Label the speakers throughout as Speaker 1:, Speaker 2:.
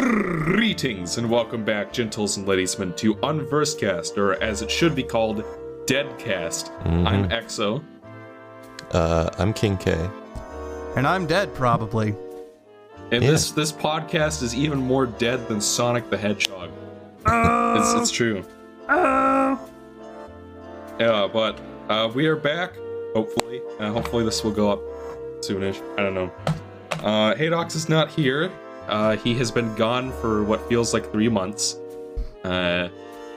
Speaker 1: Greetings and welcome back, gentles and ladiesmen, to Unversecast, or as it should be called, Deadcast.
Speaker 2: Mhm.
Speaker 1: I'm Exo.
Speaker 2: Uh, I'm King K.
Speaker 3: And I'm dead, probably.
Speaker 1: And
Speaker 2: Yeah.
Speaker 1: this this podcast is even more dead than Sonic the Hedgehog. It's, it's true. Yeah, but uh, we are back. Hopefully, uh, hopefully this will go up soonish. I don't know. Uh, Haydox is not here. Uh, he has been gone for what feels like three months. Uh,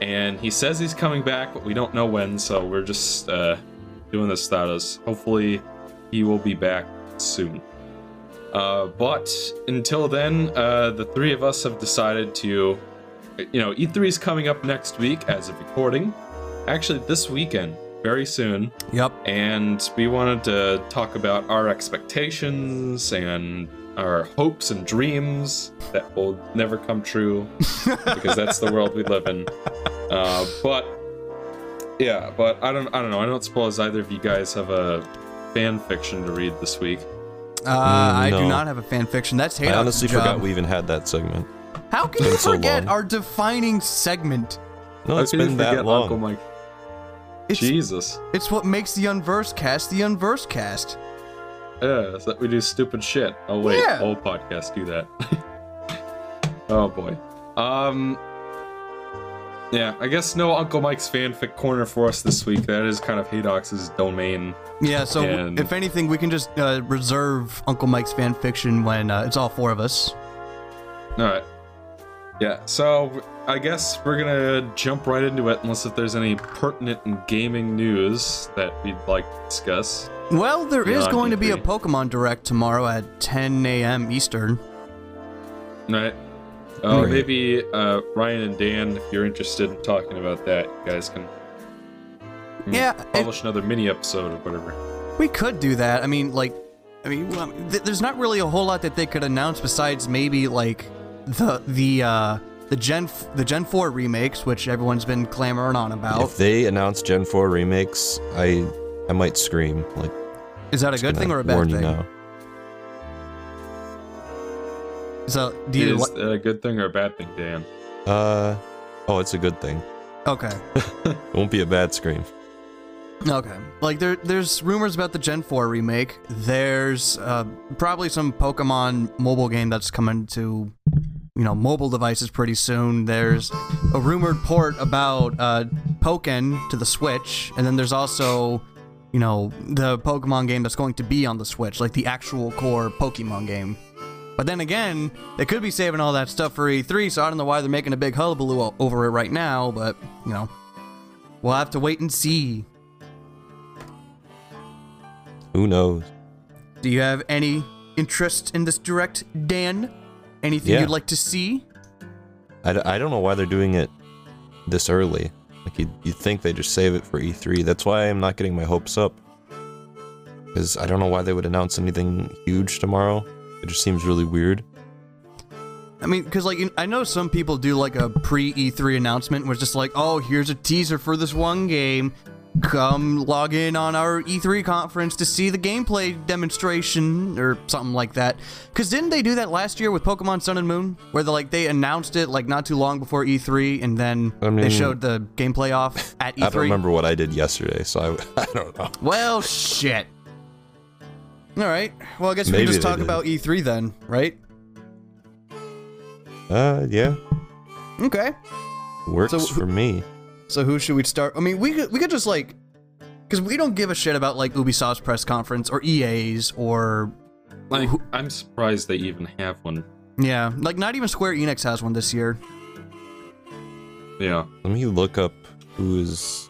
Speaker 1: and he says he's coming back, but we don't know when. So we're just uh, doing this without us. Hopefully, he will be back soon. Uh, but until then, uh, the three of us have decided to, you know, E3 is coming up next week as of recording. Actually, this weekend, very soon.
Speaker 3: Yep.
Speaker 1: And we wanted to talk about our expectations and our hopes and dreams that will never come true because that's the world we live in. Uh, but yeah, but I don't, I don't know. I don't suppose either of you guys have a fan fiction to read this week.
Speaker 3: Uh, I do not have a fan fiction. That's hate
Speaker 2: I honestly
Speaker 3: job.
Speaker 2: forgot we even had that segment.
Speaker 3: How can you
Speaker 2: been so
Speaker 3: forget our defining segment?
Speaker 2: No, it's been that
Speaker 1: forget
Speaker 2: long.
Speaker 1: Uncle Mike.
Speaker 3: It's,
Speaker 1: Jesus.
Speaker 3: it's what makes the Unverse cast the Unverse cast.
Speaker 1: Yeah, so that we do stupid shit. Oh wait,
Speaker 3: Yeah.
Speaker 1: all podcasts do that. oh boy. Um. Yeah, I guess no Uncle Mike's fanfic corner for us this week. That is kind of Haydox's domain.
Speaker 3: Yeah, so
Speaker 1: And-
Speaker 3: if anything, we can just uh, reserve Uncle Mike's fanfiction when uh, it's all four of us.
Speaker 1: All right. Yeah, so I guess we're gonna jump right into it, unless if there's any pertinent and gaming news that we'd like to discuss.
Speaker 3: Well, there is
Speaker 1: Beyond
Speaker 3: going to be a
Speaker 1: E3.
Speaker 3: Pokemon Direct tomorrow at 10 a.m. Eastern.
Speaker 1: Right. Uh,
Speaker 2: Right.
Speaker 1: Maybe uh, Ryan and Dan, if you're interested in talking about that, you guys can Hmm.
Speaker 3: Yeah, it-
Speaker 1: publish another mini episode or whatever.
Speaker 3: We could do that. I mean, like, I mean, well, th- there's not really a whole lot that they could announce besides maybe like the the uh the Gen f- the Gen 4 remakes, which everyone's been clamoring on about.
Speaker 2: If they announce Gen 4 remakes, I I might scream. Like,
Speaker 3: Is that a good thing or a bad
Speaker 2: warn
Speaker 3: thing?
Speaker 2: you now.
Speaker 3: So, do you
Speaker 1: Is
Speaker 3: li-
Speaker 1: that a good thing or a bad thing, Dan?
Speaker 2: Uh, oh, it's a good thing.
Speaker 3: okay?
Speaker 2: It won't be a bad scream.
Speaker 3: Okay. Like there there's rumors about the Gen 4 remake. There's uh, probably some Pokemon mobile game that's coming to you know, mobile devices pretty soon. There's a rumored port about uh Pokken to the Switch, and then there's also you know, the Pokemon game that's going to be on the Switch, like the actual core Pokemon game. But then again, they could be saving all that stuff for E3, so I don't know why they're making a big hullabaloo over it right now, but, you know, we'll have to wait and see.
Speaker 2: Who knows?
Speaker 3: Do you have any interest in this direct, Dan? Anything
Speaker 2: Yeah.
Speaker 3: you'd like to see?
Speaker 2: I, d- I don't know why they're doing it this early. Like, you'd, you'd think they just save it for E3. That's why I'm not getting my hopes up. Because I don't know why they would announce anything huge tomorrow. It just seems really weird.
Speaker 3: I mean, because like I know some people do like a pre E3 announcement where it's just like, oh, here's a teaser for this one game. Come log in on our E3 conference to see the gameplay demonstration or something like that. Because didn't they do that last year with Pokemon Sun and Moon, where they like they announced it like not too long before E3 and then
Speaker 2: I
Speaker 3: they showed the gameplay off at E3?
Speaker 2: I don't remember what I did yesterday, so I, I don't know.
Speaker 3: Well, shit. All right. Well, I guess we can just talk
Speaker 2: did.
Speaker 3: about E3 then, right?
Speaker 2: Uh, yeah.
Speaker 3: Okay.
Speaker 2: Works
Speaker 3: So-
Speaker 2: for me.
Speaker 3: So who should we start? I mean, we could we could just like, because we don't give a shit about like Ubisoft's press conference or EA's or
Speaker 1: Like, I'm surprised they even have one.
Speaker 3: yeah, like not even Square Enix has one this year.
Speaker 1: Yeah.
Speaker 2: Let me look up who is.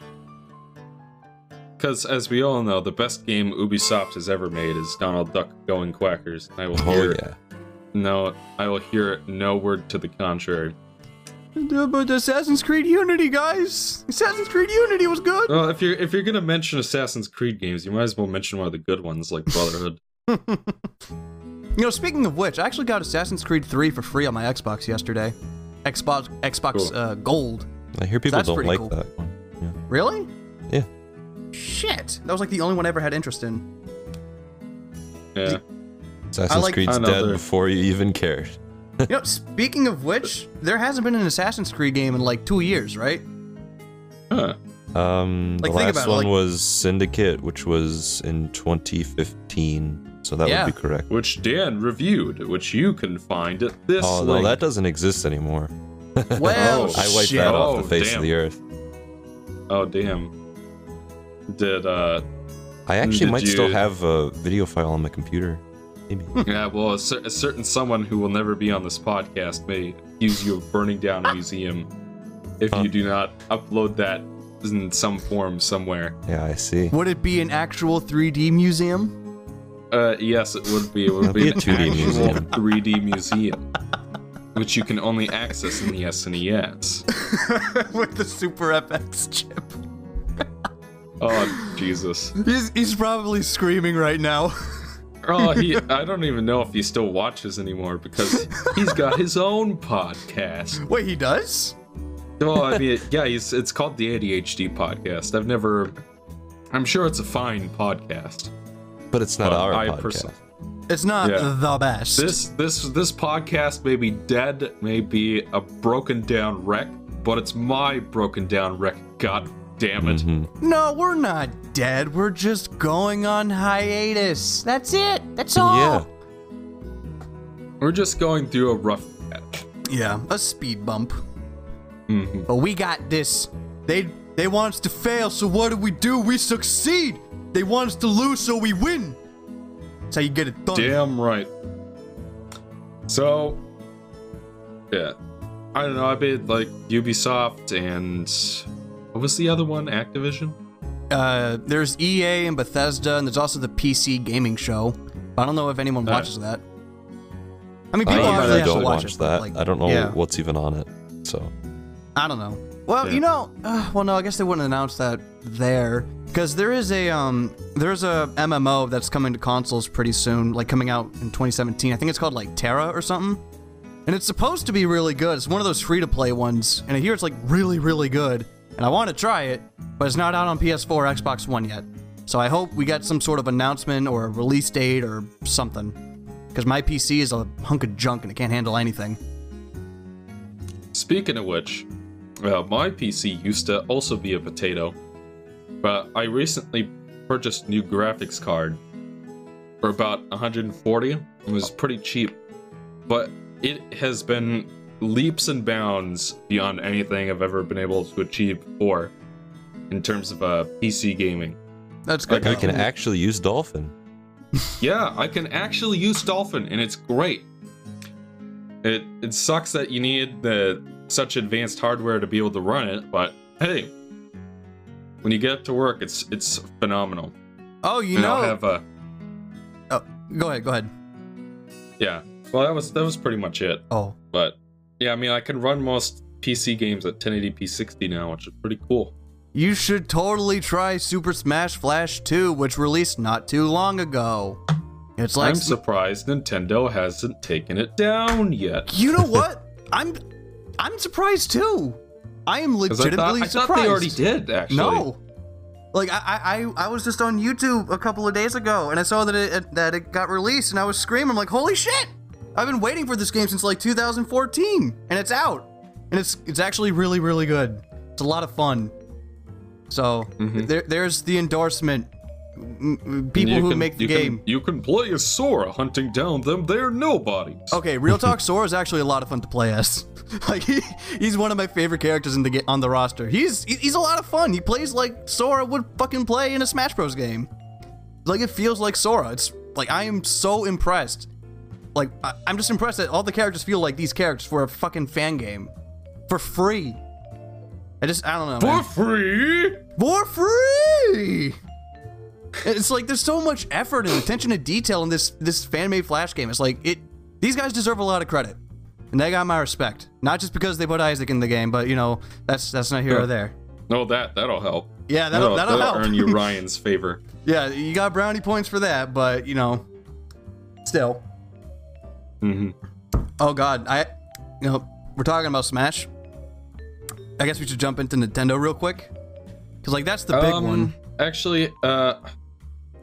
Speaker 1: Because, as we all know, the best game Ubisoft has ever made is Donald Duck Going Quackers. I will
Speaker 2: Oh,
Speaker 1: hear
Speaker 2: yeah.
Speaker 1: no, I will hear no word to the contrary.
Speaker 3: But Assassin's Creed Unity, guys, Assassin's Creed Unity was good.
Speaker 1: Well, if you're if you're gonna mention Assassin's Creed games, you might as well mention one of the good ones like Brotherhood.
Speaker 3: You know, speaking of which, I actually got Assassin's Creed 3 for free on my Xbox yesterday. Xbox Xbox
Speaker 1: Cool.
Speaker 3: uh, Gold.
Speaker 2: I hear people
Speaker 3: That's
Speaker 2: don't like
Speaker 3: cool.
Speaker 2: that one. Yeah.
Speaker 3: Really?
Speaker 2: Yeah.
Speaker 3: Shit, that was like the only one I ever had interest in.
Speaker 1: Yeah.
Speaker 2: Assassin's
Speaker 3: like-
Speaker 2: Creed's dead before you even cared.
Speaker 3: You know, speaking of which, there hasn't been an Assassin's Creed game in like two years, right?
Speaker 1: Huh.
Speaker 2: Um,
Speaker 3: Like,
Speaker 2: the last
Speaker 3: about it,
Speaker 2: one
Speaker 3: like-
Speaker 2: was Syndicate, which was in 2015. So that
Speaker 3: Yeah.
Speaker 2: would be correct.
Speaker 1: Which Dan reviewed, which you can find at this
Speaker 2: Oh no, that doesn't exist anymore.
Speaker 3: Well,
Speaker 1: Oh,
Speaker 2: I wiped
Speaker 3: shit.
Speaker 2: that off
Speaker 1: Oh,
Speaker 2: the face
Speaker 1: damn.
Speaker 2: of the earth.
Speaker 1: Oh damn. Did uh
Speaker 2: I actually
Speaker 1: Did
Speaker 2: might still have a video file on my computer. Maybe.
Speaker 1: yeah, well a, cer- a certain someone who will never be on this podcast may accuse you of burning down a museum if
Speaker 2: Huh.
Speaker 1: you do not upload that in some form somewhere.
Speaker 2: yeah, I see.
Speaker 3: Would it be an actual 3D museum?
Speaker 1: Uh yes, it would be. It would
Speaker 2: That'd
Speaker 1: be
Speaker 2: be
Speaker 1: an
Speaker 2: a 2D museum.
Speaker 1: 3D museum. Which you can only access in the E SNES.
Speaker 3: With the Super FX chip.
Speaker 1: Oh Jesus.
Speaker 3: He's, he's probably screaming right now.
Speaker 1: Oh, he I don't even know if he still watches anymore because he's got his own podcast.
Speaker 3: Wait, he does?
Speaker 1: Oh, I mean, yeah, he's it's called the ADHD podcast. I've never I'm sure it's a fine podcast.
Speaker 2: But it's not
Speaker 1: But
Speaker 2: our
Speaker 1: I
Speaker 2: podcast.
Speaker 1: personally
Speaker 3: It's not
Speaker 1: Yeah.
Speaker 3: the best.
Speaker 1: This this this podcast may be dead, may be a broken down wreck, but it's my broken down wreck. God damn it.
Speaker 2: Mhm.
Speaker 3: No, we're not dead. We're just going on hiatus. That's it. That's all.
Speaker 2: Yeah.
Speaker 1: We're just going through a rough patch.
Speaker 3: Yeah, a speed bump.
Speaker 1: Mhm.
Speaker 3: But we got this. They they want us to fail, so what do we do? We succeed. They want us to lose, so we win. That's how you get it done.
Speaker 1: Damn right. So, yeah, I don't know. I bet like Ubisoft and what was the other one? Activision.
Speaker 3: Uh, there's EA and Bethesda, and there's also the PC gaming show. But I don't know if anyone watches that. I mean, people
Speaker 1: might
Speaker 3: obviously
Speaker 2: usually
Speaker 3: have to
Speaker 2: don't
Speaker 3: watch,
Speaker 2: watch
Speaker 3: it,
Speaker 2: that.
Speaker 3: like,
Speaker 2: I don't know
Speaker 3: yeah.
Speaker 2: what's even on it. So
Speaker 3: I don't know. Well,
Speaker 1: Yeah.
Speaker 3: you know, uh, well, no, I guess they wouldn't announce that there because there is a um, there's a MMO that's coming to consoles pretty soon, like coming out in 2017. I think it's called like TERA or something, and it's supposed to be really good. It's one of those free to play ones, and I hear it's like really, really good, and I want to try it, but it's not out on PS4 or Xbox One yet. So I hope we get some sort of announcement or a release date or something, because my PC is a hunk of junk and it can't handle anything.
Speaker 1: Speaking of which, uh, my PC used to also be a potato, but I recently purchased new graphics card for about 140. It was pretty cheap, but it has been leaps and bounds beyond anything I've ever been able to achieve before in terms of uh, PC gaming.
Speaker 3: That's good.
Speaker 1: Okay.
Speaker 2: you can actually use Dolphin.
Speaker 1: Yeah, I can actually use Dolphin, and it's great. It it sucks that you need the such advanced hardware to be able to run it, but hey, when you get to work, it's it's phenomenal.
Speaker 3: Oh, you
Speaker 1: and
Speaker 3: know.
Speaker 1: I'll have a
Speaker 3: oh, go ahead. Go ahead.
Speaker 1: yeah. Well, that was that was pretty much it.
Speaker 3: Oh,
Speaker 1: But yeah, I mean, I can run most PC games at 1080p 60 now, which is pretty cool.
Speaker 3: You should totally try Super Smash Flash 2, which released not too long ago. It's like
Speaker 1: I'm surprised Nintendo hasn't taken it down yet.
Speaker 3: you know what? I'm I'm surprised too. I am
Speaker 1: 'Cause I thought,
Speaker 3: legitimately
Speaker 1: I thought
Speaker 3: surprised.
Speaker 1: they already did, actually.
Speaker 3: No. Like I, I I I was just on YouTube a couple of days ago and I saw that it that it got released and I was screaming I'm like holy shit! I've been waiting for this game since like 2014 and it's out and it's it's actually really really good. It's a lot of fun. So
Speaker 1: Mhm.
Speaker 3: there there's the endorsement. M- m- People who
Speaker 1: can-
Speaker 3: make the
Speaker 1: you
Speaker 3: game.
Speaker 1: Can, you can play as Sora hunting down them. They're nobodies.
Speaker 3: Okay, Real Talk Sora is actually a lot of fun to play as. like he, he's one of my favorite characters in the on the roster. He's he's a lot of fun. He plays like Sora would fucking play in a Smash Bros game. Like it feels like Sora. It's like I am so impressed. Like I, I'm just impressed that all the characters feel like these characters for a fucking fan game, for free. I just I don't know.
Speaker 1: For
Speaker 3: man.
Speaker 1: free?
Speaker 3: For free. It's like there's so much effort and attention to detail in this this fan made Flash game. It's like it. These guys deserve a lot of credit, and they got my respect. Not just because they put Isaac in the game, but you know that's that's not here
Speaker 1: Yeah.
Speaker 3: or there.
Speaker 1: No, that that'll help.
Speaker 3: Yeah, that'll that'll, help.
Speaker 1: earn you Ryan's favor.
Speaker 3: yeah, you got brownie points for that, but you know, still.
Speaker 1: Hmm
Speaker 3: Oh God, I, you know, we're talking about Smash. I guess we should jump into Nintendo real quick, because like that's the big
Speaker 1: um,
Speaker 3: one.
Speaker 1: Actually, uh,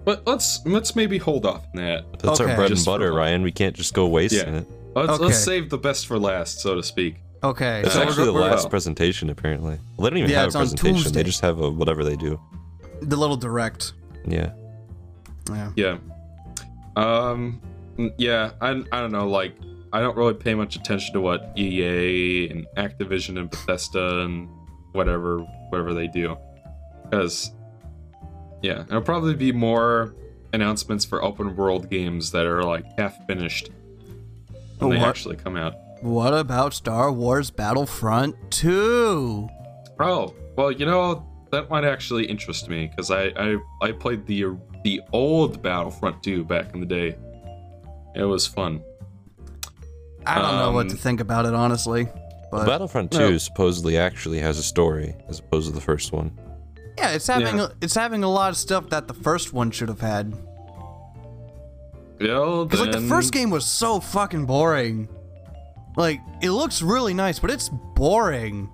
Speaker 1: but let's let's maybe hold off on that.
Speaker 2: That's
Speaker 3: Okay.
Speaker 2: our bread
Speaker 1: Just
Speaker 2: and butter. Ryan. We can't just go wasting
Speaker 1: Yeah.
Speaker 2: it.
Speaker 1: Let's,
Speaker 3: Okay.
Speaker 1: let's save the best for last, so to speak.
Speaker 3: Okay,
Speaker 2: It's
Speaker 3: so we're
Speaker 2: actually the
Speaker 3: we're-
Speaker 2: last presentation, apparently. Well, they don't even
Speaker 3: Yeah,
Speaker 2: have a presentation. They just have a whatever they do.
Speaker 3: the little direct.
Speaker 2: Yeah.
Speaker 3: Yeah.
Speaker 1: Yeah. Um. Mm, Yeah. I. I don't know. Like, I don't really pay much attention to what EA and Activision and Bethesda and whatever whatever they do, because yeah, there'll probably be more announcements for open world games that are like half finished when they actually come out.
Speaker 3: What about Star Wars Battlefront 2?
Speaker 1: Oh, well, you know that might actually interest me because I, I I played the the old Battlefront 2 back in the day. It was fun.
Speaker 3: I don't know what
Speaker 1: Um,
Speaker 3: to think about it, honestly. But
Speaker 2: Battlefront 2
Speaker 1: No.
Speaker 2: supposedly actually has a story as opposed to the first one.
Speaker 3: yeah, it's having
Speaker 1: Yeah.
Speaker 3: it's having a lot of stuff that the first one should have had.
Speaker 1: Well,
Speaker 3: Because like the first game was so fucking boring. Like it looks really nice, but it's boring.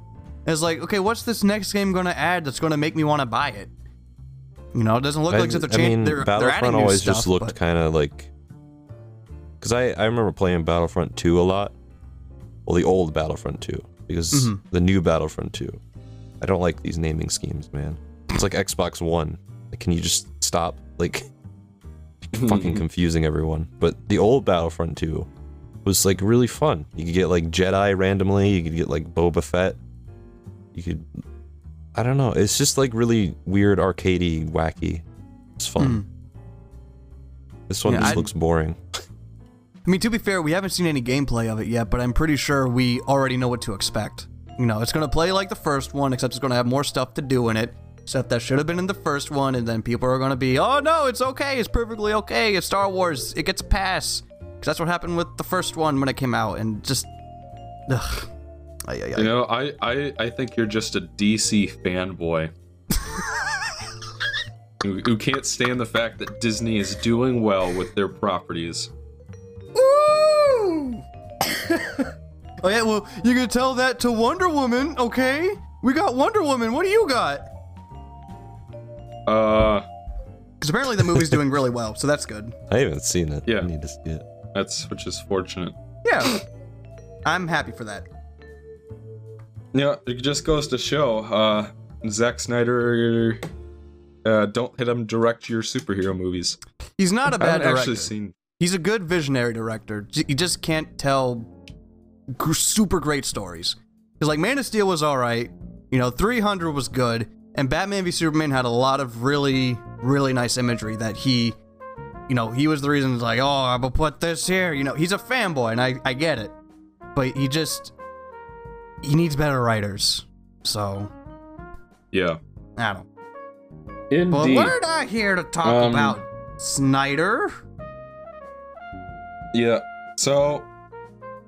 Speaker 3: It's like, okay, what's this next game gonna add that's gonna make me want to buy it? You know, it doesn't look
Speaker 2: I,
Speaker 3: like they're,
Speaker 2: changing.
Speaker 3: I
Speaker 2: mean,
Speaker 3: they're, they're adding
Speaker 2: Battlefront
Speaker 3: new
Speaker 2: always
Speaker 3: stuff,
Speaker 2: just looked
Speaker 3: but-
Speaker 2: kind of like. Because I, I remember playing Battlefront 2 a lot. Well, the old Battlefront 2. Because
Speaker 3: Mhm.
Speaker 2: the new Battlefront 2. I don't like these naming schemes, man. It's like Xbox One. Like, can you just stop? Like, fucking confusing everyone. But the old Battlefront 2 was like really fun. You could get like Jedi randomly. You could get like Boba Fett. You could. I don't know. It's just like really weird, arcadey, wacky. It's fun. This one
Speaker 3: Yeah,
Speaker 2: just
Speaker 3: I'd-
Speaker 2: looks boring.
Speaker 3: I mean, to be fair, we haven't seen any gameplay of it yet, but I'm pretty sure we already know what to expect. You know, it's going to play like the first one, except it's going to have more stuff to do in it. Stuff that should have been in the first one, and then people are going to be, oh no, it's okay, it's perfectly okay, it's Star Wars, it gets a pass. Because that's what happened with the first one when it came out, and just. Ugh. Ay.
Speaker 1: You know, I, I, I think you're just a DC fanboy. who, who can't stand the fact that Disney is doing well with their properties.
Speaker 3: Ooh! oh yeah, well, you can tell that to Wonder Woman, okay? We got Wonder Woman. What do you got?
Speaker 1: Uh,
Speaker 3: Because apparently the movie's doing really well, so that's good.
Speaker 2: I haven't seen it.
Speaker 1: Yeah.
Speaker 2: I need to see it.
Speaker 1: that's which is fortunate.
Speaker 3: Yeah, I'm happy for that.
Speaker 1: Yeah, it just goes to show, uh, Zack Snyder, uh, don't hit him direct your superhero movies.
Speaker 3: He's not a bad
Speaker 1: haven't
Speaker 3: director.
Speaker 1: actually seen.
Speaker 3: He's a good visionary director. J- You just can't tell gr- super great stories. Because like Man of Steel was all right, you know, 300 was good, and Batman v Superman had a lot of really, really nice imagery that he, you know, he was the reason. It's like, oh, I'm gonna put this here. You know, he's a fanboy, and I, I get it, but he just, he needs better writers. So
Speaker 1: Yeah.
Speaker 3: I don't.
Speaker 1: Indeed.
Speaker 3: But we're not here to talk
Speaker 1: Um,
Speaker 3: about Snyder.
Speaker 1: Yeah. So,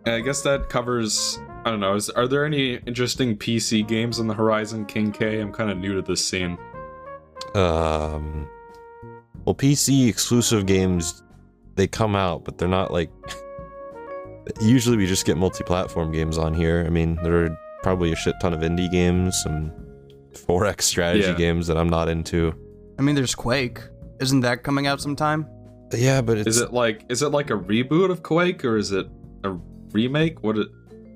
Speaker 1: I guess that covers. I don't know. Is, are there any interesting PC games on the horizon, King K? I'm kind of new to this scene.
Speaker 2: Um, well, PC exclusive games, they come out, but they're not like. Usually, we just get multi-platform games on here. I mean, there are probably a shit ton of indie games, some 4X strategy
Speaker 1: Yeah.
Speaker 2: games that I'm not into.
Speaker 3: I mean, there's Quake. Isn't that coming out sometime?
Speaker 2: Yeah, but it's
Speaker 1: Is it like is it like a reboot of Quake or is it a remake? What it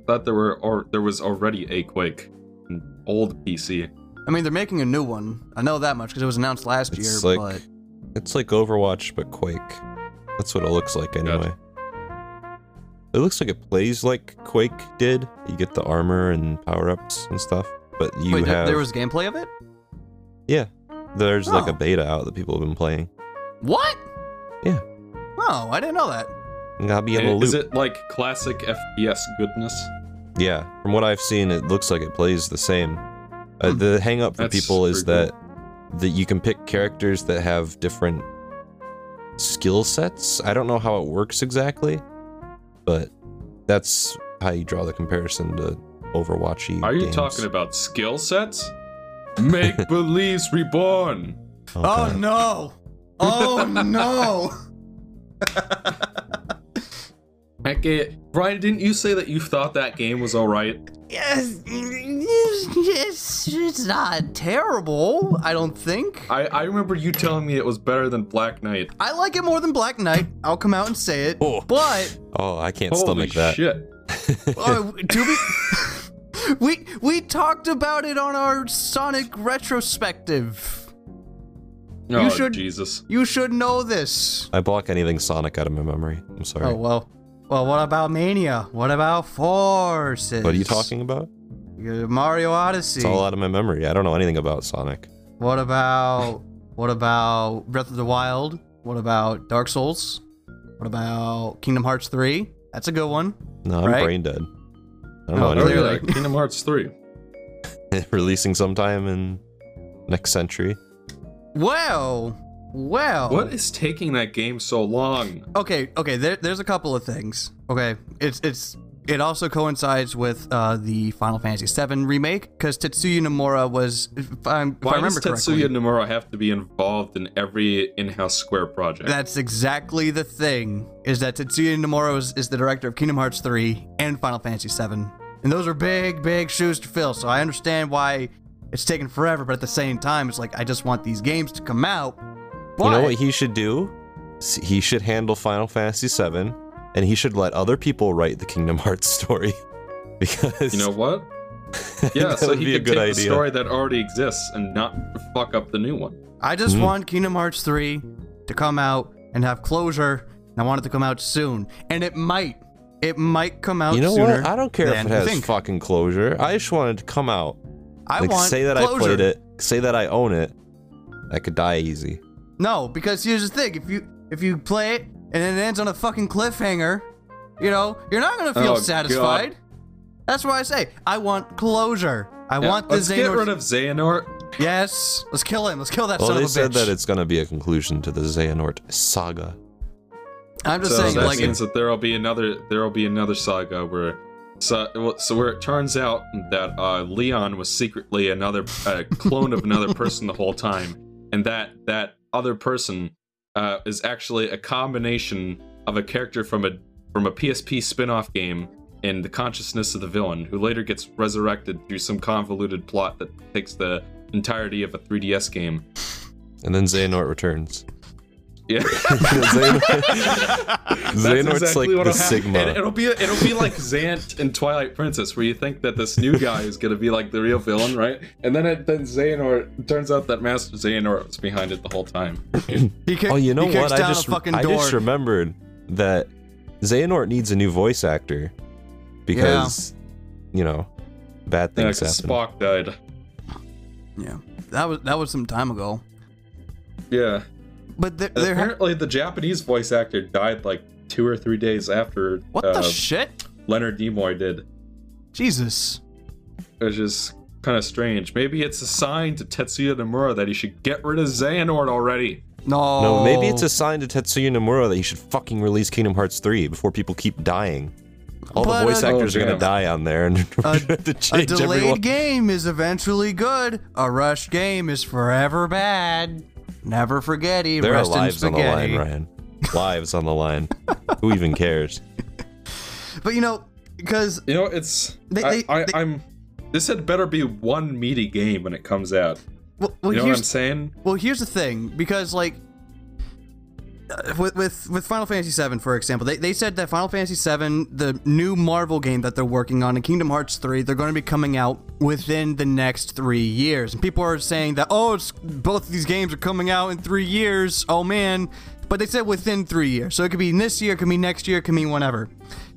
Speaker 1: thought there were or there was already a Quake, an old PC.
Speaker 3: I mean, they're making a new one. I know that much because it was announced last
Speaker 2: It's
Speaker 3: year.
Speaker 2: like-
Speaker 3: but
Speaker 2: It's like Overwatch, but Quake. That's what it looks like anyway. It looks like it plays like Quake did. You get the armor and power ups and stuff, but you
Speaker 3: wait, there-
Speaker 2: have
Speaker 3: there was gameplay of it.
Speaker 2: yeah. There's like
Speaker 3: Oh.
Speaker 2: a beta out that people have been playing.
Speaker 3: What?
Speaker 2: Yeah.
Speaker 3: Oh, I didn't know that.
Speaker 2: You gotta be in a loop.
Speaker 1: Is it like classic FPS goodness?
Speaker 2: Yeah, from what I've seen, it looks like it plays the same. Uh,
Speaker 3: Hmm.
Speaker 2: the hang up for
Speaker 1: That's
Speaker 2: people is
Speaker 1: pretty
Speaker 2: that that you can pick characters that have different skill sets. I don't know how it works exactly, but that's how you draw the comparison to Overwatchy.
Speaker 1: Are you
Speaker 2: games.
Speaker 1: talking about skill sets? Make Believes Reborn.
Speaker 3: Oh
Speaker 2: Okay.
Speaker 3: no! Oh no!
Speaker 1: Heck it. Brian, didn't you say that you thought that game was alright?
Speaker 3: Yes, it's, it's not terrible. I don't think.
Speaker 1: I, I remember you telling me it was better than Black Knight.
Speaker 3: I like it more than Black Knight. I'll come out and say it.
Speaker 2: Oh.
Speaker 3: But
Speaker 2: Oh, I can't
Speaker 1: Holy
Speaker 2: stomach that.
Speaker 1: shit.
Speaker 3: uh, to be, we we talked about it on our Sonic retrospective.
Speaker 1: Oh,
Speaker 3: should-
Speaker 1: Jesus.
Speaker 3: You should know this.
Speaker 2: I block anything Sonic out of my memory. I'm sorry.
Speaker 3: Oh well. Well, what about Mania? What about Forces?
Speaker 2: what are you talking about?
Speaker 3: Uh, Mario Odyssey.
Speaker 2: It's all out of my memory. I don't know anything about Sonic.
Speaker 3: What about what about Breath of the Wild? What about Dark Souls? What about Kingdom Hearts 3? That's a good one.
Speaker 2: No, I'm
Speaker 3: Right?
Speaker 2: brain dead. I don't
Speaker 3: Oh,
Speaker 2: know
Speaker 1: Oh,
Speaker 2: anything.
Speaker 3: clearly.
Speaker 1: yeah, Kingdom Hearts 3.
Speaker 2: Releasing sometime in next century.
Speaker 3: Well, well.
Speaker 1: What is taking that game so long?
Speaker 3: Okay, okay. There, there's a couple of things. Okay, it's it's it also coincides with uh, the Final Fantasy VII remake because Tetsuya Nomura was, if, I'm, if I
Speaker 1: Why
Speaker 3: remember
Speaker 1: does
Speaker 3: correctly,
Speaker 1: Tetsuya Nomura have to be involved in every in-house Square project?
Speaker 3: That's exactly the thing. Is that Tetsuya Nomura is, is the director of Kingdom Hearts 3 and Final Fantasy 7, and those are big, big shoes to fill. So I understand why it's taken forever, but at the same time, it's like I just want these games to come out. But
Speaker 2: You know what he should do? He should handle Final Fantasy VII, and he should let other people write the Kingdom Hearts story. Because
Speaker 1: you know what? Yeah,
Speaker 2: that
Speaker 1: so
Speaker 2: would
Speaker 1: he
Speaker 2: be a
Speaker 1: could
Speaker 2: good
Speaker 1: take
Speaker 2: idea.
Speaker 1: the story that already exists and not fuck up the new one.
Speaker 3: I just
Speaker 2: Mhm.
Speaker 3: want Kingdom Hearts 3 to come out and have closure, and I want it to come out soon. And it might. It might come out
Speaker 2: You know
Speaker 3: sooner.
Speaker 2: what? I don't care if
Speaker 3: than
Speaker 2: it
Speaker 3: you
Speaker 2: has
Speaker 3: think.
Speaker 2: fucking closure. I just wanted to come out.
Speaker 3: I
Speaker 2: like
Speaker 3: want
Speaker 2: say that I played it, say that I own it. I could die easy.
Speaker 3: No, because here's the thing: if you if you play it and it ends on a fucking cliffhanger, you know you're not gonna feel
Speaker 1: Oh,
Speaker 3: satisfied. That's why I say I want closure. I
Speaker 1: Yeah,
Speaker 3: want the
Speaker 1: let's get rid of Xehanort.
Speaker 3: yes, let's kill him. Let's kill that
Speaker 2: Well,
Speaker 3: son
Speaker 2: they
Speaker 3: of a
Speaker 2: said
Speaker 3: bitch.
Speaker 2: that it's gonna be a conclusion to the Xehanort saga.
Speaker 3: I'm just
Speaker 1: So
Speaker 3: saying,
Speaker 1: that
Speaker 3: like,
Speaker 1: means that there will be another there will be another saga where so so where it turns out that uh, Leon was secretly another uh, clone of another person the whole time, and that that other person uh, is actually a combination of a character from a from a PSP spin-off game and the consciousness of the villain, who later gets resurrected through some convoluted plot that takes the entirety of a 3DS game.
Speaker 2: And then Xehanort returns.
Speaker 1: Yeah.
Speaker 2: Xehanort-
Speaker 1: That's
Speaker 2: Xehanort's
Speaker 1: exactly
Speaker 2: like
Speaker 1: what'll
Speaker 2: the
Speaker 1: happen.
Speaker 2: Sigma.
Speaker 1: And it'll be it'll be like Zant and Twilight Princess, where you think that this new guy is gonna be like the real villain, right? And then it then Xehanort it turns out that Master Xehanort was behind it the whole time.
Speaker 3: he kick,
Speaker 2: Oh, you know
Speaker 3: he kicks
Speaker 2: what? I just I just remembered that Xehanort needs a new voice actor because you know bad
Speaker 1: Yeah,
Speaker 2: things
Speaker 1: 'cause
Speaker 2: happen.
Speaker 1: Spock died.
Speaker 3: yeah, that was that was some time ago.
Speaker 1: Yeah.
Speaker 3: But there,
Speaker 1: And
Speaker 3: there ha-
Speaker 1: apparently, the Japanese voice actor died like two or three days after
Speaker 3: what
Speaker 1: uh,
Speaker 3: the shit?
Speaker 1: Leonard Nimoy did,
Speaker 3: Jesus.
Speaker 1: which is kind of strange. Maybe it's a sign to Tetsuya Nomura that he should get rid of Xehanort already.
Speaker 3: No.
Speaker 2: No, maybe it's a sign to Tetsuya Nomura that he should fucking release Kingdom Hearts 3 before people keep dying. All
Speaker 3: But,
Speaker 2: the voice
Speaker 3: uh,
Speaker 2: actors
Speaker 1: Oh,
Speaker 2: are gonna die on there, and we're
Speaker 3: A-
Speaker 2: gonna
Speaker 3: A
Speaker 2: change
Speaker 3: delayed
Speaker 2: everyone.
Speaker 3: game is eventually good. A rush game is forever bad. Never forget it.
Speaker 2: There are
Speaker 3: Rest in
Speaker 2: lives on the line. Ryan. Lives on the line. Who even cares?
Speaker 3: But you know, because
Speaker 1: You know, it's
Speaker 3: They-
Speaker 1: I,
Speaker 3: they-
Speaker 1: I,
Speaker 3: they-
Speaker 1: I'm. This had better be one meaty game when it comes out.
Speaker 3: well, well
Speaker 1: You know what I'm saying?
Speaker 3: well here's the thing because like uh, with with with Final Fantasy VII, for example, they, they said that Final Fantasy VII, the new Marvel game that they're working on, and Kingdom Hearts 3, they're going to be coming out within the next three years. And people are saying that, oh, both of these games are coming out in three years. Oh man! But they said within three years, so it could be this year, it could be next year, it could be whenever.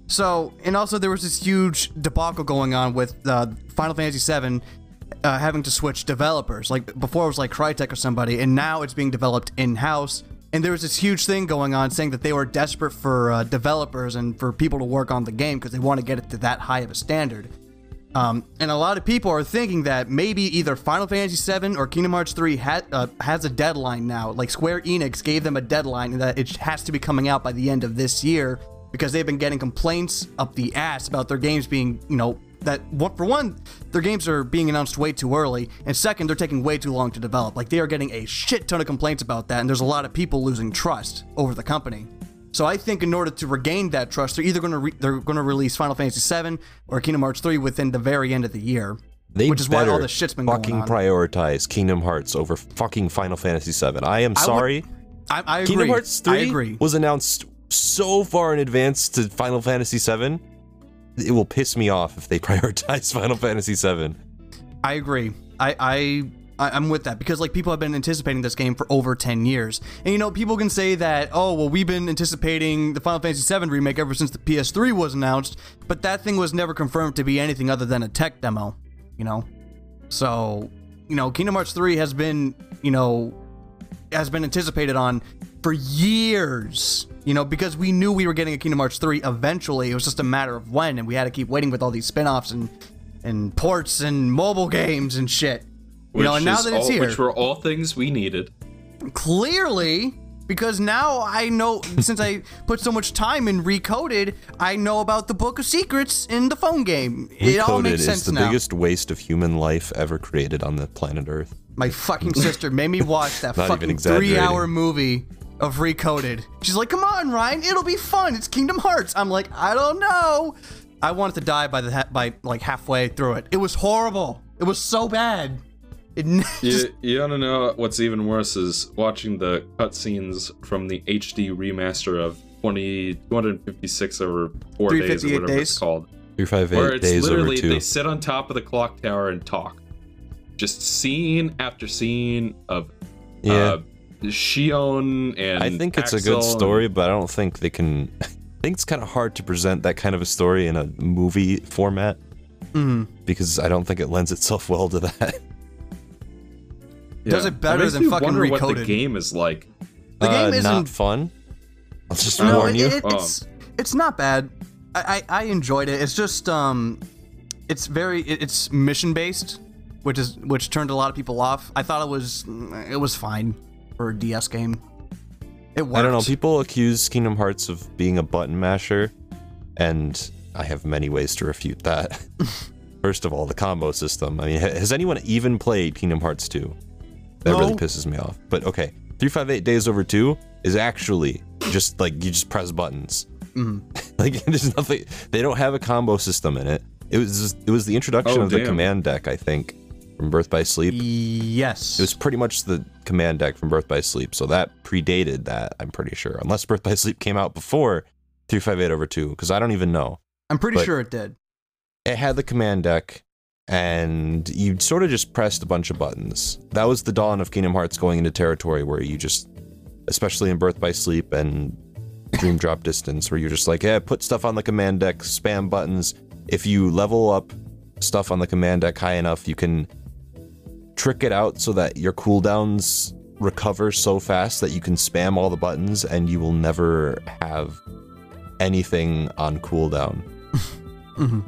Speaker 3: So, and also there was this huge debacle going on with uh, Final Fantasy VII uh, having to switch developers. Like before, it was like Crytek or somebody, and now it's being developed in house. And there was this huge thing going on saying that they were desperate for uh, developers and for people to work on the game because they want to get it to that high of a standard. Um, and a lot of people are thinking that maybe either Final Fantasy VII or Kingdom Hearts 3 ha- uh, has a deadline now. Like Square Enix gave them a deadline that it has to be coming out by the end of this year because they've been getting complaints up the ass about their games being, you know, that one, for one, their games are being announced way too early, and second, they're taking way too long to develop. Like they are getting a shit ton of complaints about that, and there's a lot of people losing trust over the company. So I think in order to regain that trust, they're either going to re- they're going to release Final Fantasy VII or Kingdom Hearts 3 within the very end of the year.
Speaker 2: They
Speaker 3: Which is why all this shit's been going
Speaker 2: fucking prioritize Kingdom Hearts over fucking Final Fantasy VII. I am
Speaker 3: I would-
Speaker 2: sorry.
Speaker 3: I, I agree.
Speaker 2: Kingdom Hearts 3
Speaker 3: I agree.
Speaker 2: was announced so far in advance to Final Fantasy VII. It will piss me off if they prioritize Final Fantasy VII.
Speaker 3: I agree. I, I I'm with that because like people have been anticipating this game for over 10 years. And you know, people can say that, "Oh, well we've been anticipating the Final Fantasy VII remake ever since the PS3 was announced, but that thing was never confirmed to be anything other than a tech demo, you know." So, you know, Kingdom Hearts 3 has been, you know, has been anticipated on for years. You know, because we knew we were getting a Kingdom Hearts 3 eventually. It was just a matter of when, and we had to keep waiting with all these spin-offs and and ports and mobile games and shit. You know, and now
Speaker 1: is
Speaker 3: that it's
Speaker 1: all-
Speaker 3: here,
Speaker 1: which were all things we needed.
Speaker 3: clearly, because now I know, since I put so much time in Recoded, I know about the Book of Secrets in the phone game. It all
Speaker 2: Recoded
Speaker 3: makes
Speaker 2: is the
Speaker 3: now.
Speaker 2: biggest waste of human life ever created on the planet Earth.
Speaker 3: My fucking sister made me watch that fucking three-hour movie of Recoded. She's like, "Come on, Ryan, it'll be fun. It's Kingdom Hearts." I'm like, "I don't know." I wanted to die by the ha- by like halfway through it. It was horrible. It was so bad. It just
Speaker 1: You, you wanna know what's even worse is watching the cutscenes from the HD remaster of 20, 256 over four days or
Speaker 3: 358
Speaker 1: whatever it's called.
Speaker 2: Three five
Speaker 1: Where it's
Speaker 2: days over
Speaker 1: literally
Speaker 2: two.
Speaker 1: they sit on top of the clock tower and talk. Just scene after scene of
Speaker 2: yeah,
Speaker 1: uh, Xion and
Speaker 2: I think it's a
Speaker 1: Axel
Speaker 2: good
Speaker 1: and-
Speaker 2: story, but I don't think they can. I think it's kind of hard to present that kind of a story in a movie format
Speaker 3: mhm.
Speaker 2: because I don't think it lends itself well to that.
Speaker 3: Does it better
Speaker 1: makes
Speaker 3: than fucking
Speaker 1: wonder what the
Speaker 3: Recoded.
Speaker 1: game is like.
Speaker 3: The
Speaker 2: Uh,
Speaker 3: game isn't
Speaker 2: not fun. I'll just
Speaker 1: No,
Speaker 2: warn
Speaker 3: it-
Speaker 2: you.
Speaker 3: it- it's it's not bad. I, I I enjoyed it. It's just um, it's very it- it's mission based, which is which turned a lot of people off. I thought it was it was fine for a DS game. It worked.
Speaker 2: I don't know. People accuse Kingdom Hearts of being a button masher, and I have many ways to refute that. First of all, the combo system. I mean, has anyone even played Kingdom Hearts 2? That really pisses me off. But okay, 358 Days Over 2 is actually just like you just press buttons.
Speaker 3: Mhm.
Speaker 2: like there's nothing. They don't have a combo system in it. It was just, it was the introduction
Speaker 1: Oh,
Speaker 2: of the command deck, I think, from Birth by Sleep.
Speaker 3: Yes.
Speaker 2: It was pretty much the command deck from Birth by Sleep, so that predated that, I'm pretty sure. Unless Birth by Sleep came out before 358 over 2, because I don't even know.
Speaker 3: I'm pretty
Speaker 2: but-
Speaker 3: sure it did.
Speaker 2: It had the command deck, and you sort of just pressed a bunch of buttons. That was the dawn of Kingdom Hearts going into territory where you just, especially in Birth by Sleep and Dream Drop Distance, where you're just like, yeah, put stuff on the command deck, spam buttons. If you level up stuff on the command deck high enough, you can trick it out so that your cooldowns recover so fast that you can spam all the buttons and you will never have anything on cooldown.
Speaker 3: Mhm.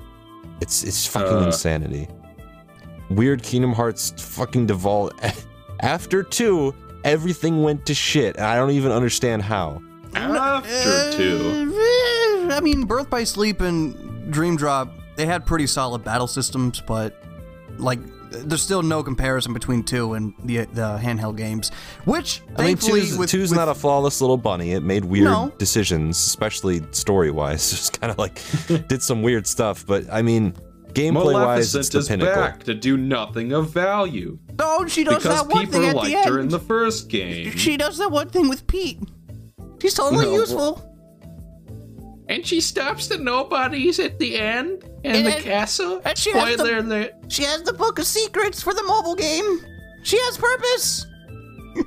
Speaker 2: It's it's fucking
Speaker 1: Uh.
Speaker 2: insanity. Weird Kingdom Hearts fucking devolved after two. Everything went to shit, and I don't even understand how.
Speaker 1: After two.
Speaker 3: Uh, I mean, Birth by Sleep and Dream Drop, they had pretty solid battle systems, but like, there's still no comparison between two and the the handheld games. Which
Speaker 2: I mean,
Speaker 3: thankfully,
Speaker 2: two's,
Speaker 3: with,
Speaker 2: two's
Speaker 3: with-
Speaker 2: not a flawless little bunny. It made weird
Speaker 3: No.
Speaker 2: decisions, especially story wise. Just kind of like did some weird stuff, but I mean, gameplay wise, it's
Speaker 1: Maleficent
Speaker 2: the
Speaker 1: is
Speaker 2: pinnacle.
Speaker 1: back to do nothing of value
Speaker 3: Oh, she does
Speaker 1: because
Speaker 3: that one
Speaker 1: people
Speaker 3: thing at
Speaker 1: liked
Speaker 3: the end.
Speaker 1: her in the first game.
Speaker 3: She does that one thing with Pete. She's totally
Speaker 1: No,
Speaker 3: useful.
Speaker 1: And she stops the nobodies at the end in
Speaker 3: And
Speaker 1: the
Speaker 3: then-
Speaker 1: castle.
Speaker 3: and she has the-
Speaker 1: Spoiler alert.
Speaker 3: She has the book of secrets for the mobile game. She has purpose.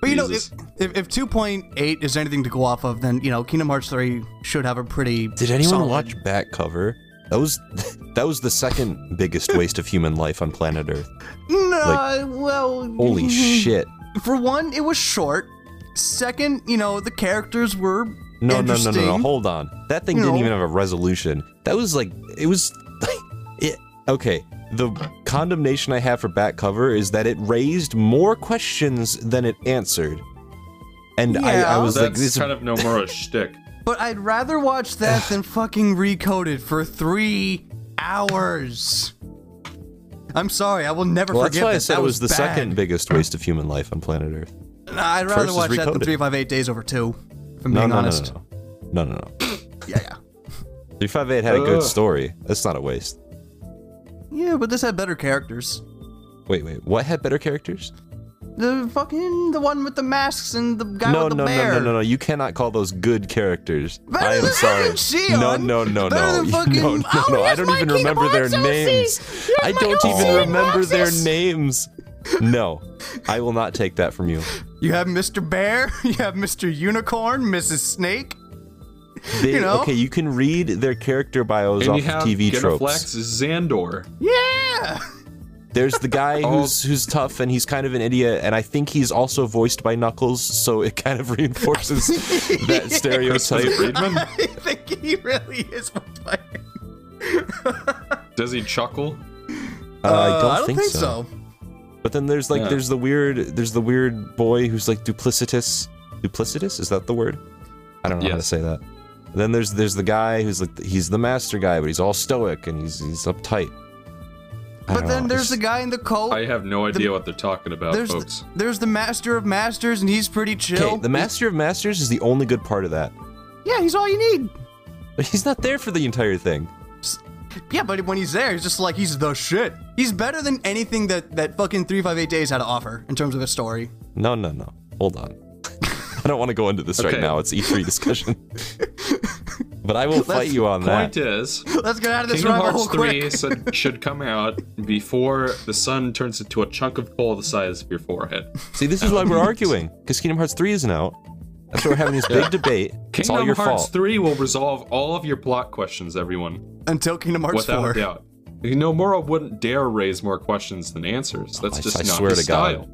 Speaker 3: but you know, if, if, if 2.8 is anything to go off of, then you know, Kingdom Hearts 3 should have a pretty.
Speaker 2: Did anyone
Speaker 3: solid-
Speaker 2: watch back cover? That was that was the second biggest waste of human life on planet Earth.
Speaker 3: No, well.
Speaker 2: Holy shit!
Speaker 3: For one, it was short. Second, you know, the characters were
Speaker 2: No, no, no, no, no.
Speaker 3: interesting.
Speaker 2: Hold on. That thing
Speaker 3: You
Speaker 2: didn't
Speaker 3: know.
Speaker 2: even have a resolution. That was like it was. it okay. The condemnation I have for back cover is that it raised more questions than it answered. And I, I
Speaker 3: Yeah.
Speaker 2: was like,
Speaker 1: That's
Speaker 2: this
Speaker 1: kind of no Nomura's shtick.
Speaker 3: But I'd rather watch that than fucking recoded for three hours. I'm sorry, I will never
Speaker 2: well, that's
Speaker 3: forget
Speaker 2: why I
Speaker 3: that.
Speaker 2: said
Speaker 3: that
Speaker 2: it was the
Speaker 3: bad.
Speaker 2: second biggest waste of human life on planet Earth.
Speaker 3: Nah, I'd rather
Speaker 2: First
Speaker 3: watch that than
Speaker 2: Recoded.
Speaker 3: 358 Days Over 2. I'm
Speaker 2: No,
Speaker 3: being
Speaker 2: no, no,
Speaker 3: honest.
Speaker 2: no, no, no, no, no.
Speaker 3: Yeah, yeah.
Speaker 2: 358 had a good
Speaker 1: Ugh.
Speaker 2: story. That's not a waste.
Speaker 3: Yeah, but this had better characters.
Speaker 2: Wait, wait. What had better characters?
Speaker 3: The fucking the one with the masks and the guy
Speaker 2: no,
Speaker 3: with the
Speaker 2: no,
Speaker 3: bear.
Speaker 2: no, no, no, no. You cannot call those good characters.
Speaker 3: Better
Speaker 2: I am sorry.
Speaker 3: Xion.
Speaker 2: No, no, no, no.
Speaker 3: than fucking-
Speaker 2: no, no,
Speaker 3: Oh,
Speaker 2: no. I don't even remember their names. I don't even remember their names. No, I will not take that from you.
Speaker 3: You have Mr. Bear, you have Mr. Unicorn, Mrs. Snake.
Speaker 2: They,
Speaker 3: You know?
Speaker 2: Okay, you can read their character bios
Speaker 1: And
Speaker 2: off
Speaker 1: you have
Speaker 2: of TV tropes.
Speaker 1: Genoflex Xandor.
Speaker 3: Yeah.
Speaker 2: There's the guy who's who's tough and he's kind of an idiot, and I think he's also voiced by Knuckles, so it kind of reinforces that stereotype.
Speaker 1: Friedman?
Speaker 3: I think he really is my
Speaker 1: Does he chuckle?
Speaker 2: Uh, I don't, think, so.
Speaker 3: so.
Speaker 2: But then there's like
Speaker 1: Yeah.
Speaker 2: there's the weird there's the weird boy who's like duplicitous. Duplicitous is that the word? I don't know how to say that. And then there's there's the guy who's like he's the master guy, but he's all stoic and he's he's uptight. I
Speaker 3: But then
Speaker 2: know,
Speaker 3: there's
Speaker 2: it's-
Speaker 3: the guy in the coat.
Speaker 1: I have no idea what they're talking about,
Speaker 3: there's
Speaker 1: folks.
Speaker 3: the, there's the master of masters, and he's pretty chill.
Speaker 2: Okay, the master of masters is the only good part of that.
Speaker 3: Yeah, he's all you need.
Speaker 2: But he's not there for the entire thing.
Speaker 3: Yeah, but when he's there, he's just like he's the shit. He's better than anything that that fucking 358 days had to offer in terms of a story.
Speaker 2: No, no, no. Hold on. I don't want to go into this right now. It's E3 discussion. but I will fight you on that.
Speaker 1: Point is,
Speaker 3: Let's get out of this
Speaker 1: Kingdom Hearts 3
Speaker 3: quick.
Speaker 1: should come out before the sun turns into a chunk of coal the size of your forehead.
Speaker 2: See, this is why we're arguing because Kingdom Hearts 3 isn't out. That's why we're having this big debate. It's all
Speaker 1: Kingdom
Speaker 2: your
Speaker 1: Hearts
Speaker 2: fault.
Speaker 1: 3 will resolve all of your plot questions, everyone.
Speaker 3: Until Kingdom Hearts
Speaker 1: Without
Speaker 3: 4.
Speaker 1: A doubt. Nomura wouldn't dare raise more questions than answers. That's
Speaker 2: I,
Speaker 1: just
Speaker 2: I
Speaker 1: not
Speaker 2: swear
Speaker 1: his
Speaker 2: to
Speaker 1: style.
Speaker 2: God,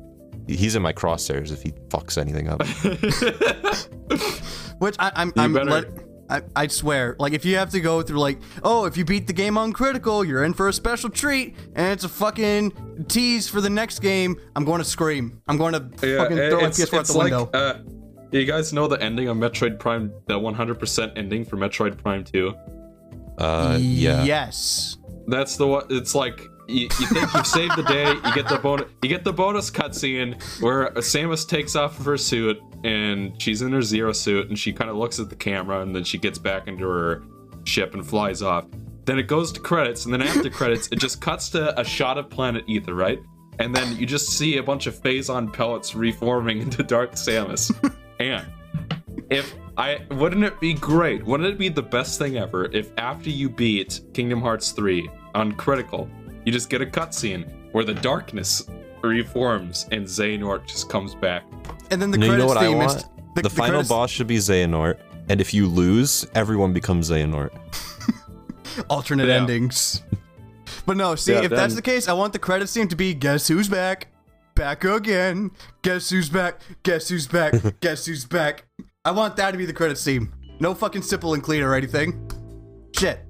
Speaker 2: he's in my crosshairs if he fucks anything up.
Speaker 3: Which I, I'm, I'm
Speaker 1: better-
Speaker 3: let, I, I swear, like if you have to go through like, oh, if you beat the game on critical, you're in for a special treat, and it's a fucking tease for the next game. I'm going to scream. I'm going to
Speaker 1: Yeah,
Speaker 3: fucking throw my PS4 out the
Speaker 1: like,
Speaker 3: window.
Speaker 1: uh, you guys know the ending of Metroid Prime, the 100% ending for Metroid Prime 2?
Speaker 2: Uh, yeah.
Speaker 3: Yes.
Speaker 1: That's the one. It's like you, you think you've saved the day. You get the bonus. You get the bonus cutscene where Samus takes off of her suit and she's in her zero suit and she kind of looks at the camera and then she gets back into her ship and flies off. Then it goes to credits and then after credits it just cuts to a shot of planet Aether, right? And then you just see a bunch of phazon pellets reforming into Dark Samus. and if I wouldn't it be great? Wouldn't it be the best thing ever if after you beat Kingdom Hearts 3 on critical, you just get a cutscene where the darkness reforms and Xehanort just comes back.
Speaker 3: And then the
Speaker 2: No, you know
Speaker 3: credits
Speaker 2: what I
Speaker 3: theme
Speaker 2: want?
Speaker 3: is
Speaker 2: The, final
Speaker 3: credits-
Speaker 2: boss should be Xehanort, and if you lose, everyone becomes Xehanort.
Speaker 3: alternate
Speaker 1: Yeah.
Speaker 3: endings. But no, see,
Speaker 1: Yeah,
Speaker 3: if that's the case, I want the credits theme to be guess who's back? Back again. Guess who's back? Guess who's back? guess who's back? I want that to be the credits theme. No fucking simple and clean or anything. Shit.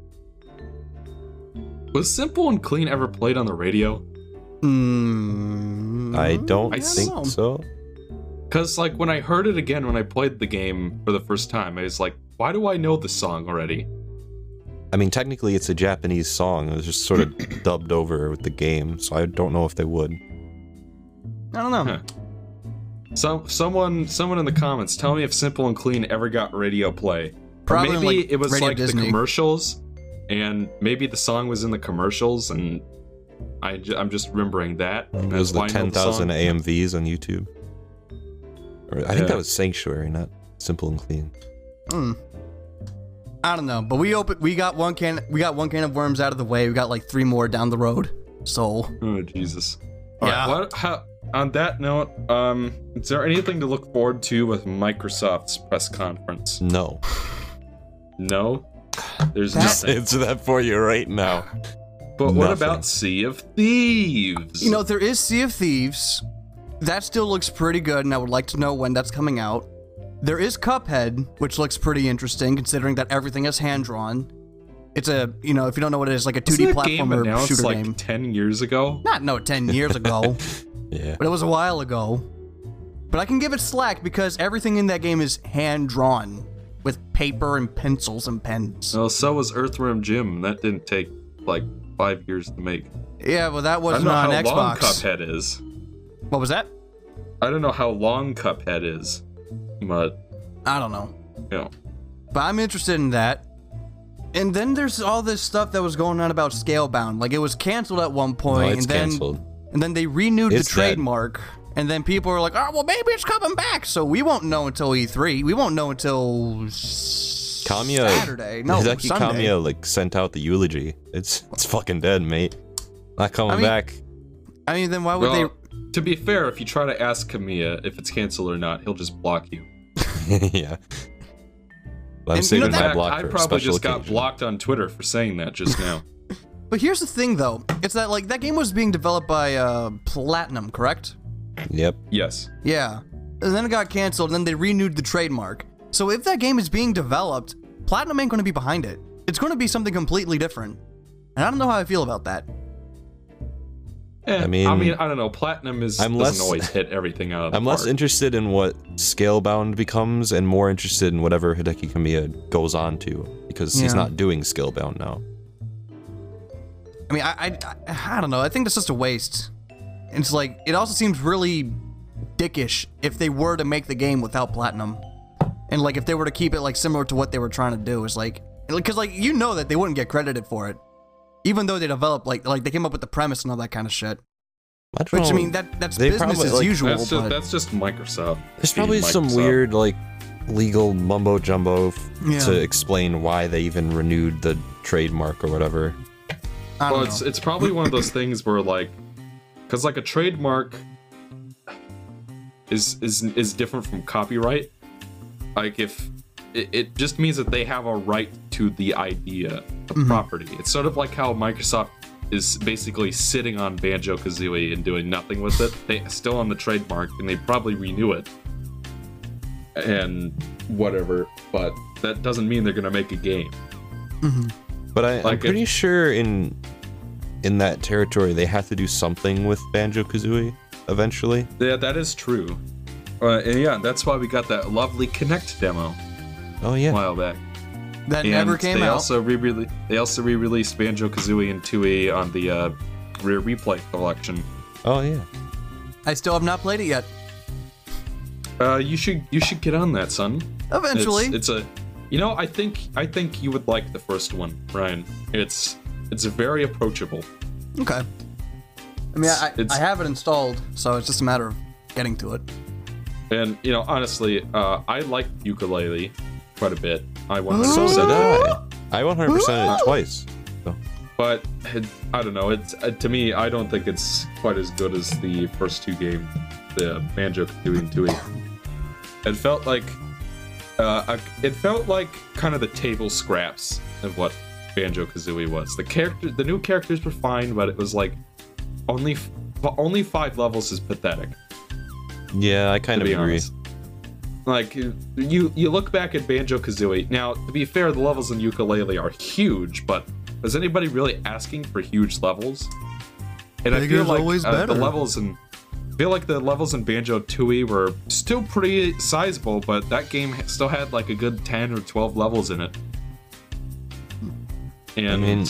Speaker 1: Was Simple and Clean ever played on the radio?
Speaker 3: Mm,
Speaker 2: I don't
Speaker 1: I
Speaker 2: think
Speaker 3: know.
Speaker 2: so.
Speaker 1: Because, like, when I heard it again when I played the game for the first time, I was like, why do I know this song already?
Speaker 2: I mean, technically, it's a Japanese song. It was just sort of dubbed over with the game, so I don't know if they would.
Speaker 3: I don't know.
Speaker 1: Huh. Some someone someone in the comments tell me if Simple and Clean ever got radio play.
Speaker 3: Probably
Speaker 1: or maybe
Speaker 3: like,
Speaker 1: it was
Speaker 3: Radio
Speaker 1: like
Speaker 3: Disney.
Speaker 1: the commercials, and maybe the song was in the commercials, and I ju- I'm just remembering that.
Speaker 2: It
Speaker 1: and
Speaker 2: was the
Speaker 1: why I know
Speaker 2: 10,000. AMVs on YouTube. Or, I think
Speaker 1: Yeah.
Speaker 2: that was Sanctuary, not Simple and Clean.
Speaker 3: Hmm. I don't know, but we open. We got one can. We got one can of worms out of the way. We got like three more down the road. So
Speaker 1: Oh Jesus!
Speaker 3: Yeah.
Speaker 1: Yeah. what, how, on that note, um, is there anything to look forward to with Microsoft's press conference?
Speaker 2: No.
Speaker 1: No, there's
Speaker 3: That-
Speaker 2: Just
Speaker 1: nothing.
Speaker 2: answer that for you right now.
Speaker 1: But what about Sea of Thieves?
Speaker 3: you know there is Sea of Thieves. That still looks pretty good, and I would like to know when that's coming out. There is Cuphead, which looks pretty interesting considering that everything is hand drawn. It's a you know if you don't know what it is, like a 2D
Speaker 1: Wasn't game
Speaker 3: platformer
Speaker 1: announced
Speaker 3: shooter
Speaker 1: like
Speaker 3: game.
Speaker 1: ten years ago.
Speaker 3: Not no ten years ago,
Speaker 2: Yeah.
Speaker 3: but it was a while ago. But I can give it slack because everything in that game is hand drawn with paper and pencils and pens.
Speaker 1: Well, so was Earthworm Jim. That didn't take like five years to make.
Speaker 3: Yeah, well that was
Speaker 1: I
Speaker 3: was
Speaker 1: don't know
Speaker 3: not
Speaker 1: how
Speaker 3: on
Speaker 1: long Cuphead is.
Speaker 3: What was that?
Speaker 1: I don't know how long Cuphead is, but
Speaker 3: I don't know.
Speaker 1: you know,
Speaker 3: But I'm interested in that. And then there's all this stuff that was going on about Scalebound. Like it was canceled at one
Speaker 2: No,
Speaker 3: point,
Speaker 2: it's
Speaker 3: and then
Speaker 2: canceled.
Speaker 3: and then they renewed
Speaker 2: It's
Speaker 3: the
Speaker 2: dead.
Speaker 3: trademark. And then people are like, "Oh, well, maybe it's coming back." So we won't know until E3. We won't know until s-
Speaker 2: Kamiya,
Speaker 3: Saturday. No,
Speaker 2: Hideki
Speaker 3: Sunday.
Speaker 2: Kamiya like sent out the eulogy. It's it's fucking dead, mate. Not coming
Speaker 3: I mean,
Speaker 2: back.
Speaker 3: I mean, then why would
Speaker 1: well, to be fair, if you try to ask Kamiya if it's canceled or not, he'll just block you.
Speaker 2: yeah. But I'm
Speaker 3: And you know that-
Speaker 2: my block
Speaker 1: fact,
Speaker 2: for
Speaker 1: I
Speaker 2: a
Speaker 1: probably
Speaker 2: special
Speaker 1: just got blocked on Twitter for saying that just now.
Speaker 3: But here's the thing, though. It's that like that game was being developed by uh, Platinum, correct?
Speaker 2: Yep.
Speaker 1: yes.
Speaker 3: Yeah. And then it got canceled, and then they renewed the trademark. So if that game is being developed, Platinum ain't going to be behind it. It's going to be something completely different. And I don't know how I feel about that.
Speaker 1: Eh,
Speaker 2: I mean-
Speaker 1: I mean, I don't know. Platinum is
Speaker 2: I'm
Speaker 1: doesn't
Speaker 2: less-
Speaker 1: always hit everything out of the
Speaker 2: I'm less
Speaker 1: park.
Speaker 2: interested in what Scalebound becomes and more interested in whatever Hideki Kamiya goes on to because he's not doing Scalebound now.
Speaker 3: I mean, I, I, I, I don't know. I think that's just a waste. It's like it also seems really dickish if they were to make the game without platinum, and like if they were to keep it like similar to what they were trying to do. Is like because like you know that they wouldn't get credited for it, even though they developed like like they came up with the premise and all that kind of shit.
Speaker 2: I
Speaker 3: Which
Speaker 2: know.
Speaker 3: I mean that that's
Speaker 2: They
Speaker 3: business
Speaker 2: probably,
Speaker 3: as
Speaker 2: like-
Speaker 3: usual.
Speaker 1: That's just
Speaker 3: but
Speaker 1: that's just Microsoft.
Speaker 2: There's
Speaker 1: being
Speaker 2: probably some weird like legal mumbo jumbo f-
Speaker 3: Yeah.
Speaker 2: to explain why they even renewed the trademark or whatever.
Speaker 3: I don't
Speaker 1: Well,
Speaker 3: know.
Speaker 1: it's it's probably one of those things where like, because like a trademark is is is different from copyright. Like if it, it just means that they have a right to the idea, the mm-hmm. property. It's sort of like how Microsoft is basically sitting on Banjo Kazooie and doing nothing with it. They still on the trademark and they probably renew it and whatever. But that doesn't mean they're gonna make a game. Mm-hmm.
Speaker 2: But I, I'm
Speaker 1: Like if-
Speaker 2: pretty sure in in that territory they have to do something with Banjo Kazooie eventually.
Speaker 1: Yeah, that is true. Uh, and yeah, that's why we got that lovely Kinect demo
Speaker 2: Oh yeah, a
Speaker 1: while back.
Speaker 3: that
Speaker 1: and
Speaker 3: never came
Speaker 1: they
Speaker 3: out.
Speaker 1: also re they also re-released Banjo Kazooie and Tooie on the uh, Rare Replay collection.
Speaker 2: Oh yeah.
Speaker 3: I still have not played it yet.
Speaker 1: Uh, you should you should get on that, son.
Speaker 3: Eventually,
Speaker 1: it's, it's a, you know, I think I think you would like the first one, Ryan. It's it's very approachable.
Speaker 3: okay. I mean, I, I have it installed, so it's just a matter of getting to it.
Speaker 1: And you know, honestly, uh, I like Yooka-Laylee quite a bit. I 100%
Speaker 2: So. I. I 100% it twice. So,
Speaker 1: but it, I don't know. It's uh, to me, I don't think it's quite as good as the first two games, the Banjo Kazooie and Tooie. It felt like, uh, a- it felt like kind of the table scraps of what Banjo Kazooie was. The character, the new characters were fine, but it was like only f- only five levels is pathetic.
Speaker 2: yeah, I kind
Speaker 1: To
Speaker 2: of
Speaker 1: be
Speaker 2: agree.
Speaker 1: honest. Like you, you look back at Banjo Kazooie. Now, to be fair, the levels in Yooka-Laylee are huge, but is anybody really asking for huge levels? And I feel like
Speaker 3: always
Speaker 1: uh, the levels in I feel like the levels in Banjo Tooie were still pretty sizable, but that game still had like a good ten or twelve levels in it. And I
Speaker 2: mean,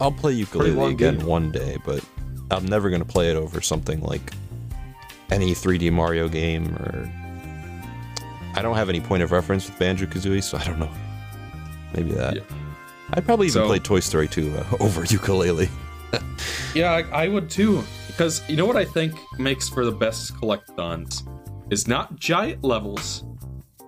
Speaker 2: I'll play
Speaker 1: Yooka-Laylee
Speaker 2: again
Speaker 1: game.
Speaker 2: one day, but I'm never gonna play it over something like any 3D Mario game or. I don't have any point of reference with Banjo Kazooie, so I don't know. Maybe that.
Speaker 1: Yeah.
Speaker 2: I'd probably even
Speaker 1: So-
Speaker 2: play Toy Story 2 uh, over Yooka-Laylee.
Speaker 1: Yeah, I, I would too. Because you know what I think makes for the best collectathons is not giant levels,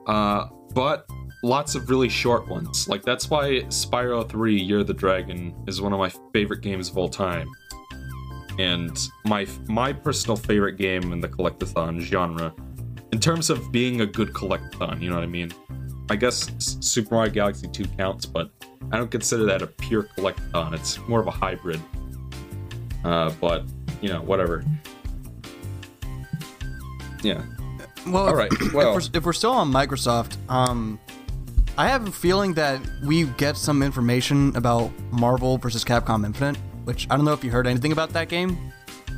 Speaker 1: uh, but lots of really short ones. Like that's why Spyro 3: Year of the Dragon is one of my favorite games of all time, and my my personal favorite game in the collectathon genre. In terms of being a good collectathon, you know what I mean? I guess Super Mario Galaxy 2 counts, but I don't consider that a pure collectathon. It's more of a hybrid. Uh, but you know, whatever. Yeah.
Speaker 3: Well,
Speaker 1: All right, well-
Speaker 3: if, we're, if we're still on Microsoft, um, I have a feeling that we get some information about Marvel versus Capcom Infinite, which I don't know if you heard anything about that game,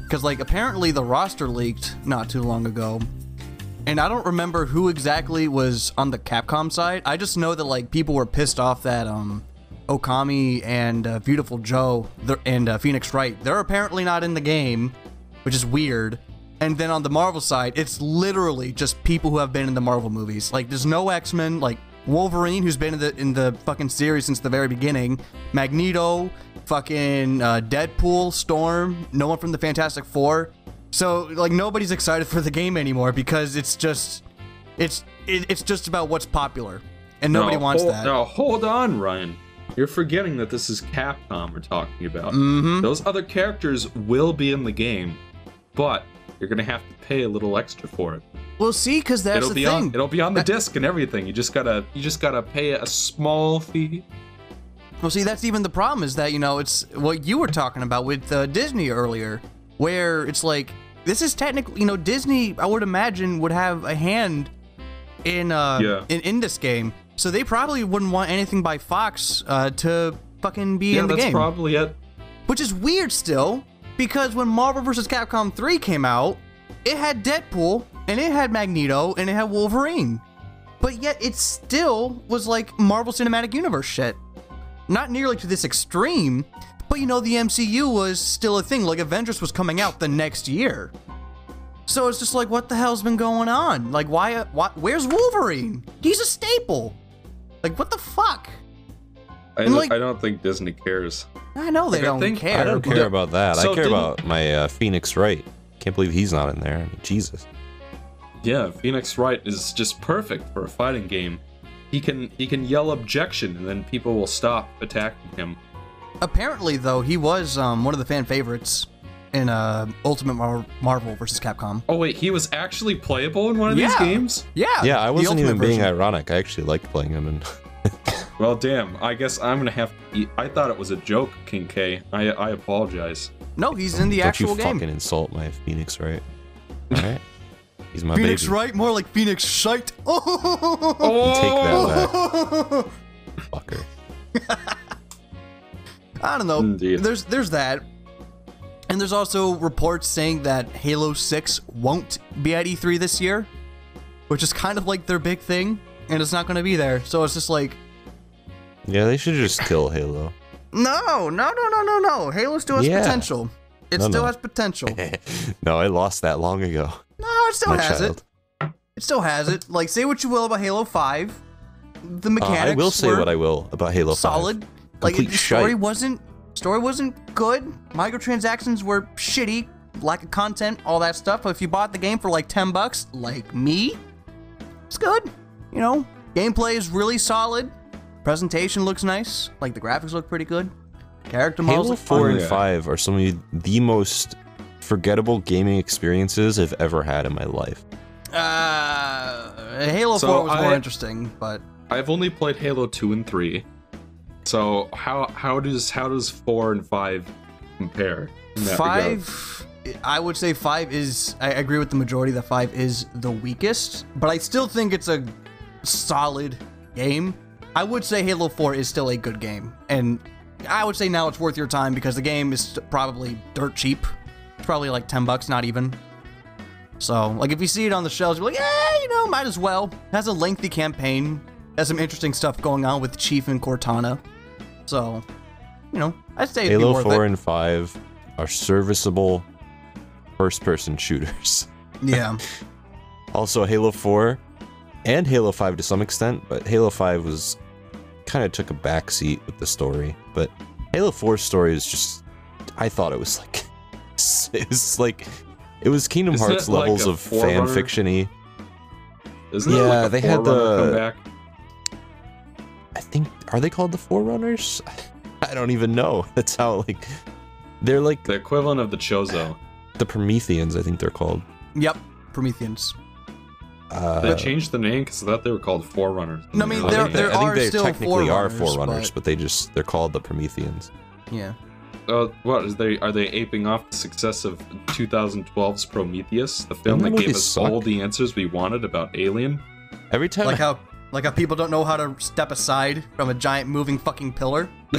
Speaker 3: because like apparently the roster leaked not too long ago, and I don't remember who exactly was on the Capcom side. I just know that like people were pissed off that um, Okami and uh, Beautiful Joe and uh, Phoenix Wright they're apparently not in the game, which is weird. And then on the Marvel side, it's literally just people who have been in the Marvel movies. Like, there's no X Men. Like, Wolverine, who's been in the in the fucking series since the very beginning, Magneto, fucking uh, Deadpool, Storm, no one from the Fantastic Four. So like nobody's excited for the game anymore because it's just it's it, it's just about what's popular, and nobody
Speaker 1: No,
Speaker 3: wants
Speaker 1: hold,
Speaker 3: that.
Speaker 1: No, hold on, Ryan. You're forgetting that this is Capcom we're talking about.
Speaker 3: Mm-hmm.
Speaker 1: Those other characters will be in the game, but you're gonna have to pay a little extra for it.
Speaker 3: Well, see, because that's
Speaker 1: it'll
Speaker 3: the
Speaker 1: be
Speaker 3: thing.
Speaker 1: on it'll be on the
Speaker 3: That-
Speaker 1: disc and everything. You just gotta you just gotta pay a small fee.
Speaker 3: Well, see, that's even the problem is that, you know, it's what you were talking about with uh, Disney earlier, where it's like, this is technically, you know, Disney, I would imagine, would have a hand in, uh,
Speaker 1: Yeah.
Speaker 3: in, in this game. So they probably wouldn't want anything by Fox uh, to fucking be
Speaker 1: Yeah,
Speaker 3: in the game.
Speaker 1: Yeah, that's probably it.
Speaker 3: Which is weird still, because when Marvel vs. Capcom 3 came out, it had Deadpool, and it had Magneto, and it had Wolverine. But yet it still was like Marvel Cinematic Universe shit. Not nearly to this extreme, but you know, the MCU was still a thing. Like Avengers was coming out the next year. So it's just like, what the hell's been going on? Like, why, why where's Wolverine? He's a staple. Like, what the fuck?
Speaker 1: I,
Speaker 3: like-
Speaker 1: I don't think Disney cares.
Speaker 3: I know they
Speaker 1: Like,
Speaker 3: don't
Speaker 1: think-
Speaker 3: care.
Speaker 2: I don't care about that.
Speaker 1: So
Speaker 2: I care about my uh, Phoenix Wright. Can't believe he's not in there. I mean, Jesus.
Speaker 1: Yeah, Phoenix Wright is just perfect for a fighting game. He can he can yell objection and then people will stop attacking him.
Speaker 3: Apparently, though, he was um, one of the fan favorites in uh, Ultimate Mar- Marvel vs. Capcom.
Speaker 1: Oh wait, he was actually playable in one of these games?
Speaker 3: Yeah,
Speaker 2: Yeah, I wasn't
Speaker 3: Ultimate
Speaker 2: even being ironic. I actually liked playing him. And
Speaker 1: Well, damn. I guess I'm gonna have to. Eat. I thought it was a joke, King K. I I apologize.
Speaker 3: No, he's in the
Speaker 2: don't
Speaker 3: actual
Speaker 2: you
Speaker 3: game.
Speaker 2: fucking insult my Phoenix Wright. All right, he's my
Speaker 3: Phoenix
Speaker 2: baby.
Speaker 3: right, more like Phoenix shite. Oh,
Speaker 2: Take that oh. back, fucker.
Speaker 3: I don't know.
Speaker 1: Indeed.
Speaker 3: There's there's that, and there's also reports saying that Halo Six won't be at E3 this year, which is kind of like their big thing, and it's not going to be there. So it's just like,
Speaker 2: Yeah, they should just kill Halo.
Speaker 3: no, no, no, no, no, no. Halo still has
Speaker 2: Yeah.
Speaker 3: potential. It
Speaker 2: No,
Speaker 3: still
Speaker 2: no.
Speaker 3: has potential.
Speaker 2: no, I lost that long ago.
Speaker 3: No, it still
Speaker 2: My
Speaker 3: has
Speaker 2: child.
Speaker 3: it. It still has it. Like, say what you will about Halo 5. The
Speaker 2: Uh,
Speaker 3: mechanics
Speaker 2: I will say what I will about Halo 5.
Speaker 3: solid. Like, the story
Speaker 2: shite.
Speaker 3: wasn't story wasn't good. Microtransactions were shitty. Lack of content, all that stuff. But if you bought the game for like 10 bucks, like me, it's good. You know, gameplay is really solid. Presentation looks nice. Like, the graphics look pretty good. Character models
Speaker 2: Halo
Speaker 3: look
Speaker 2: 4
Speaker 3: fun.
Speaker 2: and 5 are some of the most forgettable gaming experiences I've ever had in my life.
Speaker 3: Uh, Halo
Speaker 1: So
Speaker 3: 4 was more interesting, but
Speaker 1: I've only played Halo 2 and 3. So how how does how does 4 and 5 compare? in regard?
Speaker 3: Five, I would say five is. I agree with the majority that five is the weakest, but I still think it's a solid game. I would say Halo 4 is still a good game, and I would say now it's worth your time because the game is probably dirt cheap. It's probably like 10 bucks, not even. So, like, if you see it on the shelves, you're like, yeah, you know, might as well. It has a lengthy campaign, has some interesting stuff going on with Chief and Cortana. So, you know, I'd say
Speaker 2: Halo
Speaker 3: worth
Speaker 2: 4
Speaker 3: it.
Speaker 2: and 5 are serviceable first person shooters.
Speaker 3: Yeah.
Speaker 2: Also, Halo 4 and Halo 5 to some extent, but Halo 5 was kind of took a backseat with the story. But Halo 4's story is just, I thought it was like, it was like, it was Kingdom
Speaker 1: Isn't
Speaker 2: Hearts
Speaker 1: it like
Speaker 2: levels of fan
Speaker 1: Forerunner?
Speaker 2: fiction y.
Speaker 1: Isn't
Speaker 2: Yeah,
Speaker 1: like a
Speaker 2: they had the-
Speaker 1: comeback?
Speaker 2: I think, are they called the Forerunners? I don't even know. That's how, like, they're like
Speaker 1: the equivalent of the Chozo.
Speaker 2: the Prometheans, I think they're called.
Speaker 3: Yep, Prometheans.
Speaker 2: Uh,
Speaker 1: They changed the name because I thought they were called Forerunners.
Speaker 3: No, I mean,
Speaker 2: I
Speaker 3: there- there
Speaker 2: they, I think
Speaker 3: are
Speaker 2: they
Speaker 3: still
Speaker 2: technically are
Speaker 3: Forerunners,
Speaker 2: Forerunners,
Speaker 3: but-
Speaker 2: but they just, they're called the Prometheans.
Speaker 3: Yeah.
Speaker 1: Uh, what is they? Are they aping off the success of 2012's Prometheus, the film
Speaker 2: Didn't
Speaker 1: that
Speaker 2: that
Speaker 1: gave us
Speaker 2: suck?
Speaker 1: all the answers we wanted about Alien?
Speaker 2: Every time
Speaker 3: Like how like how people don't know how to step aside from a giant moving fucking pillar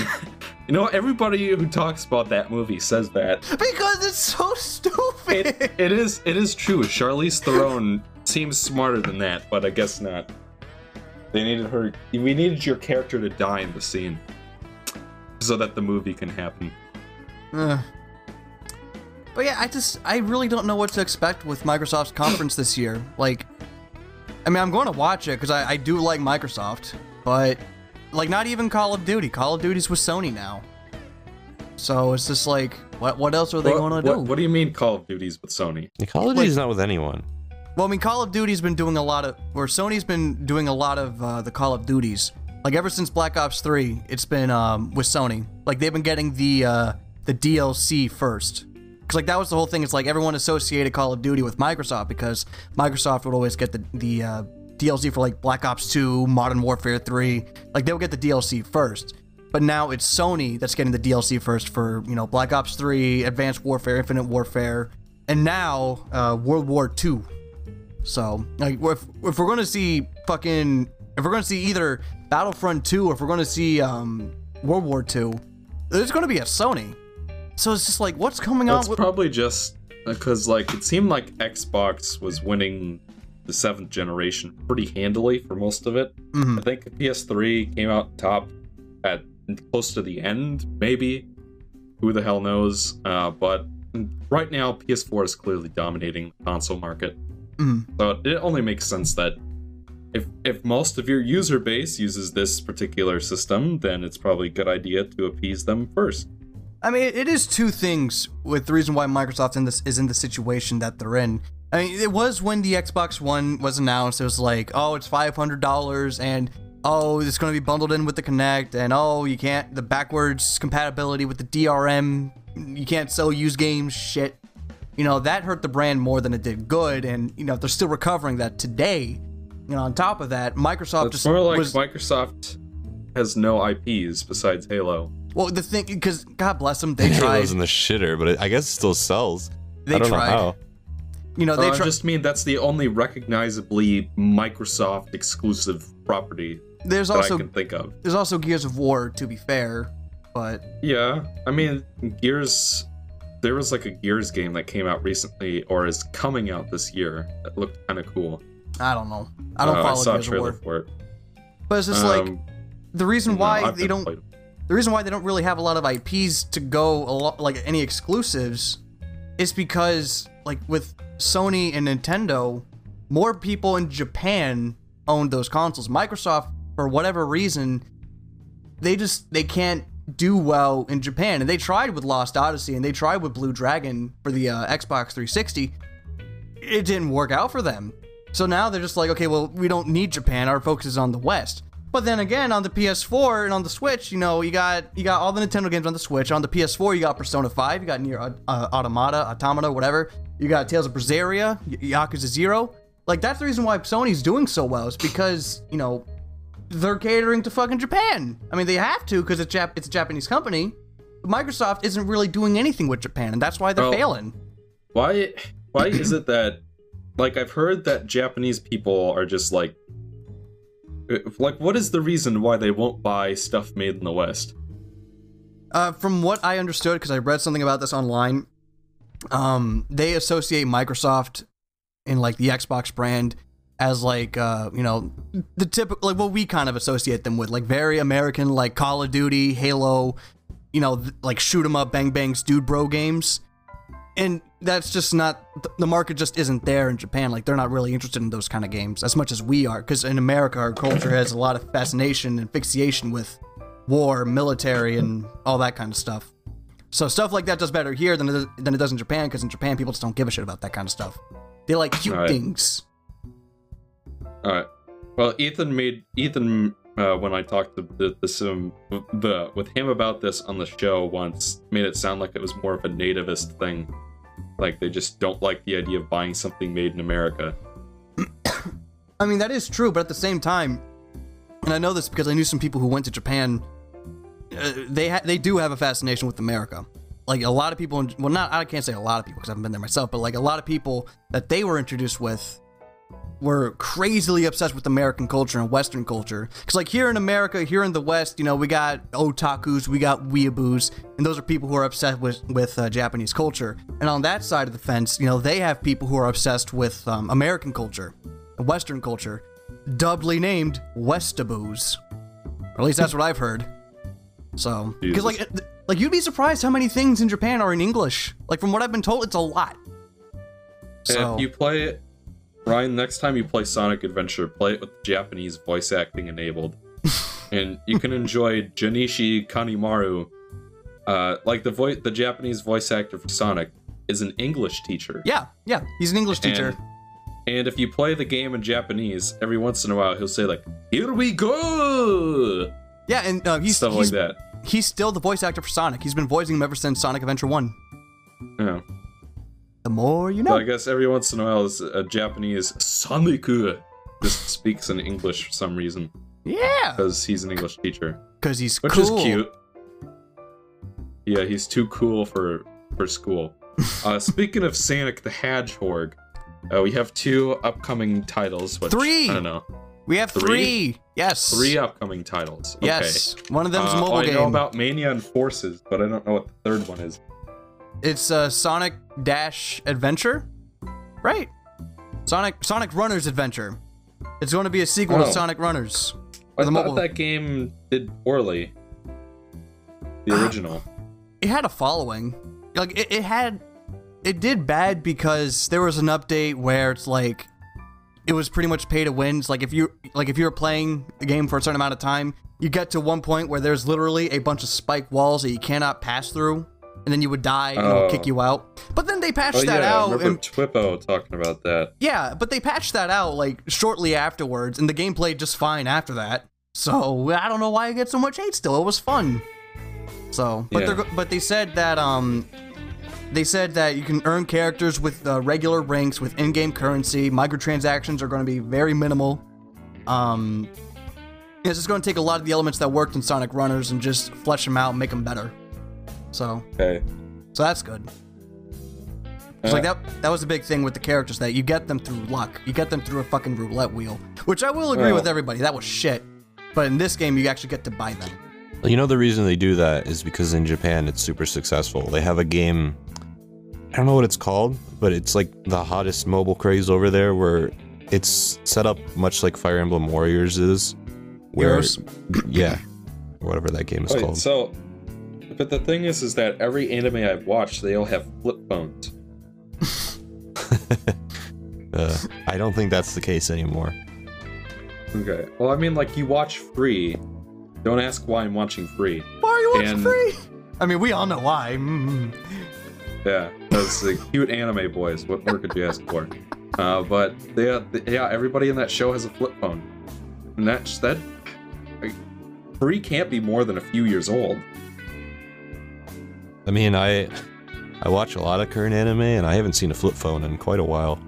Speaker 1: You know, everybody who talks about that movie says that.
Speaker 3: because it's so stupid.
Speaker 1: It, it is it is true. Charlize Theron seems smarter than that, but I guess not. They needed her. We needed your character to die in the scene, so that the movie can happen.
Speaker 3: Ugh. But yeah, I just I really don't know what to expect with Microsoft's conference this year. Like I mean, I'm going to watch it because I, I do like Microsoft, but like not even Call of Duty. Call of Duty's with Sony now. So it's just like, what what else are they
Speaker 1: What-
Speaker 3: going to do?
Speaker 1: What do you mean Call of Duty's with Sony?
Speaker 2: Call of Duty's not with anyone.
Speaker 3: Well, I mean, Call of Duty's been doing a lot of, or Sony's been doing a lot of uh, the Call of Duties. Like ever since Black Ops 3, it's been um, with Sony. Like they've been getting the uh, the DLC first. Cause like that was the whole thing. It's like everyone associated Call of Duty with Microsoft because Microsoft would always get the the uh, DLC for like Black Ops 2, Modern Warfare 3. Like they would get the DLC first. But now it's Sony that's getting the DLC first for you know Black Ops 3, Advanced Warfare, Infinite Warfare, and now uh, World War 2. So, like, if, if we're gonna see fucking, if we're gonna see either Battlefront 2 or if we're gonna see um, World War 2, there's gonna be a Sony. So it's just like, what's coming
Speaker 1: That's
Speaker 3: out? With,
Speaker 1: probably just because like it seemed like Xbox was winning the seventh generation pretty handily for most of it.
Speaker 3: Mhm.
Speaker 1: I think PS3 came out top at close to the end, maybe. Who the hell knows? Uh, but right now, PS4 is clearly dominating the console market.
Speaker 3: Mhm.
Speaker 1: So it only makes sense that if if most of your user base uses this particular system, then it's probably a good idea to appease them first.
Speaker 3: I mean, it is two things with the reason why Microsoft in this is in the situation that they're in. I mean, it was when the Xbox One was announced. It was like, oh, it's five hundred dollars, and oh, it's going to be bundled in with the Kinect, and oh, you can't the backwards compatibility with the DRM. You can't sell used games. Shit, you know that hurt the brand more than it did good, and you know they're still recovering that today. You know, on top of that, Microsoft
Speaker 1: It's
Speaker 3: just
Speaker 1: more like
Speaker 3: was
Speaker 1: Microsoft has no IPs besides Halo.
Speaker 3: well the thing because God bless them, they
Speaker 2: It
Speaker 3: tried.
Speaker 2: was in the shitter, but it, I guess it still sells.
Speaker 3: They
Speaker 2: I don't
Speaker 3: tried.
Speaker 2: know how.
Speaker 3: You know, they
Speaker 1: Uh, I just mean that's the only recognizably Microsoft exclusive property
Speaker 3: There's
Speaker 1: that
Speaker 3: also
Speaker 1: I can think of.
Speaker 3: There's also Gears of War, to be fair, but
Speaker 1: Yeah, I mean Gears. There was like a Gears game that came out recently, or is coming out this year. That looked kind of cool.
Speaker 3: I don't know. I don't
Speaker 1: Uh,
Speaker 3: follow
Speaker 1: I saw a
Speaker 3: Gears of
Speaker 1: trailer
Speaker 3: War.
Speaker 1: for it.
Speaker 3: But it's just like
Speaker 1: Um,
Speaker 3: the reason why they don't. The reason why they don't really have a lot of IPs to go a lot like any exclusives is because like with Sony and Nintendo, more people in Japan own those consoles. Microsoft, for whatever reason, they just they can't do well in Japan. And they tried with Lost Odyssey and they tried with Blue Dragon for the uh, Xbox 360. It didn't work out for them. So now they're just like, okay, well, we don't need Japan. Our focus is on the West. But then again, on the PS4 and on the Switch, you know, you got you got all the Nintendo games on the Switch. On the PS4, you got Persona 5, you got Nier uh, Automata, Automata, whatever. You got Tales of Berseria, Yakuza Zero. Like that's the reason why Sony's doing so well is because you know they're catering to fucking Japan. I mean, they have to because it's Jap- it's a Japanese company. But Microsoft isn't really doing anything with Japan, and that's why they're
Speaker 1: Well,
Speaker 3: failing.
Speaker 1: Why? Why is it that? Like I've heard that Japanese people are just like, like what is the reason why they won't buy stuff made in the West?
Speaker 3: Uh, from what I understood, because I read something about this online, um, they associate Microsoft in like the Xbox brand as like uh, you know the typical like what we kind of associate them with, like very American, like Call of Duty, Halo, you know, th- like shoot 'em up, bang bangs, dude bro games, and that's just not th- the market just isn't there in Japan. Like they're not really interested in those kind of games as much as we are, because in America our culture has a lot of fascination and fixation with war, military, and all that kind of stuff. So stuff like that does better here than it does, than it does in Japan, because in Japan people just don't give a shit about that kind of stuff. They like cute
Speaker 1: Right.
Speaker 3: things.
Speaker 1: All right. Well, Ethan made Ethan uh, when I talked to the, um, the with him about this on the show once made it sound like it was more of a nativist thing, like they just don't like the idea of buying something made in America.
Speaker 3: I mean that is true, but at the same time, and I know this because I knew some people who went to Japan. Uh, they ha- they do have a fascination with America. Like a lot of people, in, well, not I can't say a lot of people because I haven't been there myself, but like a lot of people that they were introduced with were crazily obsessed with American culture and Western culture. Because like here in America, here in the West, you know, we got otakus, we got weeaboos, and those are people who are obsessed with with uh, Japanese culture. And on that side of the fence, you know, they have people who are obsessed with um, American culture, Western culture, doubly named Westaboos. Or at least that's what I've heard. So, because like, like you'd be surprised how many things in Japan are in English. Like from what I've been told, it's a lot. So
Speaker 1: If you play Ryan, next time you play Sonic Adventure, play it with Japanese voice acting enabled. and you can enjoy Junichi Kanemaru. Uh, like the voice the Japanese voice actor for Sonic is an English teacher.
Speaker 3: Yeah, yeah. He's an English teacher.
Speaker 1: And, and if you play the game in Japanese, every once in a while he'll say like, "Here we go,"
Speaker 3: yeah, and uh, he's
Speaker 1: stuff
Speaker 3: he's,
Speaker 1: like that.
Speaker 3: he's still the voice actor for Sonic. He's been voicing him ever since Sonic Adventure One.
Speaker 1: Yeah.
Speaker 3: The more you
Speaker 1: So
Speaker 3: know.
Speaker 1: I guess every once in a while, a Japanese Sonic just speaks in English for some reason
Speaker 3: yeah,
Speaker 1: because he's an English teacher,
Speaker 3: because he's
Speaker 1: which
Speaker 3: cool.
Speaker 1: is cute. Yeah, he's too cool for for school. uh, speaking of Sonic the Hedgehog, uh, we have two upcoming titles. Which,
Speaker 3: Three!
Speaker 1: I don't know.
Speaker 3: We have
Speaker 1: Three?
Speaker 3: three. Yes.
Speaker 1: Three upcoming titles. Okay.
Speaker 3: Yes. One of them's
Speaker 1: Uh,
Speaker 3: mobile
Speaker 1: I
Speaker 3: game.
Speaker 1: know about Mania and Forces, but I don't know what the third one is.
Speaker 3: It's uh, Sonic Dash Adventure, right? Sonic Sonic Runners Adventure. It's going to be a sequel
Speaker 1: Oh.
Speaker 3: to Sonic Runners.
Speaker 1: I thought
Speaker 3: mobile-
Speaker 1: that game did poorly. The
Speaker 3: Ah.
Speaker 1: original.
Speaker 3: It had a following. Like it, it had, it did bad because there was an update where it's like, it was pretty much pay to win. It's like if you like if you were playing the game for a certain amount of time, you get to one point where there's literally a bunch of spike walls that you cannot pass through, and then you would die and it would
Speaker 1: Oh.
Speaker 3: kick you out. But then they patched
Speaker 1: Oh
Speaker 3: that
Speaker 1: yeah, I
Speaker 3: out
Speaker 1: remember
Speaker 3: and
Speaker 1: Twippo talking about that.
Speaker 3: Yeah, but they patched that out like shortly afterwards, and the game played just fine after that. So I don't know why it gets so much hate. Still, it was fun. So, but
Speaker 1: Yeah.
Speaker 3: but they said that um, they said that you can earn characters with uh, regular ranks with in-game currency. Microtransactions are going to be very minimal. Um, it's just going to take a lot of the elements that worked in Sonic Runners and just flesh them out, and make them better. So,
Speaker 1: Okay.
Speaker 3: so that's good. It's like that that was the big thing with the characters that you get them through luck. You get them through a fucking roulette wheel. Which I will agree
Speaker 1: Well-
Speaker 3: with everybody. That was shit. But in this game you actually get to buy them.
Speaker 2: You know the reason they do that is because in Japan it's super successful. They have a game I don't know what it's called, but it's like the hottest mobile craze over there where it's set up much like Fire Emblem Warriors is. Where
Speaker 3: Heroes?
Speaker 2: yeah. Whatever that game is
Speaker 1: Wait,
Speaker 2: called.
Speaker 1: so, but the thing is, is that every anime I've watched, they all have flip phones.
Speaker 2: uh, I don't think that's the case anymore.
Speaker 1: Okay. Well, I mean, like you watch free. Don't ask why I'm watching free.
Speaker 3: Why are you watching
Speaker 1: And-
Speaker 3: free? I mean, we all know why. Mm.
Speaker 1: Yeah, those the cute anime boys. What more could you ask for? Uh, but they, uh, th- yeah, everybody in that show has a flip phone, and that's that. Free can't be more than a few years old.
Speaker 2: I mean, I I watch a lot of current anime and I haven't seen a flip phone in quite a while.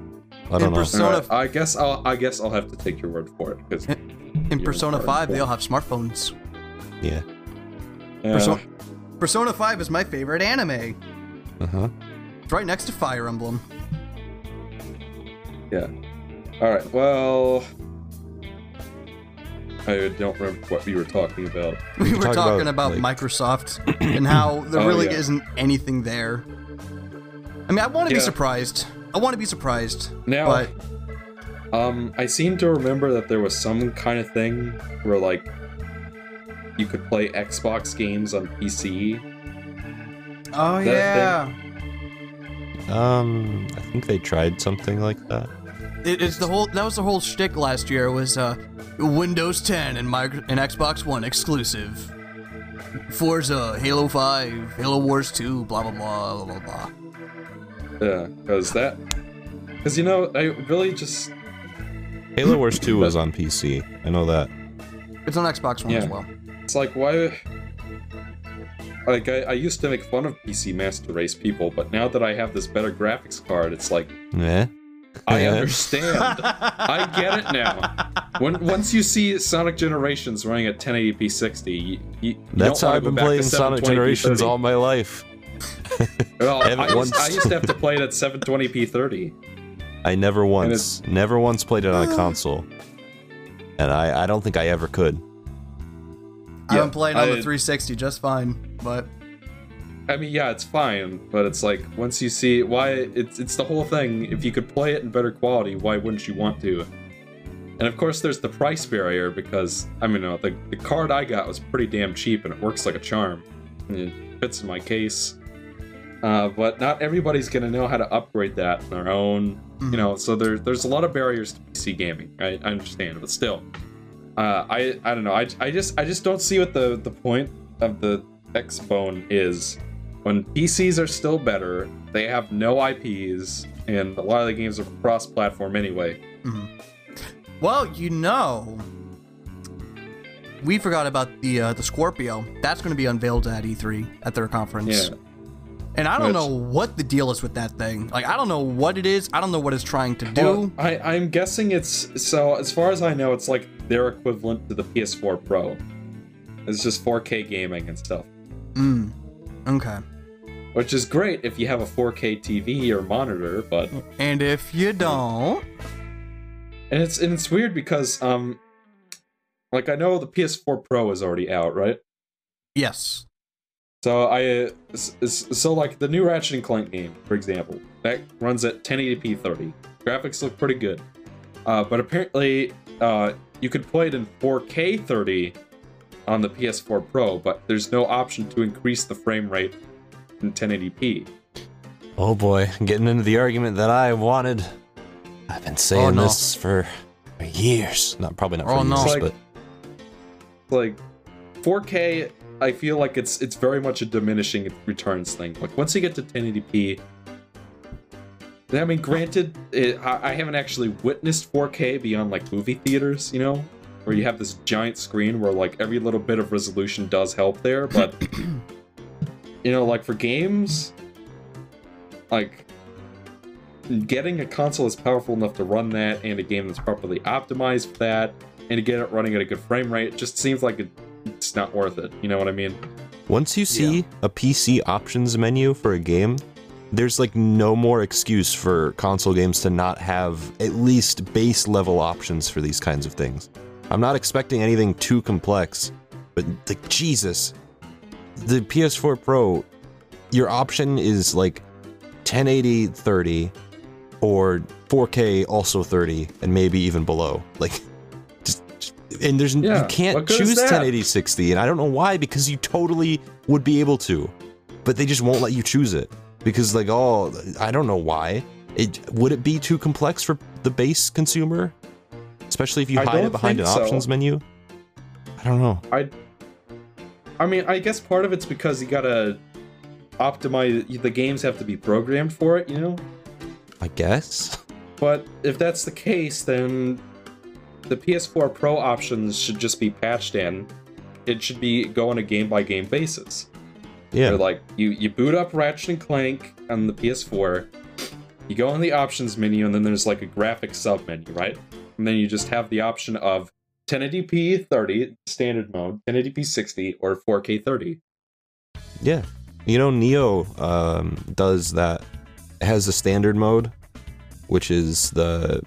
Speaker 2: I don't
Speaker 3: In
Speaker 2: know.
Speaker 3: pers- Persona-
Speaker 1: Alright, I guess I'll I guess I'll have to take your word for it because
Speaker 3: In
Speaker 1: You're
Speaker 3: Persona 5, they all have smartphones.
Speaker 2: Yeah.
Speaker 3: Persona, Persona 5 is my favorite anime.
Speaker 2: Uh-huh.
Speaker 3: It's right next to Fire Emblem.
Speaker 1: yeah. All right. Well, I don't remember what we were talking about.
Speaker 3: We were
Speaker 2: talk
Speaker 3: talking
Speaker 2: about,
Speaker 3: about,
Speaker 2: like-
Speaker 3: Microsoft and how there
Speaker 1: Oh,
Speaker 3: really
Speaker 1: yeah.
Speaker 3: isn't anything there. I mean, I want to be surprised. I want to be surprised.
Speaker 1: Now,
Speaker 3: But
Speaker 1: um, I seem to remember that there was some kind of thing where like you could play Xbox games on PC.
Speaker 3: oh
Speaker 1: that
Speaker 3: yeah,
Speaker 2: Um, I think they tried something like that.
Speaker 3: It, it's the whole. That was the whole shtick last year. Was uh, Windows 10 and micro, and Xbox One exclusive. Forza, Halo 5, Halo Wars 2, blah blah blah blah blah blah.
Speaker 1: Yeah, because that, because you know, I really just
Speaker 2: Halo Wars 2 was on PC. I know that.
Speaker 3: It's on Xbox One as well.
Speaker 1: It's like why. Like I, I used to make fun of PC Master Race people, but now that I have this better graphics card, it's like
Speaker 2: Eh?
Speaker 1: I understand. I get it now. When once you see Sonic Generations running at 1080p 60, you, you
Speaker 2: That's
Speaker 1: don't
Speaker 2: how I've been playing Sonic Generations
Speaker 1: 30.
Speaker 2: all my life.
Speaker 1: Well,
Speaker 2: I
Speaker 1: I,
Speaker 2: haven't
Speaker 1: used, I used to have to play it at 720p 30.
Speaker 2: I never once, never once played it on a uh. console. And I, I don't think I ever could.
Speaker 3: I've
Speaker 1: Yeah,
Speaker 3: been playing on
Speaker 1: I-
Speaker 3: the 360 just fine, but
Speaker 1: I mean, yeah, it's fine, but it's like once you see why it's it's the whole thing. If you could play it in better quality, why wouldn't you want to? And of course, there's the price barrier because I mean, no, the the card I got was pretty damn cheap and it works like a charm. And it fits in my case. Uh, but not everybody's gonna know how to upgrade that on their own.
Speaker 3: Mhm.
Speaker 1: You know, so there, there's a lot of barriers to PC gaming. I, I understand, but still, uh, I I don't know. I, I just I just don't see what the the point of the Xbone is. When PCs are still better, they have no IPs, and a lot of the games are cross-platform anyway.
Speaker 3: Mhm. Well, you know, we forgot about the uh, the Scorpio. That's going to be unveiled at E3 at their conference.
Speaker 1: Yeah.
Speaker 3: And I don't
Speaker 1: Which-
Speaker 3: know what the deal is with that thing. Like, I don't know what it is. I don't know what it's trying to do.
Speaker 1: Well, I, I'm guessing it's so. As far as I know, it's like their equivalent to the PS4 Pro. It's just 4K gaming and stuff,
Speaker 3: Mm. Okay.
Speaker 1: Which is great if you have a 4K TV or monitor. But
Speaker 3: And if you don't,
Speaker 1: and it's and it's weird because um, like I know the PS4 Pro is already out, right?
Speaker 3: yes.
Speaker 1: So I uh, so like the new Ratchet and Clank game, for example, that runs at 1080p 30. Graphics look pretty good, uh, but apparently uh, you could play it in 4K 30 on the PS4 Pro, but there's no option to increase the frame rate in 1080p.
Speaker 2: Oh boy, getting into the argument that I wanted. I've been saying
Speaker 3: Oh, no.
Speaker 2: this for, for years. Not probably not for
Speaker 3: Oh, no.
Speaker 2: years,
Speaker 1: It's like-
Speaker 2: but
Speaker 1: Like 4K, I feel like it's it's very much a diminishing returns thing. Like once you get to 1080p. I mean, granted, it, I, I haven't actually witnessed 4K beyond like movie theaters, you know, where you have this giant screen where like every little bit of resolution does help there, but you know, like for games, like getting a console that's powerful enough to run that and a game that's properly optimized for that and to get it running at a good frame rate just seems like it, it's not worth it. You know what I mean?
Speaker 2: once you see a PC options menu for a game, there's like no more excuse for console games to not have at least base level options for these kinds of things. I'm not expecting anything too complex, but like Jesus, the PS4 Pro, your option is like 1080 30 or 4K also 30 and maybe even below. Like just, and there's
Speaker 1: Yeah,
Speaker 2: you can't
Speaker 1: what good is
Speaker 2: choose 1080 60 and I don't know why because you totally would be able to. But they just won't let you choose it because like oh I don't know why. It would it be too complex for the base consumer? Especially if you
Speaker 1: I
Speaker 2: hide it behind an
Speaker 1: so.
Speaker 2: options menu? I don't know.
Speaker 1: I I mean, I guess part of it's because you gotta optimize the games have to be programmed for it, you know?
Speaker 2: I guess.
Speaker 1: But if that's the case, then the PS4 Pro options should just be patched in. It should be go on a game by game basis.
Speaker 2: Yeah.
Speaker 1: Where like you you boot up Ratchet and Clank on the PS4, you go in the options menu, and then there's like a graphic sub menu, right? And then you just have the option of 1080p 30 standard mode, 1080p 60, or 4K 30.
Speaker 2: Yeah. You know, Nioh um, does that. It has the standard mode, which is the,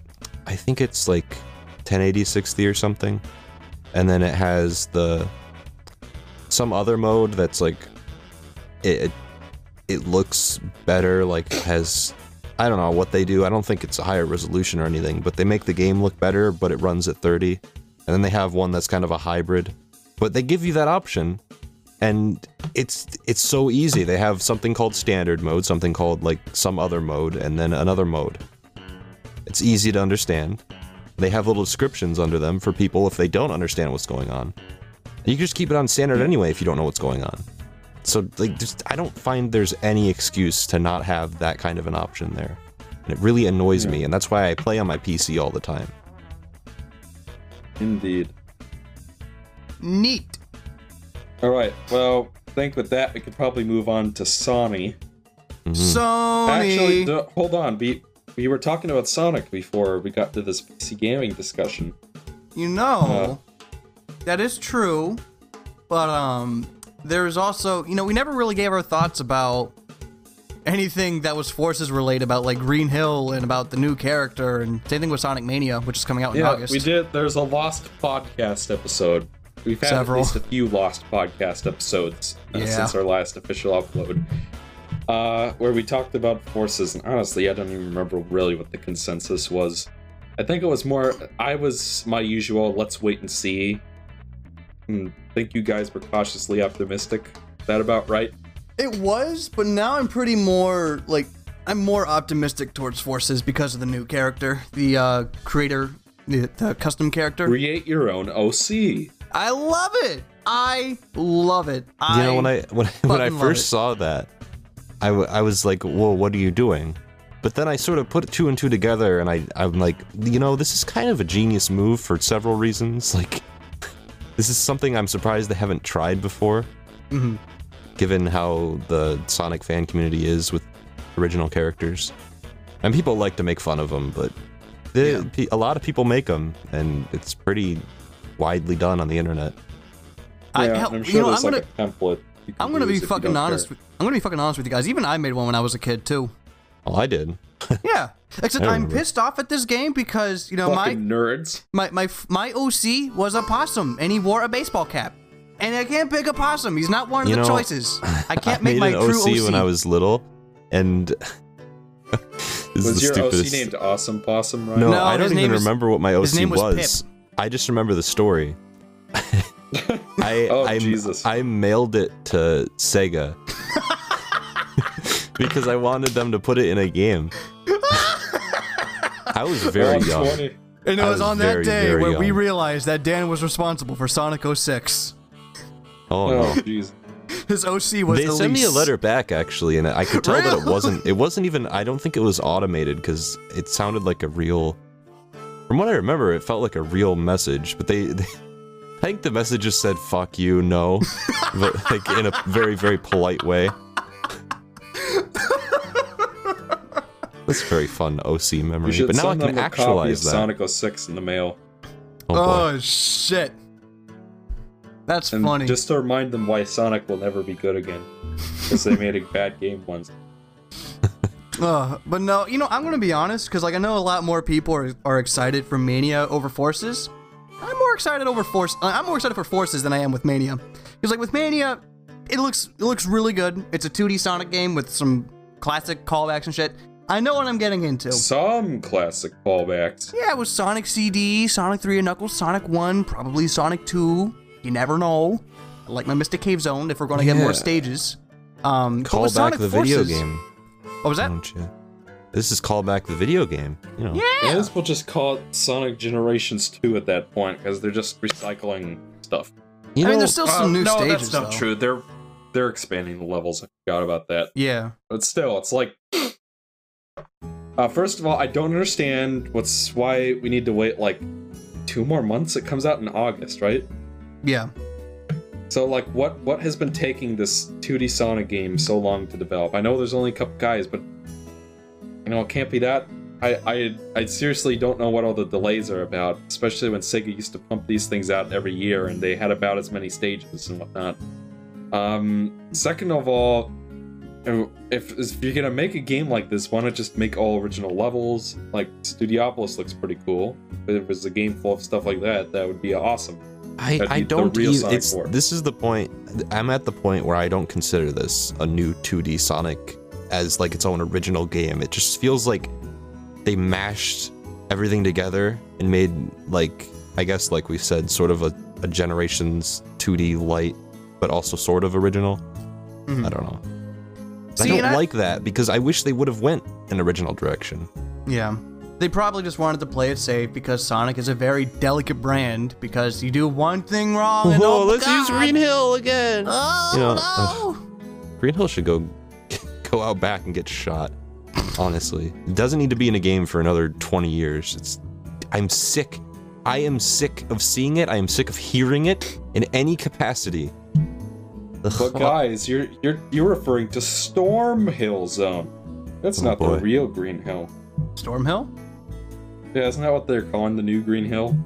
Speaker 2: I think it's like 1080 60 or something. And then it has the, some other mode that's like, it, it, looks better, like has, I don't know what they do. I don't think it's a higher resolution or anything, but they make the game look better, but it runs at 30. And then they have one that's kind of a hybrid. But they give you that option and it's it's so easy. They have something called standard mode, something called like some other mode, and then another mode. It's easy to understand. They have little descriptions under them for people if they don't understand what's going on. And you can just keep it on standard anyway if you don't know what's going on. So like just I don't find there's any excuse to not have that kind of an option there. And it really annoys
Speaker 1: Yeah.
Speaker 2: me, and that's why I play on my PC all the time.
Speaker 1: Indeed.
Speaker 3: Neat.
Speaker 1: All right. Well, I think with that we could probably move on to Sony.
Speaker 2: Mhm.
Speaker 3: Sony.
Speaker 1: Actually, d- hold on. We we were talking about Sonic before we got to this PC gaming discussion.
Speaker 3: You know, that is true, but um, there's also you know we never really gave our thoughts about anything that was Forces related about like Green Hill and about the new character and same thing with Sonic Mania, which is coming out in
Speaker 1: Yeah,
Speaker 3: August.
Speaker 1: we did. There's a lost podcast episode. We've had
Speaker 3: Several.
Speaker 1: at least a few lost podcast episodes uh,
Speaker 3: Yeah.
Speaker 1: since our last official upload, uh, where we talked about forces. And honestly, I don't even remember really what the consensus was. I think it was more. I was my usual. Let's wait and see. And I think you guys were cautiously optimistic. Is that about right?
Speaker 3: It was, but now I'm pretty more like I'm more optimistic towards Forces because of the new character, the uh, creator, the, the custom character.
Speaker 1: Create your own OC.
Speaker 3: I love it. I love it.
Speaker 2: You know, when I when, when I first saw that, I, w- I was like, "Well, what are you doing?" But then I sort of put two and two together, and I I'm like, you know, this is kind of a genius move for several reasons. Like, this is something I'm surprised they haven't tried before,
Speaker 3: Mhm.
Speaker 2: Given how the Sonic fan community is with original characters. And people like to make fun of them, but they,
Speaker 3: Yeah.
Speaker 2: a lot of people make them, and it's pretty widely done on the internet.
Speaker 3: I,
Speaker 1: Yeah,
Speaker 3: hell,
Speaker 1: I'm sure
Speaker 3: you know,
Speaker 1: there's
Speaker 3: I'm
Speaker 1: like
Speaker 3: gonna
Speaker 1: a template. you
Speaker 3: I'm gonna be
Speaker 1: use if you
Speaker 3: fucking honest.
Speaker 1: care.
Speaker 3: With, I'm gonna be fucking honest with you guys. Even I made one when I was a kid too.
Speaker 2: Well, I did.
Speaker 3: Yeah. Except
Speaker 2: I
Speaker 3: I'm
Speaker 2: remember.
Speaker 3: pissed off at this game because you know my
Speaker 1: nerds.
Speaker 3: my my my OC was a possum and he wore a baseball cap. And I can't pick a possum. He's not one of
Speaker 2: You
Speaker 3: the
Speaker 2: know,
Speaker 3: choices. I can't
Speaker 2: I
Speaker 3: make
Speaker 2: made
Speaker 3: my
Speaker 2: an
Speaker 3: true
Speaker 2: OC,
Speaker 3: OC.
Speaker 2: when I was little, and this is
Speaker 1: Was
Speaker 2: the
Speaker 1: your
Speaker 2: stupidest.
Speaker 1: OC named Awesome Possum, right?
Speaker 2: No,
Speaker 3: No,
Speaker 2: I don't even
Speaker 3: is-
Speaker 2: remember what my OC
Speaker 3: his name was
Speaker 2: I just remember the story. I
Speaker 1: Oh,
Speaker 2: I,
Speaker 1: Jesus.
Speaker 2: I mailed it to Sega because I wanted them to put it in a game. I was very young.
Speaker 1: 20.
Speaker 3: and it was,
Speaker 2: was
Speaker 3: on that
Speaker 2: very,
Speaker 3: day
Speaker 2: very
Speaker 3: where we realized that Dan was responsible for Sonic 06.
Speaker 2: Oh
Speaker 1: Oh,
Speaker 2: no.
Speaker 1: jeez.
Speaker 3: His OC was
Speaker 2: They
Speaker 3: the
Speaker 2: sent me a letter back actually, and I could tell that it wasn't. It wasn't even. I don't think it was automated because it sounded like a real. From what I remember, it felt like a real message, but they. they I think the message just said "fuck you, no," but like in a very very polite way. That's a very fun OC memory, but now I can
Speaker 1: them a copy of
Speaker 2: actualize that.
Speaker 1: Sonic 06 in the mail.
Speaker 2: Oh.
Speaker 3: Oh shit. That's
Speaker 1: And
Speaker 3: funny.
Speaker 1: just to remind them why Sonic will never be good again. Because they made a bad game once.
Speaker 3: Uh, but no, you know, I'm gonna be honest, because like I know a lot more people are, are excited for Mania over Forces. I'm more excited over Force. uh, I'm more excited for Forces than I am with Mania, because like with Mania, it looks it looks really good. It's a 2D Sonic game with some classic callbacks and shit. I know what I'm getting into.
Speaker 1: Some classic callbacks.
Speaker 3: Yeah, it was Sonic CD, Sonic 3 and Knuckles, Sonic 1, probably Sonic 2. You never know. I like my Mystic Cave Zone if we're gonna get more stages. Um,
Speaker 2: Call back
Speaker 3: Sonic
Speaker 2: the video game,
Speaker 3: What was that?
Speaker 2: don't you? This is call back the video game. You know.
Speaker 1: May as well just call it Sonic Generations 2 at that point, because they're just recycling stuff.
Speaker 2: You
Speaker 3: I mean, there's still some
Speaker 1: Uh,
Speaker 3: new
Speaker 1: no,
Speaker 3: stages.
Speaker 1: that's not
Speaker 3: though.
Speaker 1: true. They're they're expanding the levels. I forgot about that.
Speaker 3: Yeah.
Speaker 1: But still, it's like. Uh, first of all, I don't understand what's why we need to wait like two more months. It comes out in August, right?
Speaker 3: Yeah.
Speaker 1: So like, what what has been taking this 2D Sonic game so long to develop? I know there's only a couple guys, but you know it can't be that. I I I seriously don't know what all the delays are about, especially when Sega used to pump these things out every year and they had about as many stages and whatnot. Um, second of all, if if you're gonna make a game like this, why not just make all original levels? Like Studiopolis looks pretty cool. If it was a game full of stuff like that, that would be awesome.
Speaker 2: I, I don't
Speaker 1: real
Speaker 2: even,
Speaker 1: Sonic
Speaker 2: it's
Speaker 1: 4.
Speaker 2: this is the point I'm at the point where I don't consider this a new 2D Sonic as like its own original game. It just feels like they mashed everything together and made like I guess like we said sort of a, a generations 2D light but also sort of original.
Speaker 3: Mhm.
Speaker 2: I don't know.
Speaker 3: See,
Speaker 2: I don't
Speaker 3: and I-
Speaker 2: like that because I wish they would have went an original direction.
Speaker 3: Yeah. They probably just wanted to play it safe because Sonic is a very delicate brand. Because you do one thing wrong and oh,
Speaker 2: let's use Green Hill again.
Speaker 3: Oh
Speaker 2: You know,
Speaker 3: no!
Speaker 2: Uh, Green Hill should go go out back and get shot. Honestly, it doesn't need to be in a game for another 20 years. It's I'm sick. I am sick of seeing it. I am sick of hearing it in any capacity.
Speaker 1: But guys, you're you're you're referring to Storm Hill Zone. That's
Speaker 2: Oh,
Speaker 1: not
Speaker 2: boy.
Speaker 1: the real Green Hill.
Speaker 3: Stormhill?
Speaker 1: Yeah, isn't that what they're calling the new Green Hill?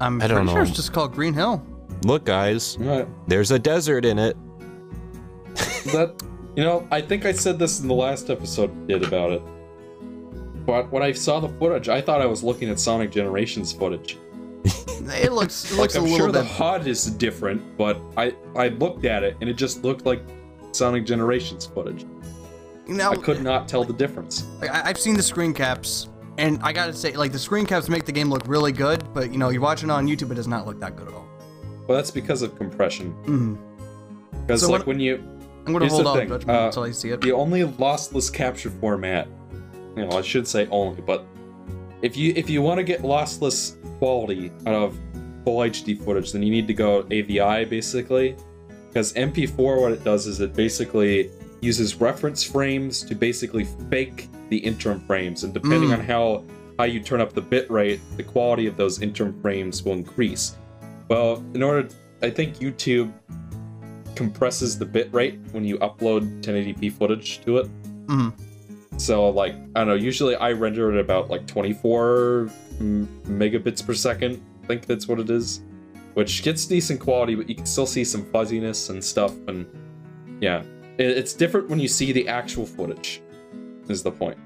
Speaker 3: I'm
Speaker 2: I don't
Speaker 3: pretty sure
Speaker 2: know.
Speaker 3: it's just called Green Hill.
Speaker 2: Look, guys,
Speaker 1: Right.
Speaker 2: there's a desert in it.
Speaker 1: that you know, I think I said this in the last episode we did about it. But when I saw the footage, I thought I was looking at Sonic Generations footage.
Speaker 3: It looks it
Speaker 1: Like
Speaker 3: looks
Speaker 1: I'm
Speaker 3: a little
Speaker 1: sure the
Speaker 3: bit.
Speaker 1: HUD is different, but I I looked at it and it just looked like Sonic Generations footage.
Speaker 3: Now,
Speaker 1: I could not tell the difference.
Speaker 3: I, I've seen the screen caps, and I gotta say, like the screen caps make the game look really good, but you know, you're watching it on YouTube, it does not look that good at all.
Speaker 1: Well, that's because of compression.
Speaker 3: Mm-hmm.
Speaker 1: Because
Speaker 3: So
Speaker 1: like
Speaker 3: what-
Speaker 1: when you
Speaker 3: I'm gonna hold off judgment
Speaker 1: uh,
Speaker 3: until I see it.
Speaker 1: the only lossless capture format you know i should say only but if you if you want to get lossless quality out of full hd footage then you need to go avi basically because mp4 what it does is it basically uses reference frames to basically fake the interim frames and depending
Speaker 3: Mm.
Speaker 1: on how how you turn up the bit rate the quality of those interim frames will increase well in order i think youtube compresses the bit rate when you upload 1080p footage to it.
Speaker 3: Mhm.
Speaker 1: So like I don't know, usually I render it at about like 24 m- megabits per second. I think that's what it is, which gets decent quality, but you can still see some fuzziness and stuff. And yeah, it's different when you see the actual footage. Is the point?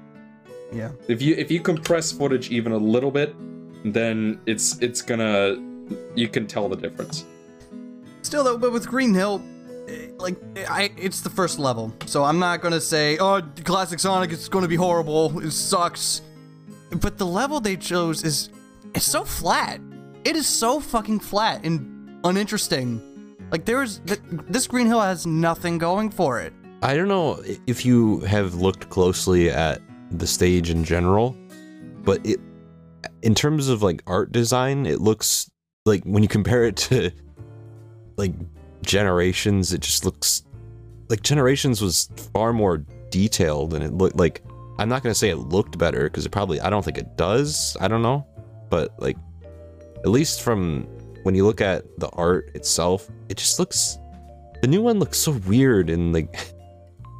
Speaker 3: Yeah.
Speaker 1: If you if you compress footage even a little bit, then it's it's gonna you can tell the difference.
Speaker 3: Still though, but with Green Hill, eh, like I, it's the first level, so I'm not gonna say, oh, classic Sonic, it's gonna be horrible, it sucks. But the level they chose is, it's so flat. It is so fucking flat and uninteresting. Like there is, this Green Hill has nothing going for it.
Speaker 2: I don't know if you have looked closely at the stage in general, but it, in terms of like art design, it looks like when you compare it to like Generations, it just looks like Generations was far more detailed and it looked like I'm not gonna say it looked better because it probably I don't think it does. I don't know, but like at least from when you look at the art itself, it just looks. The new one looks so weird and like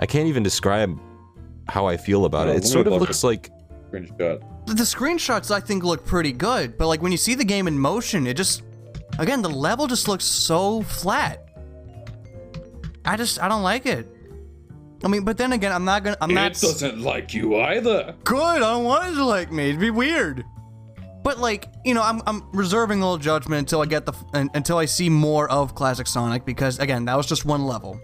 Speaker 2: I can't even describe how I feel about it. It sort of looks
Speaker 1: at-
Speaker 2: like
Speaker 1: Screenshot.
Speaker 3: The screenshots I think look pretty good, but like when you see the game in motion, it just, again, the level just looks so flat. I just, I don't like it. I mean, but then again, I'm not gonna, I'm not.
Speaker 1: It doesn't like you either.
Speaker 3: good. I don't want it to like me. It'd be weird. But like, you know, I'm I'm reserving all judgment until I get the until I see more of Classic Sonic because again, that was just one level.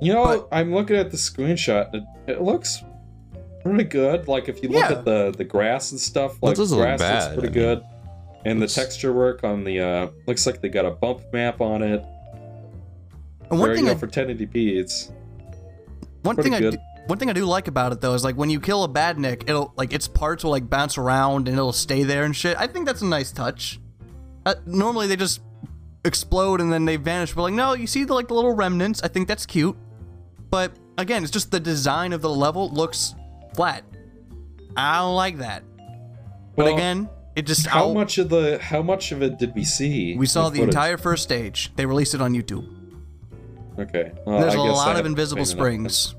Speaker 1: You know,
Speaker 3: But-
Speaker 1: I'm looking at the screenshot. It, it looks pretty good. Like if you look
Speaker 3: Yeah.
Speaker 1: at the the grass and stuff, like
Speaker 2: doesn't look
Speaker 1: grass
Speaker 2: bad,
Speaker 1: looks pretty
Speaker 2: I mean,
Speaker 1: good. And the texture work on the uh looks like they got a bump map on it.
Speaker 3: And one
Speaker 1: There you
Speaker 3: thing
Speaker 1: go
Speaker 3: I,
Speaker 1: for 1080p. It's
Speaker 3: one
Speaker 1: pretty
Speaker 3: thing I
Speaker 1: good.
Speaker 3: do, one thing I do like about it though is like when you kill a badnik, it'll like its parts will like bounce around and it'll stay there and shit. I think that's a nice touch. Uh, normally they just explode and then they vanish. But like no, you see the like the little remnants. I think that's cute. But again, it's just the design of the level looks flat. I don't like that. But
Speaker 1: Well,
Speaker 3: again, it just
Speaker 1: how
Speaker 3: I'll-
Speaker 1: much of the how much of it did we see?
Speaker 3: We saw the
Speaker 1: footage?
Speaker 3: entire first stage. They released it on YouTube.
Speaker 1: Okay. well,
Speaker 3: There's
Speaker 1: I
Speaker 3: a lot of invisible springs.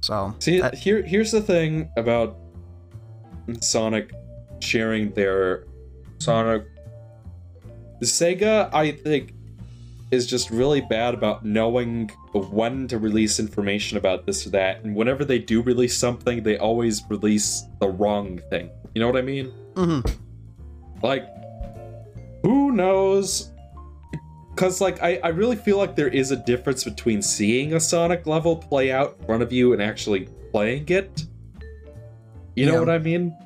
Speaker 3: So
Speaker 1: See,
Speaker 3: that-
Speaker 1: here here's the thing about Sonic sharing their Sonic. Sega, I think, is just really bad about knowing when to release information about this or that, and whenever they do release something, they always release the wrong thing. You know what I mean?
Speaker 3: mhm.
Speaker 1: Like, who knows? Because, like, I, I really feel like there is a difference between seeing a Sonic level play out in front of you and actually playing it. You know
Speaker 3: Yeah.
Speaker 1: what I mean?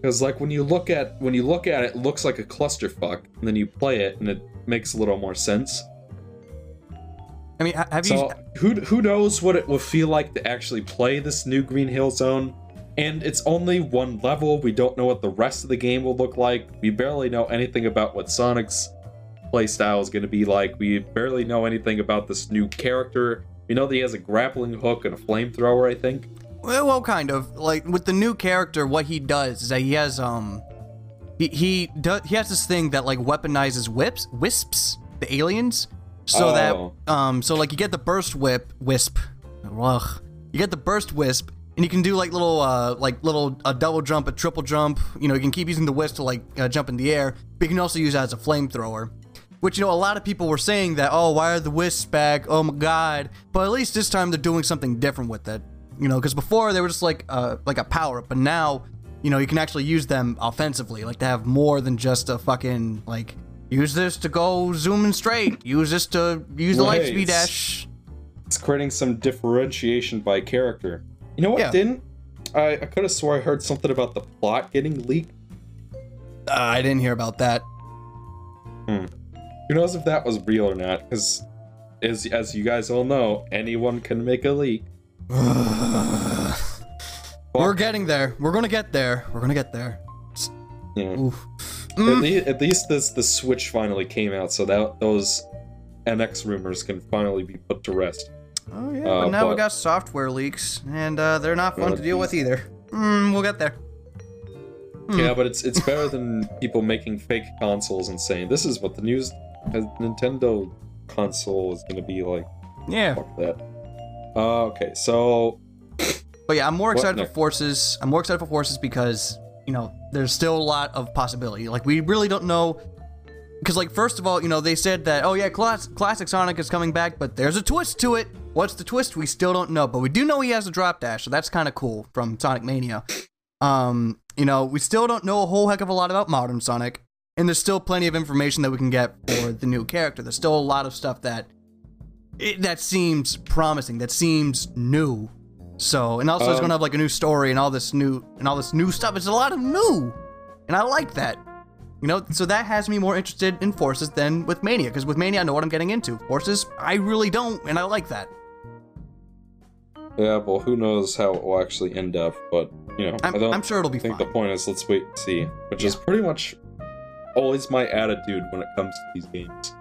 Speaker 1: Because, like, when you look at when you look at it, it looks like a clusterfuck, and then you play it, and it makes a little more sense.
Speaker 3: I mean, ha- have you?
Speaker 1: So, who who knows what it will feel like to actually play this new Green Hill Zone? And it's only one level. We don't know what the rest of the game will look like. We barely know anything about what Sonic's playstyle is going to be like. We barely know anything about this new character. We know that he has a grappling hook and a flamethrower. I think.
Speaker 3: Well, well, kind of. Like with the new character, what he does is that he has um, he he does he has this thing that like weaponizes whips wisps the aliens, so
Speaker 1: Oh.
Speaker 3: that um, so like you get the burst whip wisp, ugh, you get the burst wisp. And you can do like little, uh, like little a double jump, a triple jump. You know, you can keep using the wisp to like uh, jump in the air, but you can also use it as a flamethrower. Which you know, a lot of people were saying that, oh, why are the wisps back? Oh my god! But at least this time they're doing something different with it. You know, because before they were just like uh like a power up, but now, you know, you can actually use them offensively. Like to have more than just a fucking like use this to go zooming straight. Use this to use the light speed dash.
Speaker 1: It's creating some differentiation by character. You know what
Speaker 3: Yeah.
Speaker 1: didn't? I, I could have swore I heard something about the plot getting leaked.
Speaker 3: Uh, I didn't hear about that.
Speaker 1: Who knows if that was real or not? Because as as you guys all know, anyone can make a leak.
Speaker 3: We're getting there. We're gonna get there. We're gonna get there.
Speaker 1: Yeah.
Speaker 3: Oof.
Speaker 1: At,
Speaker 3: Mm.
Speaker 1: le- at least this the Switch finally came out, so that those NX rumors can finally be put to rest.
Speaker 3: Oh yeah,
Speaker 1: Uh,
Speaker 3: but now we
Speaker 1: but-
Speaker 3: got software leaks, and uh, they're not fun
Speaker 1: Uh,
Speaker 3: to deal with either. Mm, we'll get there. Hmm.
Speaker 1: Yeah, but it's it's better than people making fake consoles and saying this is what the news uh, Nintendo console is going to be like.
Speaker 3: Yeah,
Speaker 1: Fuck that. Uh, okay, so
Speaker 3: but yeah, I'm more
Speaker 1: What
Speaker 3: excited for
Speaker 1: next?
Speaker 3: Forces. I'm more excited for Forces because you know there's still a lot of possibility. Like we really don't know. Because like first of all, you know they said that oh yeah, class- classic Sonic is coming back, but there's a twist to it. What's the twist? We still don't know, but we do know he has a drop dash, so that's kind of cool from Sonic Mania. Um, you know, we still don't know a whole heck of a lot about modern Sonic, and there's still plenty of information that we can get for the new character. There's still a lot of stuff that it, that seems promising, that seems new. So, and also it's
Speaker 1: Um,
Speaker 3: gonna have like a new story and all this new and all this new stuff. It's a lot of new, and I like that. You know, so that has me more interested in Forces than with Mania, because with Mania I know what I'm getting into. Forces, I really don't, and I like that.
Speaker 1: yeah, well, who knows how it will actually end up? But you know,
Speaker 3: I'm,
Speaker 1: I don't
Speaker 3: I'm sure it'll be
Speaker 1: I think
Speaker 3: fine.
Speaker 1: the point is let's wait and see, which is pretty much always my attitude when it comes to these games.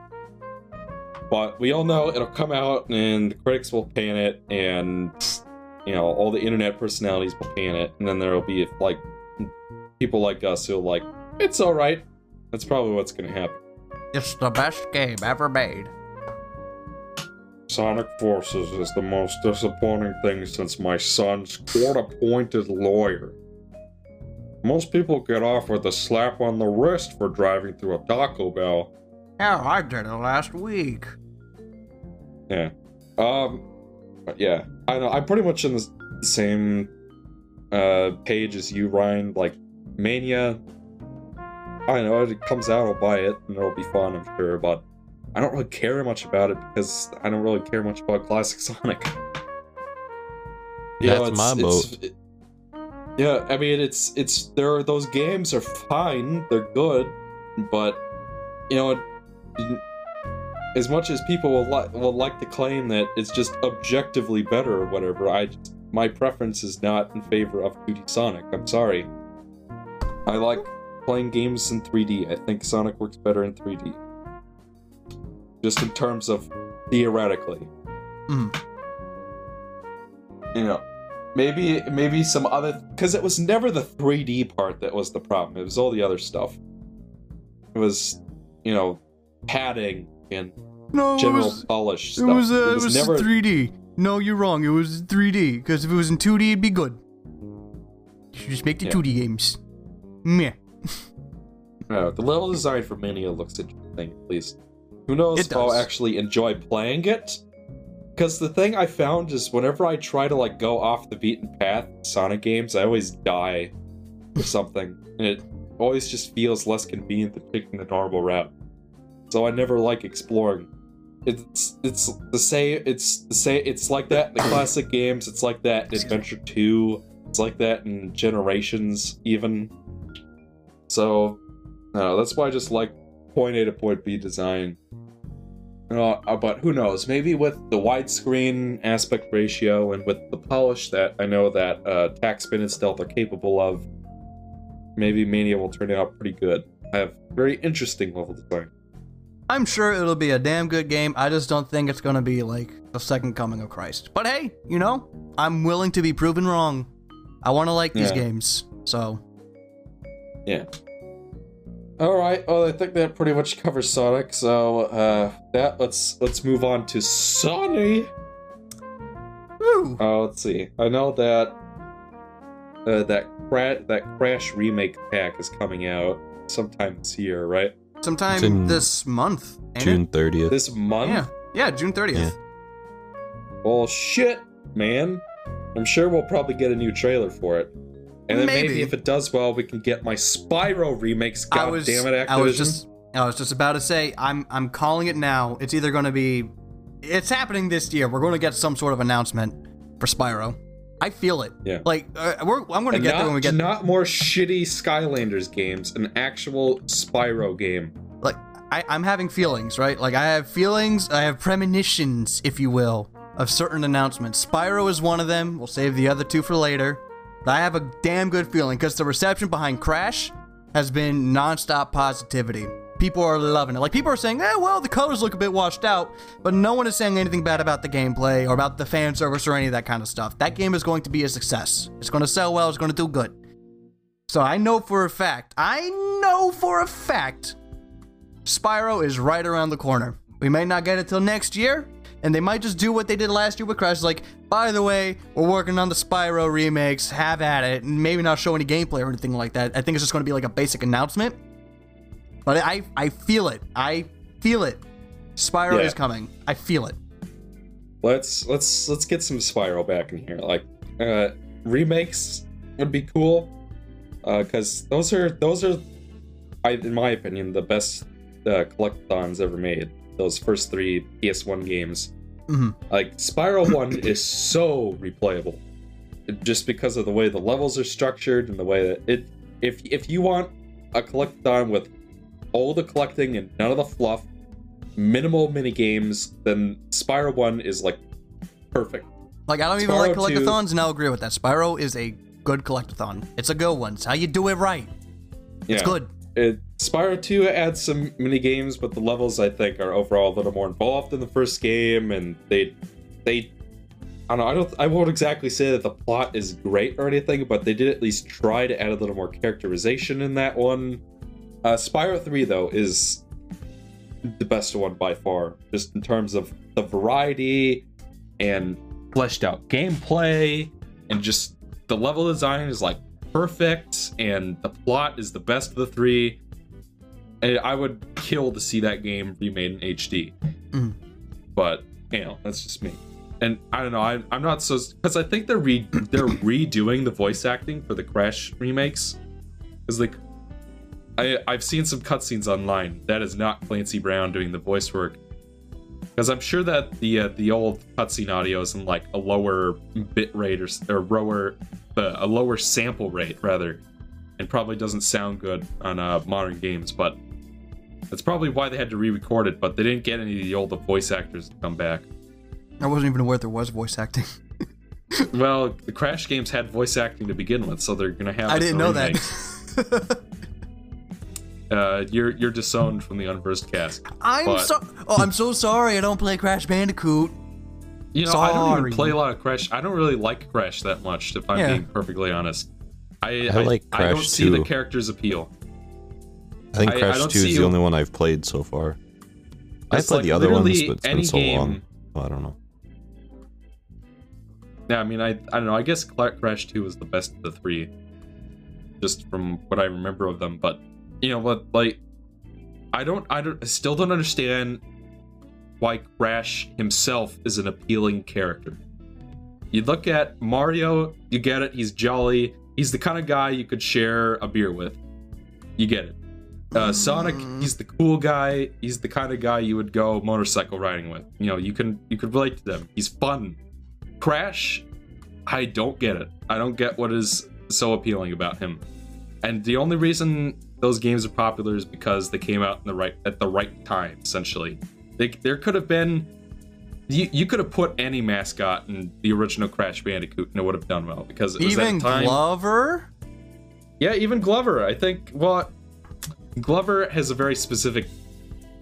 Speaker 1: But we all know it'll come out and the critics will pan it, and you know all the internet personalities will pan it, and then there'll be like people like us who'll like it's all right. That's probably what's gonna happen.
Speaker 3: It's the best game ever made.
Speaker 1: Sonic Forces is the most disappointing thing since my son's court appointed lawyer. Most people get off with a slap on the wrist for driving through a Taco Bell.
Speaker 3: Hell, I did it last week.
Speaker 1: Yeah. Um, but yeah, I know. I'm pretty much in the same uh, page as you, Ryan. Like, Mania. I know, it comes out, I'll buy it, and it'll be fun, I'm sure, but I don't really care much about it because I don't really care much about Classic Sonic. You know,
Speaker 2: That's my
Speaker 1: it's- it- yeah, I mean, it's it's there. Are, those games are fine, they're good, but you know, it, as much as people will li- will like to claim that it's just objectively better or whatever, I just, my preference is not in favor of 2D Sonic. I'm sorry. I like playing games in 3D. I think Sonic works better in 3D. Just in terms of theoretically.
Speaker 3: Mhm.
Speaker 1: You know, maybe maybe some other because it was never the 3D part that was the problem. It was all the other stuff. It was, you know, padding and
Speaker 3: No,
Speaker 1: general
Speaker 3: it was,
Speaker 1: polish
Speaker 3: it was, uh, it was
Speaker 1: never
Speaker 3: 3D. No, you're wrong. It was 3D. Because if it was in 2D, it'd be good. You should just make the
Speaker 1: Yeah.
Speaker 3: 2D games. Meh.
Speaker 1: No, the level design for Mania looks interesting, at least. Who knows if I'll actually enjoy playing it? Because the thing I found is whenever I try to like go off the beaten path in Sonic games, I always die or something. And it always just feels less convenient than picking the normal route. So I never like exploring. It's it's the same it's the same it's like that in the classic games, it's like that in Adventure 2, it's like that in Generations even. So no, that's why I just like point A to point B design. Uh, uh, but who knows? Maybe with the widescreen aspect ratio and with the polish that I know that uh, Taxman and Stealth are capable of, maybe Mania will turn out pretty good. I have very interesting level design.
Speaker 3: I'm sure it'll be a damn good game. I just don't think it's gonna be like the second coming of Christ. But hey, you know, I'm willing to be proven wrong. I want to like these
Speaker 1: Yeah.
Speaker 3: games, so Yeah.
Speaker 1: All right. Well, I think that pretty much covers Sonic. So uh, that let's let's move on to Sony.
Speaker 3: Woo.
Speaker 1: Oh, let's see. I know that uh, that cra- that Crash remake pack is coming out sometime this year, right?
Speaker 3: Sometime
Speaker 2: in
Speaker 3: this month. ain't it?
Speaker 2: June 30th.
Speaker 1: This month.
Speaker 3: Yeah, yeah, June 30th.
Speaker 2: Yeah.
Speaker 1: Well, shit, man. I'm sure we'll probably get a new trailer for it. And then maybe,
Speaker 3: Maybe.
Speaker 1: if it does well, we can get my Spyro remakes. God
Speaker 3: I was,
Speaker 1: damn it, Activision.
Speaker 3: I was just, I was just about to say, I'm, I'm calling it now. It's either going to be, it's happening this year. We're going to get some sort of announcement for Spyro. I feel it.
Speaker 1: Yeah.
Speaker 3: Like, uh, we're, I'm going to get
Speaker 1: not,
Speaker 3: there when we get.
Speaker 1: not more shitty Skylanders games, an actual Spyro game.
Speaker 3: Like, I, I'm having feelings, right? Like I have feelings, I have premonitions, if you will, of certain announcements. Spyro is one of them. We'll save the other two for later. But I have a damn good feeling because the reception behind Crash has been nonstop positivity. People are loving it. Like people are saying, eh, well, the colors look a bit washed out, but no one is saying anything bad about the gameplay or about the fan service or any of that kind of stuff. That game is going to be a success. It's going to sell well. It's going to do good. So I know for a fact, I know for a fact, Spyro is right around the corner. We may not get it till next year, and they might just do what they did last year with Crash. Like, by the way, we're working on the Spyro remakes. Have at it, and maybe not show any gameplay or anything like that. I think it's just going to be like a basic announcement. But I, I feel it. I feel it. Spyro
Speaker 1: Yeah.
Speaker 3: is coming. I feel it.
Speaker 1: let's let's let's get some Spyro back in here. Like uh remakes would be cool. Uh cuz those are those are I in my opinion the best uh, collectathons ever made. Those first 3 PS1 games.
Speaker 3: Mhm.
Speaker 1: Like Spyro 1 is so replayable. Just because of the way the levels are structured and the way that it if if you want a collectathon with all the collecting and none of the fluff, minimal mini games, then Spyro 1 is like perfect.
Speaker 3: Like I don't even
Speaker 1: Spyro
Speaker 3: like
Speaker 1: 2.
Speaker 3: collectathons, and I'll agree with that. Spyro is a good collectathon. It's a good one. It's how you do it right.
Speaker 1: Yeah.
Speaker 3: It's good.
Speaker 1: It, Spyro 2 adds some mini games, but the levels I think are overall a little more involved than the first game, and they they I don't know, I don't I won't exactly say that the plot is great or anything, but they did at least try to add a little more characterization in that one. Uh, Spyro 3 though is the best one by far, just in terms of the variety and fleshed out gameplay and just the level design is like perfect and the plot is the best of the three. And I would kill to see that game remade in HD.
Speaker 3: Mhm.
Speaker 1: But you know, that's just me. And I don't know. I, I'm not so because I think they're re they're redoing the voice acting for the Crash remakes. Because like, I I've seen some cutscenes online. That is not Clancy Brown doing the voice work. Because I'm sure that the uh, the old cutscene audio is in like a lower bit rate or, or lower uh, a lower sample rate rather, and probably doesn't sound good on uh, modern games. But that's probably why they had to re-record it. But they didn't get any of the old voice actors to come back.
Speaker 3: I wasn't even aware there was voice acting.
Speaker 1: Well, the Crash games had voice acting to begin with, so they're gonna have.
Speaker 3: I didn't know
Speaker 1: remakes.
Speaker 3: that.
Speaker 1: Uh, you're you're disowned from the unversed cast.
Speaker 3: I'm
Speaker 1: But-
Speaker 3: so. Oh, I'm so sorry. I don't play Crash Bandicoot.
Speaker 1: You know, I don't even play a lot of Crash. I don't really like Crash that much, if I'm
Speaker 3: Yeah.
Speaker 1: being perfectly honest. I
Speaker 2: I like
Speaker 1: I don't
Speaker 2: Crash
Speaker 1: see the character's appeal.
Speaker 2: I think
Speaker 1: I- I
Speaker 2: Crash
Speaker 1: don't
Speaker 2: 2
Speaker 1: see
Speaker 2: is the
Speaker 1: you-
Speaker 2: only one I've played so far. I
Speaker 1: It's
Speaker 2: played
Speaker 1: like
Speaker 2: the other ones, but it's been so
Speaker 1: game-
Speaker 2: long. Well, I don't know.
Speaker 1: Yeah, I mean, I I don't know. I guess Crash Two was the best of the three, just from what I remember of them. But you know what? Like, I don't, I don't, I still don't understand why Crash himself is an appealing character. You look at Mario, you get it. He's jolly. He's the kind of guy you could share a beer with. You get it. Uh, Sonic,
Speaker 3: Mm.
Speaker 1: he's the cool guy. He's the kind of guy you would go motorcycle riding with. You know, you can you could relate to them. He's fun. Crash, I don't get it. I don't get what is so appealing about him. And the only reason those games are popular is because they came out in the right at the right time. Essentially, they, there could have been you, you could have put any mascot in the original Crash Bandicoot and it would have done well because it was
Speaker 3: Even. Glover.
Speaker 1: Yeah, even Glover. I think. Well, Glover has a very specific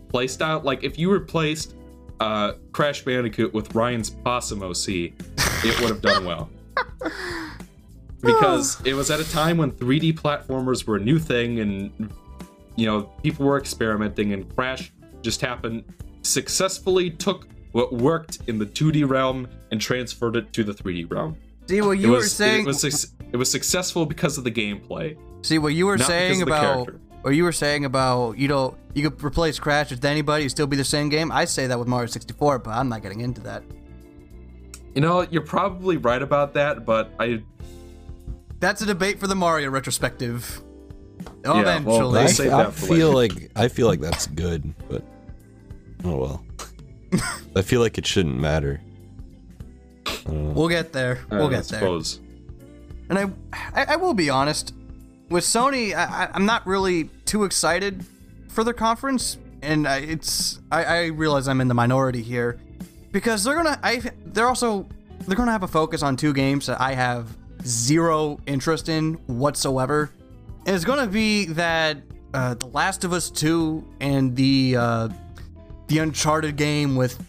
Speaker 1: playstyle. Like if you replaced uh, Crash Bandicoot with Ryan's Possum OC, it would have done well. because oh. it was at a time when 3D platformers were a new thing, and you know people were experimenting, and Crash just happened successfully took what worked in the 2D realm and transferred it to the 3D realm.
Speaker 3: See what
Speaker 1: It
Speaker 3: you were
Speaker 1: was,
Speaker 3: saying.
Speaker 1: it was it was successful because of the gameplay.
Speaker 3: See what you were
Speaker 1: not
Speaker 3: saying
Speaker 1: because of the
Speaker 3: about. Or you were saying about you know you could replace Crash with anybody, it'd still be the same game. I say that with Mario 64, but I'm not getting into that.
Speaker 1: You know, you're probably right about that, but I
Speaker 3: That's a debate for the Mario retrospective.
Speaker 1: well,
Speaker 3: Eventually.
Speaker 1: they
Speaker 2: I,
Speaker 1: save
Speaker 2: I feel like I feel like that's good, but oh well. I feel like it shouldn't matter. I
Speaker 3: we'll get there.
Speaker 1: uh,
Speaker 3: We'll
Speaker 1: I
Speaker 3: get there.
Speaker 1: suppose.
Speaker 3: And I, I, I will be honest, with Sony, I, I- I'm not really too excited for their conference. and I, it's I, I realize I'm in the minority here because they're gonna I they're also they're gonna have a focus on two games that I have zero interest in whatsoever. And it's gonna be that uh, The Last of Us Two and the uh, the Uncharted game with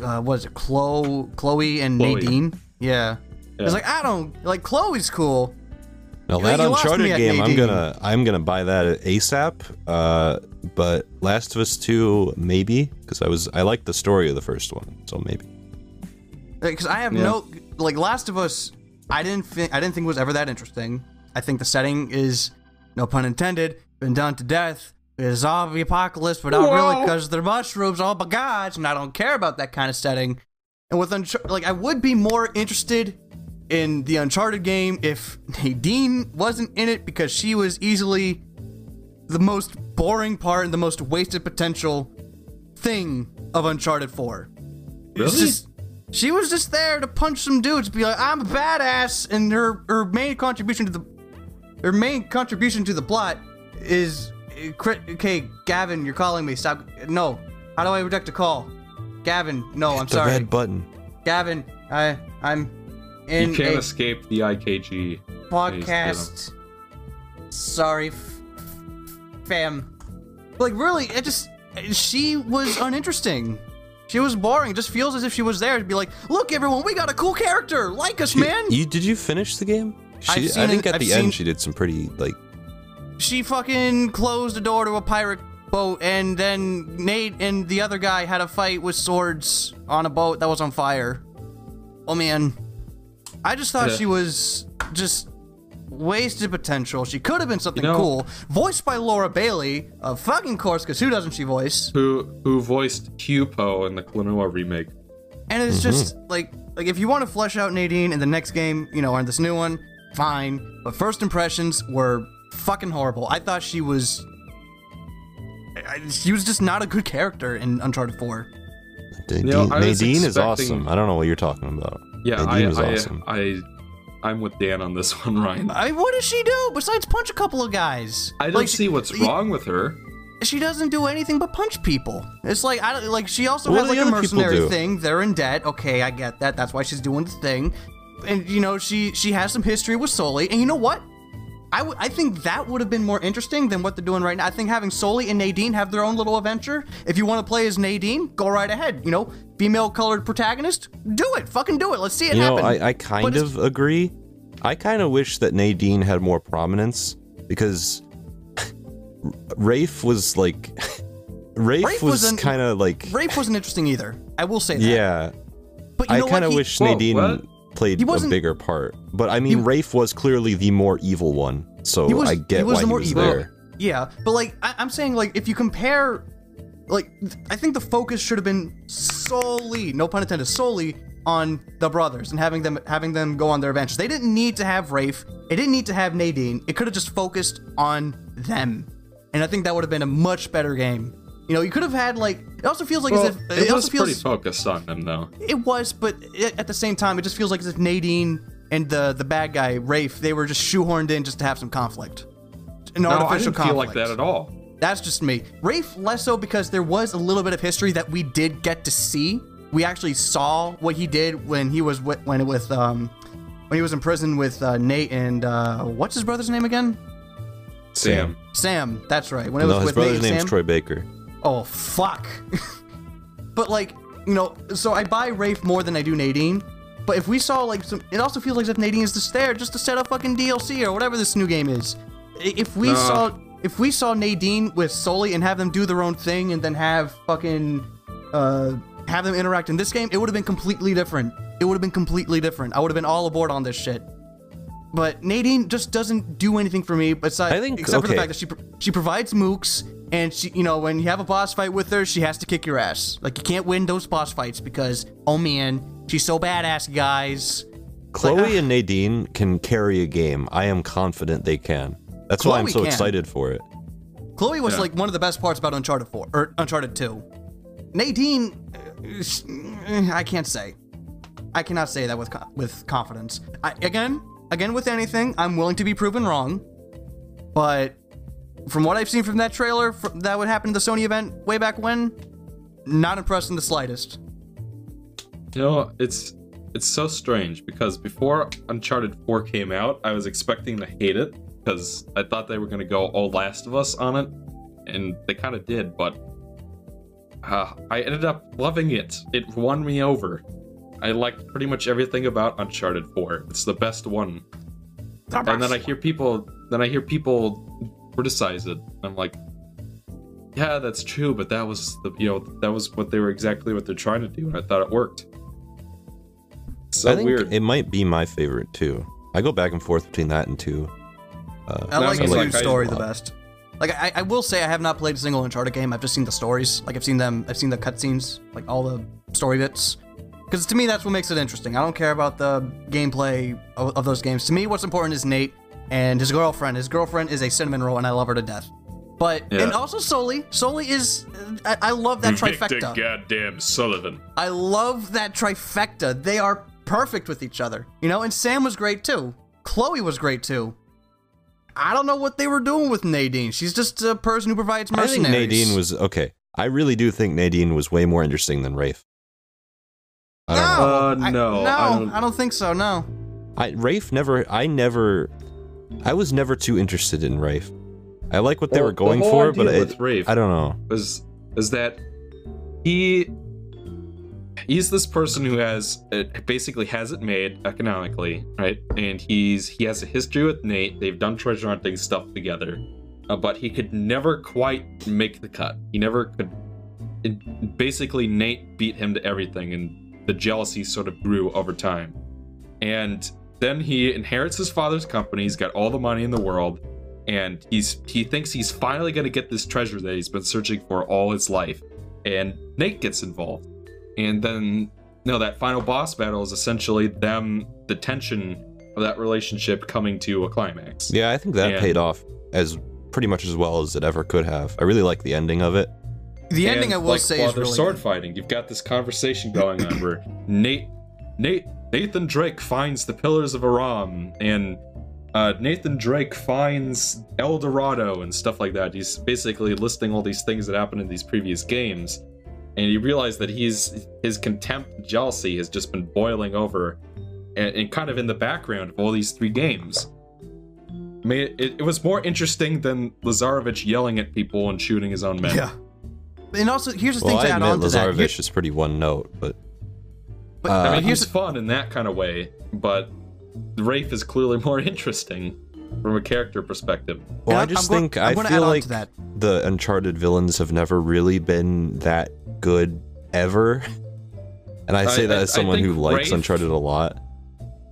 Speaker 3: uh, what is it, Chloe, Chloe and
Speaker 1: Chloe.
Speaker 3: Nadine? Yeah.
Speaker 1: Yeah.
Speaker 3: It's like I don't like Chloe's cool.
Speaker 2: Now that
Speaker 3: you
Speaker 2: Uncharted game, I'm gonna I'm gonna buy that ASAP. Uh, but Last of Us Two maybe because I was I liked the story of the first one, so maybe.
Speaker 3: because I have
Speaker 1: Yeah.
Speaker 3: no like Last of Us. I didn't think I didn't think was ever that interesting. I think the setting is, no pun intended, been done to death. It's a zombie apocalypse, but not really
Speaker 1: Whoa.
Speaker 3: because they're mushrooms. Oh my gosh, and I don't care about that kind of setting. And with Unchar- like, I would be more interested in the Uncharted game if Nadine wasn't in it because she was easily the most boring part and the most wasted potential thing of Uncharted 4. It's
Speaker 1: Really?
Speaker 3: just she was just there to punch some dudes, be like, "I'm a badass," and her her main contribution to the her main contribution to the plot is okay. Gavin, you're calling me. Stop. No. How do I reject a call? Gavin, no, I'm
Speaker 2: the
Speaker 3: sorry.
Speaker 2: red button.
Speaker 3: Gavin, I I'm in
Speaker 1: you can't
Speaker 3: a
Speaker 1: escape the IKG.
Speaker 3: podcast. Sorry, f- fam. Like really, it just she was uninteresting. She was boring. It just feels as if she was there to be like, "Look, everyone, we got a cool character. Like us, man."
Speaker 2: You did you finish the game? She,
Speaker 3: I've
Speaker 2: I
Speaker 3: seen
Speaker 2: think
Speaker 3: it-
Speaker 2: at
Speaker 3: I've
Speaker 2: the
Speaker 3: seen-
Speaker 2: end she did some pretty like
Speaker 3: she fucking closed the door to a pirate boat, and then Nate and the other guy had a fight with swords on a boat that was on fire. Oh man, I just thought
Speaker 1: Yeah.
Speaker 3: she was just wasted potential. She could have been something
Speaker 1: You know-
Speaker 3: cool. Voiced by Laura Bailey, of fucking course, because who doesn't she voice?
Speaker 1: Who who voiced Huepow in the Klonoa remake?
Speaker 3: And it's just mm-hmm. like like if you want to flesh out Nadine in the next game, you know, or in this new one, fine. But first impressions were fucking horrible. I thought she was. I, I- she was just not a good character in Uncharted 4.
Speaker 2: Nadine,
Speaker 1: know, I was
Speaker 2: Nadine is awesome. I don't know what you're talking about.
Speaker 1: Yeah,
Speaker 2: Nadine
Speaker 1: I,
Speaker 2: is
Speaker 1: I,
Speaker 2: awesome.
Speaker 1: I I'm with Dan on this one, Ryan.
Speaker 3: I, what does she do besides punch a couple of guys?
Speaker 1: I don't
Speaker 3: Like,
Speaker 1: see what's
Speaker 3: she-
Speaker 1: wrong with her.
Speaker 3: She doesn't do anything but punch people. It's like I don't like. She also
Speaker 2: What
Speaker 3: has like a mercenary thing. They're in debt. Okay, I get that. That's why she's doing the thing. And you know, she she has some history with Sully. And you know what? I think that would have been more interesting than what they're doing right now. I think having Sully and Nadine have their own little adventure. If you want to play as Nadine, go right ahead. You know, female colored protagonist, do it. Fucking do it. Let's see it
Speaker 2: You know. I, I kind
Speaker 3: it's-
Speaker 2: of agree. I kind of wish that Nadine had more prominence because Rafe was like Rafe,
Speaker 3: Rafe
Speaker 2: was
Speaker 3: wasn't-
Speaker 2: kind of like
Speaker 3: Rafe wasn't interesting either. I will say that.
Speaker 2: yeah.
Speaker 3: but you
Speaker 2: I kind of
Speaker 3: what? He-
Speaker 2: wish
Speaker 1: Whoa,
Speaker 2: Nadine
Speaker 1: what?
Speaker 2: Played
Speaker 3: He
Speaker 2: a bigger part. But I mean,
Speaker 3: He-
Speaker 2: Rafe was clearly the more evil one, so
Speaker 3: He was-
Speaker 2: I
Speaker 3: he
Speaker 2: get
Speaker 3: was
Speaker 2: why
Speaker 3: the
Speaker 2: he was
Speaker 3: evil.
Speaker 2: there.
Speaker 3: Yeah, but like I- I'm saying, like if you compare, like I think the focus should have been solely, no pun intended, solely on the brothers and having them having them go on their adventures. They didn't need to have Rafe. It didn't need to have Nadine. It could have just focused on them, and I think that would have been a much better game. You know, you could have had like. It also feels like
Speaker 1: Well,
Speaker 3: as if
Speaker 1: it,
Speaker 3: it,
Speaker 1: was
Speaker 3: also feels
Speaker 1: pretty focused on them, though.
Speaker 3: it was, but it, at the same time, it just feels like as if Nadine and the the bad guy Rafe they were just shoehorned in just to have some conflict. An
Speaker 1: No, I
Speaker 3: artificial
Speaker 1: didn't feel like that at all.
Speaker 3: That's just me. Rafe less so because there was a little bit of history that we did get to see. We actually saw what he did when he was with, when it with um when he was in prison with uh, Nate and uh, what's his brother's name again?
Speaker 1: Sam.
Speaker 3: Sam. That's right. When it
Speaker 2: No,
Speaker 3: was
Speaker 2: his
Speaker 3: with
Speaker 2: brother's
Speaker 3: Nate and
Speaker 2: name's
Speaker 3: Sam.
Speaker 2: Troy Baker.
Speaker 3: Oh fuck. but like, you know, so I buy Rafe more than I do Nadine. But if we saw like some, it also feels like as if Nadine is just there just to set up fucking DLC or whatever this new game is. If we
Speaker 1: No.
Speaker 3: saw, if we saw Nadine with Sully and have them do their own thing and then have fucking, uh, have them interact in this game, it would have been completely different. It would have been completely different. I would have been all aboard on this shit. But Nadine just doesn't do anything for me besides
Speaker 2: I think-
Speaker 3: except for the fact that she she provides mooks and she you know when you have a boss fight with her she has to kick your ass. Like you can't win those boss fights because oh man, she's so badass, guys.
Speaker 2: Chloe
Speaker 3: ah.
Speaker 2: and Nadine can carry a game. I am confident they can. That's why I'm so
Speaker 3: can.
Speaker 2: excited for it.
Speaker 3: Chloe was
Speaker 1: Yeah.
Speaker 3: like one of the best parts about Uncharted 4 or Uncharted 2. Nadine uh, sh- I can't say. I cannot say that with with confidence. I, again, again with anything, I'm willing to be proven wrong. But from what I've seen from that trailer fr that would happen at the Sony event way back when, not impressed in the slightest.
Speaker 1: You know, it's it's so strange because before Uncharted 4 came out, I was expecting to hate it because I thought they were going to go all Last of Us on it, and they kind of did, but uh, I ended up loving it. It won me over. I liked pretty much everything about Uncharted 4. It's the best one. And then I hear people then I hear people criticize it. I'm like, yeah, that's true, but that was the you know that was what they were exactly what they're trying to do, and I thought it worked. So
Speaker 2: I think
Speaker 1: weird.
Speaker 2: it might be my favorite too. I go back and forth between that and two. Uh,
Speaker 3: I like
Speaker 1: mean,
Speaker 3: the
Speaker 1: like,
Speaker 3: story the best. Like I, I will say I have not played a single Uncharted game. I've just seen the stories. Like I've seen them. I've seen the cutscenes, like all the story bits. Because to me, that's what makes it interesting. I don't care about the gameplay of, of those games. To me, what's important is Nate and his girlfriend. His girlfriend is a cinnamon roll, and I love her to death. But
Speaker 1: Yeah.
Speaker 3: and also Sully. Sully is. I, I love that trifecta.
Speaker 1: goddamn Sullivan.
Speaker 3: I love that trifecta. They are perfect with each other. You know, and Sam was great too. Chloe was great too. I don't know what they were doing with Nadine. She's just a person who provides
Speaker 2: I think
Speaker 3: mercenaries.
Speaker 2: Nadine was okay. I really do think Nadine was way more interesting than Rafe. I don't know.
Speaker 3: No,
Speaker 1: Uh,
Speaker 3: I-
Speaker 1: no,
Speaker 3: no,
Speaker 1: I don't-
Speaker 3: I don't think so. No.
Speaker 2: I Rafe never. I never. I was never too interested in Rafe. I like what they
Speaker 1: Well,
Speaker 2: were going
Speaker 1: the whole
Speaker 2: for, but
Speaker 1: with
Speaker 2: it,
Speaker 1: Rafe
Speaker 2: I don't know.
Speaker 1: was is that he he's this person who has it basically has it made economically, right? And he's he has a history with Nate. They've done treasure hunting stuff together, uh, but he could never quite make the cut. He never could. It, basically, Nate beat him to everything, and the jealousy sort of grew over time. And then he inherits his father's company. He's got all the money in the world, and he's he thinks he's finally going to get this treasure that he's been searching for all his life. And Nate gets involved, and then no, that final boss battle is essentially them the tension of that relationship coming to a climax.
Speaker 2: Yeah, I think that
Speaker 1: And-
Speaker 2: paid off as pretty much as well as it ever could have. I really like the ending of it.
Speaker 3: The ending
Speaker 1: And,
Speaker 3: I will
Speaker 1: like,
Speaker 3: say
Speaker 1: while
Speaker 3: is
Speaker 1: they're
Speaker 3: really
Speaker 1: sword
Speaker 3: good.
Speaker 1: fighting. You've got this conversation going on where Nate, Nate, Nathan Drake finds the Pillars of Iram, and uh, Nathan Drake finds El Dorado and stuff like that. He's basically listing all these things that happened in these previous games, and you realize that he's his contempt, and jealousy has just been boiling over, and, and kind of in the background of all these three games. I mean, it, it was more interesting than Lazarevich yelling at people and shooting his own men.
Speaker 3: Yeah. And also, here's the
Speaker 2: Well,
Speaker 3: thing
Speaker 2: I
Speaker 3: to add
Speaker 2: admit
Speaker 3: on to that.
Speaker 2: Lazarevich
Speaker 3: Here-
Speaker 2: is pretty one note, but
Speaker 3: but,
Speaker 2: Uh,
Speaker 1: I mean,
Speaker 3: here's
Speaker 1: he's fun in that kind of way, but Rafe is clearly more interesting from a character perspective.
Speaker 2: well, I just
Speaker 3: I'm
Speaker 2: think
Speaker 3: I'm
Speaker 2: I
Speaker 3: gonna
Speaker 2: feel like
Speaker 3: that.
Speaker 2: the Uncharted villains have never really been that good ever. And I
Speaker 1: I-
Speaker 2: say that as someone who likes
Speaker 1: Rafe-
Speaker 2: Uncharted a lot.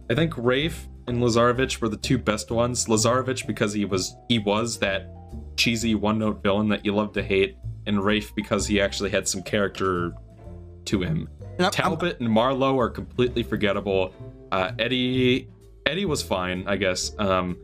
Speaker 1: I think Rafe and Lazarevich were the two best ones. Lazarevich because he was he was that cheesy one-note villain that you love to hate, and Rafe because he actually had some character to him.
Speaker 3: And I'm- I'm-
Speaker 1: Talbot and Marlowe are completely forgettable. Uh, Eddie Eddie was fine, I guess. Um,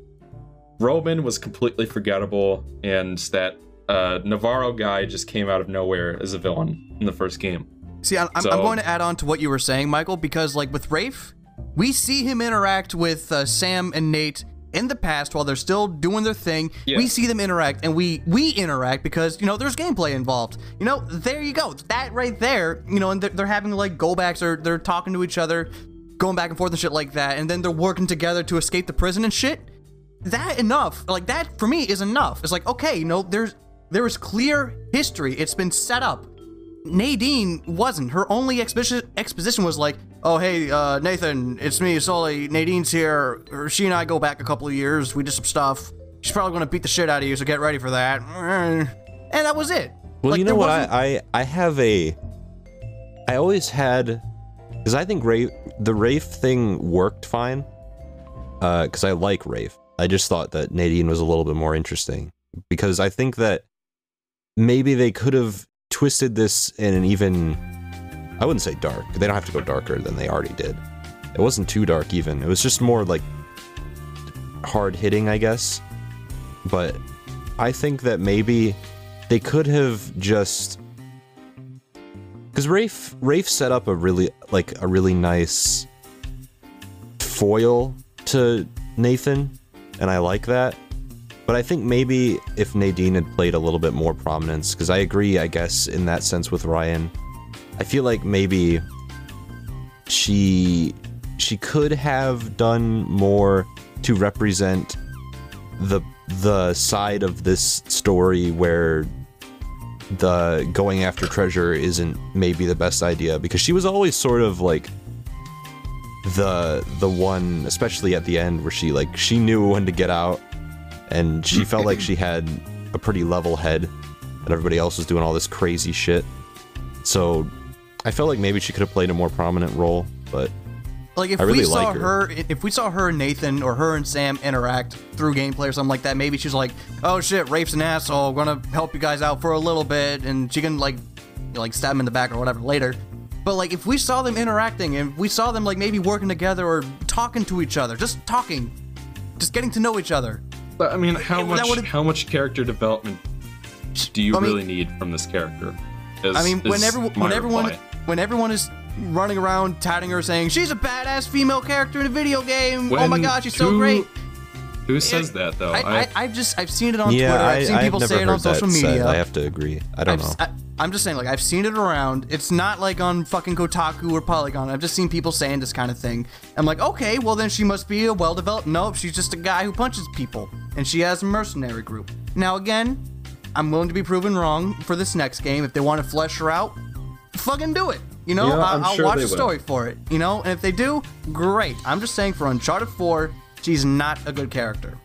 Speaker 1: Roman was completely forgettable, and that uh, Navarro guy just came out of nowhere as a villain in the first game.
Speaker 3: See, I'm, I'm-
Speaker 1: So-
Speaker 3: I'm going to add on to what you were saying, Michael, because like with Rafe, we see him interact with uh, Sam and Nate in the past while they're still doing their thing.
Speaker 1: Yeah.
Speaker 3: We see them interact, and we we interact because you know there's gameplay involved. You know, there you go, that right there. You know, and they're, they're having like go backs, or they're talking to each other, going back and forth and shit like that, and then they're working together to escape the prison and shit. That enough, like that for me is enough. It's like okay, you know, there's there is clear history. It's been set up. Nadine wasn't. Her only exposition exposition was like, "Oh hey, uh, Nathan, it's me, Sully. Nadine's here. She and I go back a couple of years. We did some stuff. She's probably gonna beat the shit out of you, so get ready for that." And that was it.
Speaker 2: Well,
Speaker 3: Like,
Speaker 2: you know what? I, I I have a. I always had, because I think Rafe, the Rafe thing worked fine. Uh, because I like Rafe. I just thought that Nadine was a little bit more interesting because I think that maybe they could have twisted this in an even. I wouldn't say dark. They don't have to go darker than they already did. It wasn't too dark even. It was just more like hard hitting, I guess. But I think that maybe they could have just because Rafe Rafe set up a really like a really nice foil to Nathan, and I like that. But I think maybe if Nadine had played a little bit more prominence, because I agree, I guess, in that sense with Ryan. I feel like maybe she she could have done more to represent the the side of this story where the going after treasure isn't maybe the best idea because she was always sort of like the the one especially at the end where she like she knew when to get out and she felt like she had a pretty level head and everybody else was doing all this crazy shit so i felt like maybe she could have played a more prominent role but
Speaker 3: Like if
Speaker 2: I really
Speaker 3: we saw
Speaker 2: like her.
Speaker 3: her. if we saw her and Nathan or her and Sam interact through gameplay or something like that, maybe she's like, "Oh shit, Rafe's an asshole. Gonna help you guys out for a little bit," and she can like, like stab him in the back or whatever later. But like if we saw them interacting and we saw them like maybe working together or talking to each other, just talking, just getting to know each other.
Speaker 1: But I mean, how much how much character development do you
Speaker 3: I mean-
Speaker 1: really need from this character? Is-
Speaker 3: I mean, when everyone, when everyone,
Speaker 1: reply.
Speaker 3: when everyone is running around touting her, saying she's a badass female character in a video game. oh my god, she's so great.
Speaker 1: Who says that though?
Speaker 3: I, I, I just I've seen it on
Speaker 2: yeah
Speaker 3: Twitter.
Speaker 2: I,
Speaker 3: I've seen
Speaker 2: I've
Speaker 3: people
Speaker 2: never
Speaker 3: say it on social
Speaker 2: that said.
Speaker 3: media.
Speaker 2: i have to agree i don't
Speaker 3: I've,
Speaker 2: know
Speaker 3: I, I'm just saying, like I've seen it around. It's not like on fucking Kotaku or Polygon. I've just seen people saying this kind of thing. I'm like, okay, well then she must be a well-developed. Nope, she's just a guy who punches people, and she has a mercenary group. Now again, I'm willing to be proven wrong for this next game. If they want to flesh her out, fucking do it. You know,
Speaker 1: Yeah,
Speaker 3: I-
Speaker 1: I'm
Speaker 3: I'll
Speaker 1: sure
Speaker 3: watch
Speaker 1: the
Speaker 3: a
Speaker 1: will.
Speaker 3: story for it. You know, and if they do, great. I'm just saying for Uncharted 4, she's not a good character,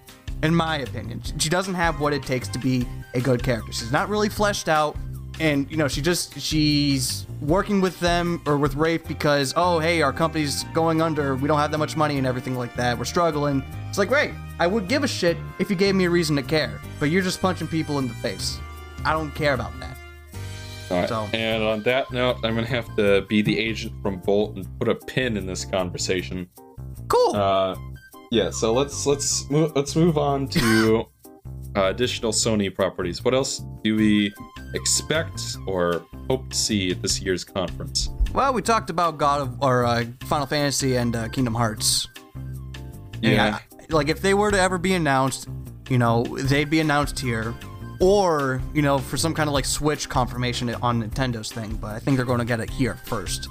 Speaker 3: in my opinion. She- doesn't have what it takes to be a good character. She's not really fleshed out, and you know, she just she's working with them or with Rafe because oh hey, our company's going under. We don't have that much money and everything like that. We're struggling. It's like great. I would give a shit if you gave me a reason to care, but you're just punching people in the face. I don't care about that.
Speaker 1: Right.
Speaker 3: So-
Speaker 1: And on that note, I'm gonna have to be the agent from Bolt and put a pin in this conversation.
Speaker 3: Cool.
Speaker 1: Uh, yeah. So let's let's move, let's move on to uh, additional Sony properties. What else do we expect or hope to see at this year's conference?
Speaker 3: Well, we talked about God of or uh, Final Fantasy and uh, Kingdom Hearts. And I- like if they were to ever be announced, you know, they'd be announced here, or you know, for some kind of like Switch confirmation on Nintendo's thing. But I think they're going to get it here first.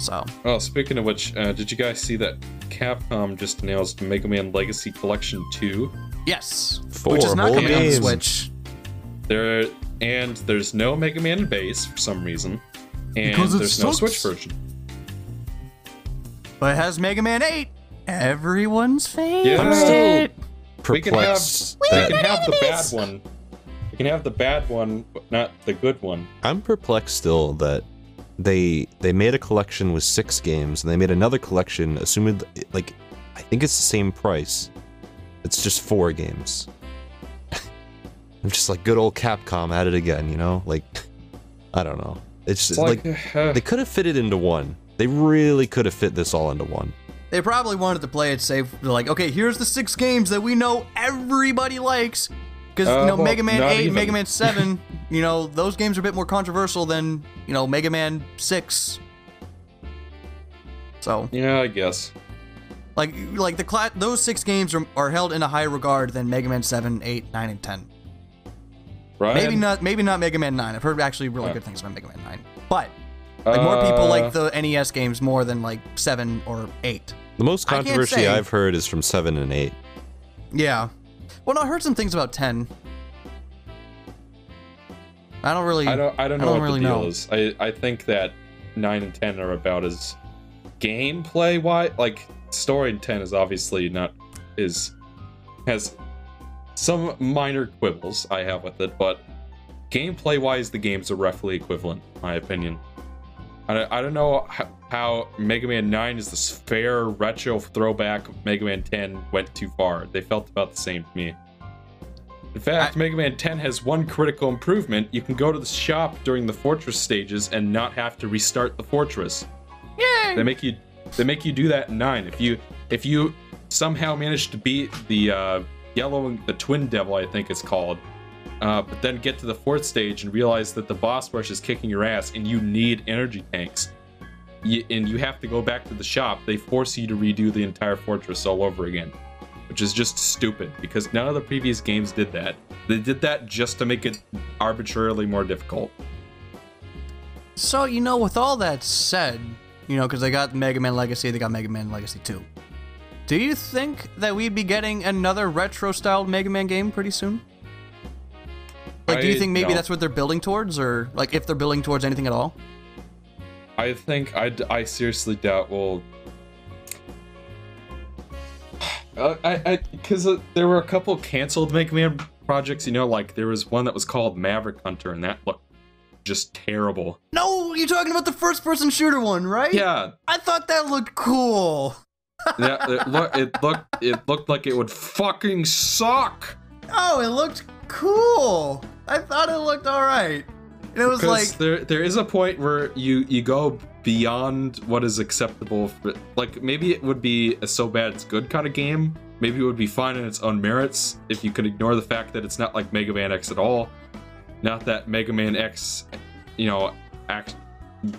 Speaker 3: So
Speaker 1: Oh, speaking of which, uh, did you guys see that Capcom just announced Mega Man Legacy Collection 2?
Speaker 3: yes,
Speaker 2: Four
Speaker 3: which is not
Speaker 2: whole
Speaker 3: coming on the. Switch.
Speaker 1: There and there's no Mega Man base for some reason, and
Speaker 3: Because it
Speaker 1: there's no. Switch version.
Speaker 3: But it has Mega Man 8, everyone's favorite.
Speaker 1: Yeah.
Speaker 2: I'm still
Speaker 1: We can have
Speaker 2: perplexed
Speaker 1: we can have the bad one. We can have the bad one, but not the good one.
Speaker 2: I'm perplexed still that they they made a collection with six games and they made another collection assuming like I think it's the same price. It's just four games. I'm just like good old Capcom at it again, you know? Like I don't know. It's,
Speaker 1: It's
Speaker 2: like,
Speaker 1: like, uh,
Speaker 2: they could have fit it into one. They really could have fit this all into one.
Speaker 3: They probably wanted to play it safe. They're like, okay, here's the six games that we know everybody likes. Because,
Speaker 1: Uh,
Speaker 3: you know,
Speaker 1: well,
Speaker 3: Mega Man 8
Speaker 1: even.
Speaker 3: Mega Man 7, you know, those games are a bit more controversial than, you know, Mega Man 6. So,
Speaker 1: yeah, I guess.
Speaker 3: like, like the cla- those six games are, are held in a higher regard than Mega Man 7, 8, 9, and 10.
Speaker 1: Right?
Speaker 3: Maybe not maybe not Mega Man 9. I've heard actually really
Speaker 1: Uh.
Speaker 3: good things about Mega Man 9. But, like, more people
Speaker 1: Uh,
Speaker 3: like the NES games more than, like, 7 or 8.
Speaker 2: The most controversy. I've heard is from 7 and 8.
Speaker 3: Yeah. Well, no, I heard some things about 10. I don't really.
Speaker 1: I don't. I don't know
Speaker 3: I don't
Speaker 1: what
Speaker 3: really
Speaker 1: the deal
Speaker 3: know.
Speaker 1: is. I I think that nine and ten are about as gameplay wise. Like story in ten is obviously not is has some minor quibbles I have with it, but gameplay wise, the games are roughly equivalent, in my opinion. I don't, I don't know how, how Mega Man 9 is this fair retro throwback Mega Man 10 went too far. They felt about the same to me. In fact,
Speaker 3: I-
Speaker 1: Mega Man 10 has one critical improvement. You can go to the shop during the fortress stages and not have to restart the fortress.
Speaker 3: Yay!
Speaker 1: They make you they make you do that in 9. If you if you somehow manage to beat the uh, yellow the twin devil, I think it's called, uh, but then get to the fourth stage and realize that the boss rush is kicking your ass and you need energy tanks. You, and you have to go back to the shop. They force you to redo the entire fortress all over again. Which is just stupid because none of the previous games did that. They did that just to make it arbitrarily more difficult.
Speaker 3: So, you know, with all that said, you know, because they got Mega Man Legacy, they got Mega Man Legacy 2. Do you think that we'd be getting another retro styled Mega Man game pretty soon? Like, do you think maybe that's what they're building towards, or like if they're building towards anything at all?
Speaker 1: I think I, I seriously doubt we'll. Uh, I I because uh, there were a couple canceled Mega Man projects. You know, like there was one that was called Maverick Hunter, and that looked just terrible.
Speaker 3: No, you're talking about the first person shooter one, right?
Speaker 1: Yeah,
Speaker 3: I thought that looked cool.
Speaker 1: yeah. It, look, it looked it looked like it would fucking suck.
Speaker 3: Oh, it looked cool. I thought it looked alright. And it was like,
Speaker 1: there there is a point where you you go beyond what is acceptable. For, like maybe it would be a so bad it's good kind of game. Maybe it would be fine in its own merits if you could ignore the fact that it's not like Mega Man X at all. Not that Mega Man X, you know, act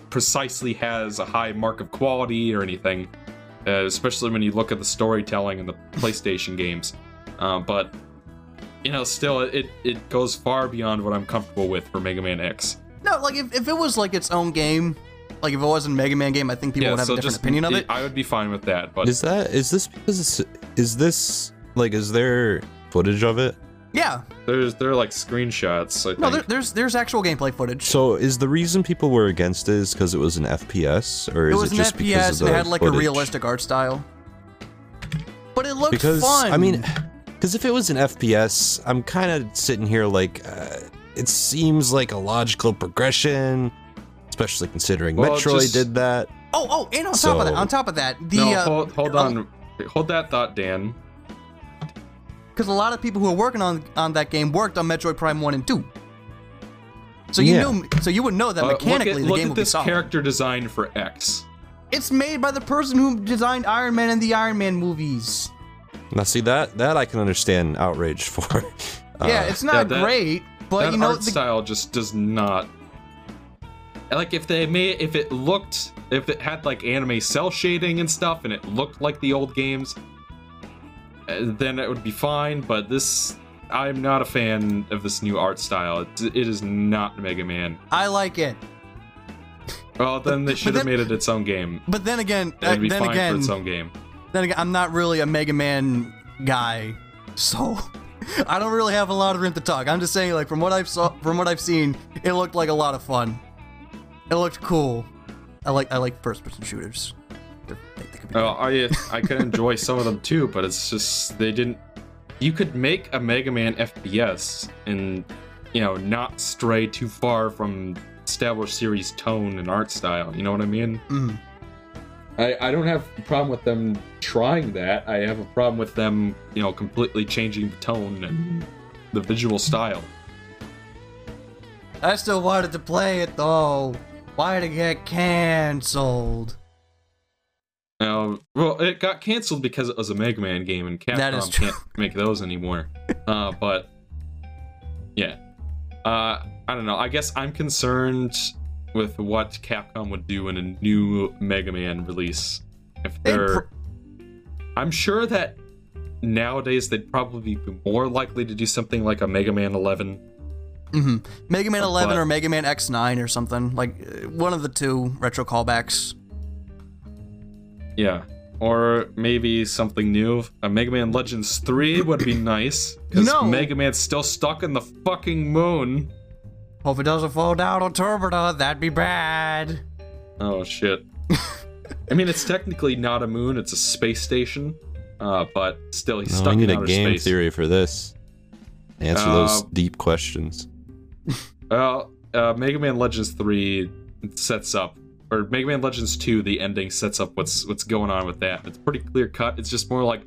Speaker 1: precisely has a high mark of quality or anything. Uh, especially when you look at the storytelling in the PlayStation games. Uh, but you know, still, it it goes far beyond what I'm comfortable with for Mega Man X.
Speaker 3: no, like if, if it was like its own game, like if it wasn't a Mega Man game, I think people would have a different opinion of it.
Speaker 1: I would be fine with that, but
Speaker 2: Is that is this because is this like is there footage of it?
Speaker 3: yeah.
Speaker 1: there's there are like screenshots. I think.
Speaker 3: No, there, there's there's actual gameplay footage.
Speaker 2: So is the reason people were against it is because it was an FPS or
Speaker 3: it
Speaker 2: is
Speaker 3: was
Speaker 2: it
Speaker 3: an
Speaker 2: just because of
Speaker 3: FPS
Speaker 2: the
Speaker 3: it had like
Speaker 2: footage?
Speaker 3: a realistic art style. But it looked
Speaker 2: Because
Speaker 3: fun.
Speaker 2: I mean, because if it was an FPS, I'm kind of sitting here like uh, it seems like a logical progression, especially considering
Speaker 1: Well,
Speaker 2: Metroid
Speaker 1: just-
Speaker 2: did that.
Speaker 3: oh, oh, and on top of that, on top of that, the
Speaker 1: no,
Speaker 3: uh,
Speaker 1: hold, hold
Speaker 3: um,
Speaker 1: on, hold that thought, Dan.
Speaker 3: because a lot of people who are working on on that game worked on Metroid Prime One and Two. So you
Speaker 2: Yeah.
Speaker 3: knew, so you would know that
Speaker 1: Uh,
Speaker 3: mechanically
Speaker 1: look at,
Speaker 3: the
Speaker 1: look
Speaker 3: game
Speaker 1: at
Speaker 3: would be
Speaker 1: this
Speaker 3: solid.
Speaker 1: character design for X.
Speaker 3: It's made by the person who designed Iron Man and the Iron Man movies.
Speaker 2: Now, see that that I can understand outrage for. Uh,
Speaker 3: yeah, it's not
Speaker 1: that-
Speaker 3: great, but
Speaker 1: that
Speaker 3: you know,
Speaker 1: art
Speaker 3: the,
Speaker 1: style just does not. Like if they made, if it looked, if it had like anime cell shading and stuff, and it looked like the old games, uh, then it would be fine. But this, I'm not a fan of this new art style. It, it is not Mega Man.
Speaker 3: I like it.
Speaker 1: Well, then they should have made it its own game.
Speaker 3: But then again, uh, then
Speaker 1: fine
Speaker 3: again,
Speaker 1: for its own game.
Speaker 3: then again, I'm not really a Mega Man guy, so I don't really have a lot of room to talk. I'm just saying, like from what I've saw, from what I've seen, it looked like a lot of fun. It looked cool. I like I like first person shooters. They're- they- they could be
Speaker 1: Well, I I can enjoy some of them too, but it's just they didn't. You could make a Mega Man FPS and you know not stray too far from established series tone and art style. You know what I mean?
Speaker 3: Mm.
Speaker 1: I I don't have a problem with them trying that. I have a problem with them you know completely changing the tone and the visual style.
Speaker 3: I still wanted to play it though. Why did it get canceled?
Speaker 1: Now, well, it got canceled because it was a Mega Man game, and Capcom can't make those anymore. uh, but yeah, uh, I don't know. I guess I'm concerned with what Capcom would do in a new Mega Man release. If they're,
Speaker 3: pr-
Speaker 1: I'm sure that nowadays they'd probably be more likely to do something like a Mega Man 11.
Speaker 3: Hmm Mega Man 11
Speaker 1: But-
Speaker 3: or Mega Man X9 or something like uh, one of the two retro callbacks.
Speaker 1: Yeah. Or maybe something new. A Mega Man Legends 3 would be nice. Because
Speaker 3: No.
Speaker 1: Mega Man's still stuck in the fucking moon.
Speaker 3: Hope it doesn't fall down on Turbida. That'd be bad.
Speaker 1: Oh shit. I mean, it's technically not a moon; it's a space station. Uh, but still, he's
Speaker 2: No,
Speaker 1: stuck
Speaker 2: I need
Speaker 1: in
Speaker 2: a game
Speaker 1: space.
Speaker 2: theory for this. Answer
Speaker 1: Uh,
Speaker 2: those deep questions.
Speaker 1: Well, uh, Mega Man Legends three sets up, or Mega Man Legends two, the ending sets up what's what's going on with that. It's pretty clear cut. It's just more like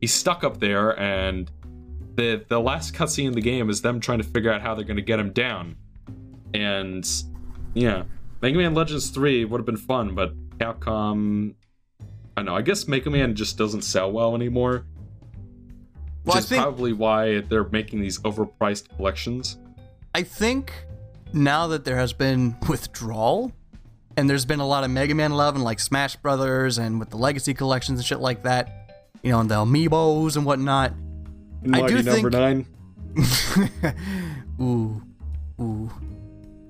Speaker 1: he's stuck up there, and the the last cutscene in the game is them trying to figure out how they're going to get him down. And yeah, Mega Man Legends three would have been fun, but Capcom. I know. I guess Mega Man just doesn't sell well anymore. Which
Speaker 3: I
Speaker 1: is
Speaker 3: think-
Speaker 1: probably why they're making these overpriced collections.
Speaker 3: I think now that there has been withdrawal, and there's been a lot of Mega Man 11 like Smash Brothers and with the Legacy collections and shit like that, you know, and the amiibos and whatnot. I do
Speaker 1: number
Speaker 3: think-
Speaker 1: nine.
Speaker 3: ooh, ooh.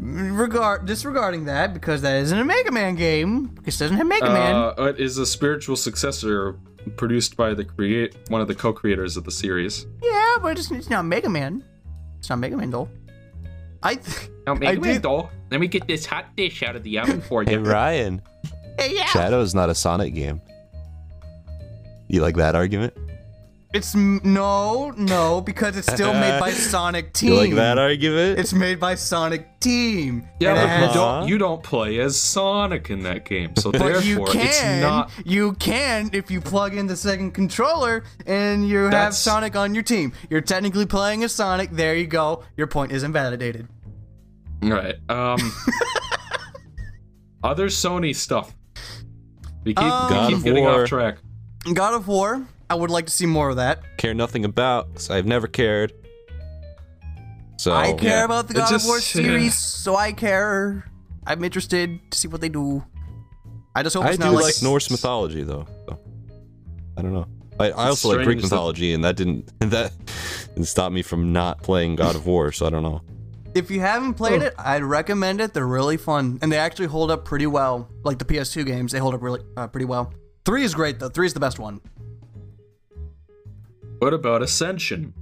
Speaker 3: Regard disregarding that because that isn't a Mega Man game. Because it doesn't have Mega Man.
Speaker 1: Uh, it is a spiritual successor produced by the create one of the co-creators of the series.
Speaker 3: Yeah, but it's, it's not Mega Man. It's not Mega Man though. I th-
Speaker 1: Now,
Speaker 3: I did-
Speaker 1: doll. Let me get this hot dish out of the oven for you.
Speaker 2: Hey Ryan,
Speaker 3: Hey, yeah.
Speaker 2: Shadow is not a Sonic game. You like that argument?
Speaker 3: It's m- no, no, because it's still made by Sonic Team.
Speaker 2: You like that argument?
Speaker 3: It's made by Sonic Team.
Speaker 1: Yeah,
Speaker 3: And it
Speaker 1: but
Speaker 3: has-
Speaker 1: you don't you don't play as Sonic in that game, so
Speaker 3: But
Speaker 1: therefore
Speaker 3: you can,
Speaker 1: it's not.
Speaker 3: you can if you plug in the second controller and you have Sonic on your team. You're technically playing as Sonic. There you go. Your point is invalidated.
Speaker 1: Right. Um. other Sony stuff. We keep,
Speaker 3: Um,
Speaker 1: we keep getting
Speaker 2: War.
Speaker 1: off track.
Speaker 3: God of War. I would like to see more of that.
Speaker 2: care nothing about because I've never cared. So
Speaker 3: I care
Speaker 1: yeah.
Speaker 3: about the
Speaker 1: It
Speaker 3: God of War
Speaker 1: just-
Speaker 3: series, so I care. I'm interested to see what they do. I just hope
Speaker 2: I
Speaker 3: it's
Speaker 2: do
Speaker 3: not
Speaker 2: like,
Speaker 3: like
Speaker 2: Norse mythology though. So. I don't know. I, I also like Greek
Speaker 1: strange that-
Speaker 2: mythology, and that didn't that didn't stop me from not playing God of War. So I don't know.
Speaker 3: If you haven't played
Speaker 1: Oh.
Speaker 3: it, I'd recommend it. They're really fun, and they actually hold up pretty well. Like the PS2 games, they hold up really uh, pretty well. Three is great though. Three is the best one.
Speaker 1: What about Ascension?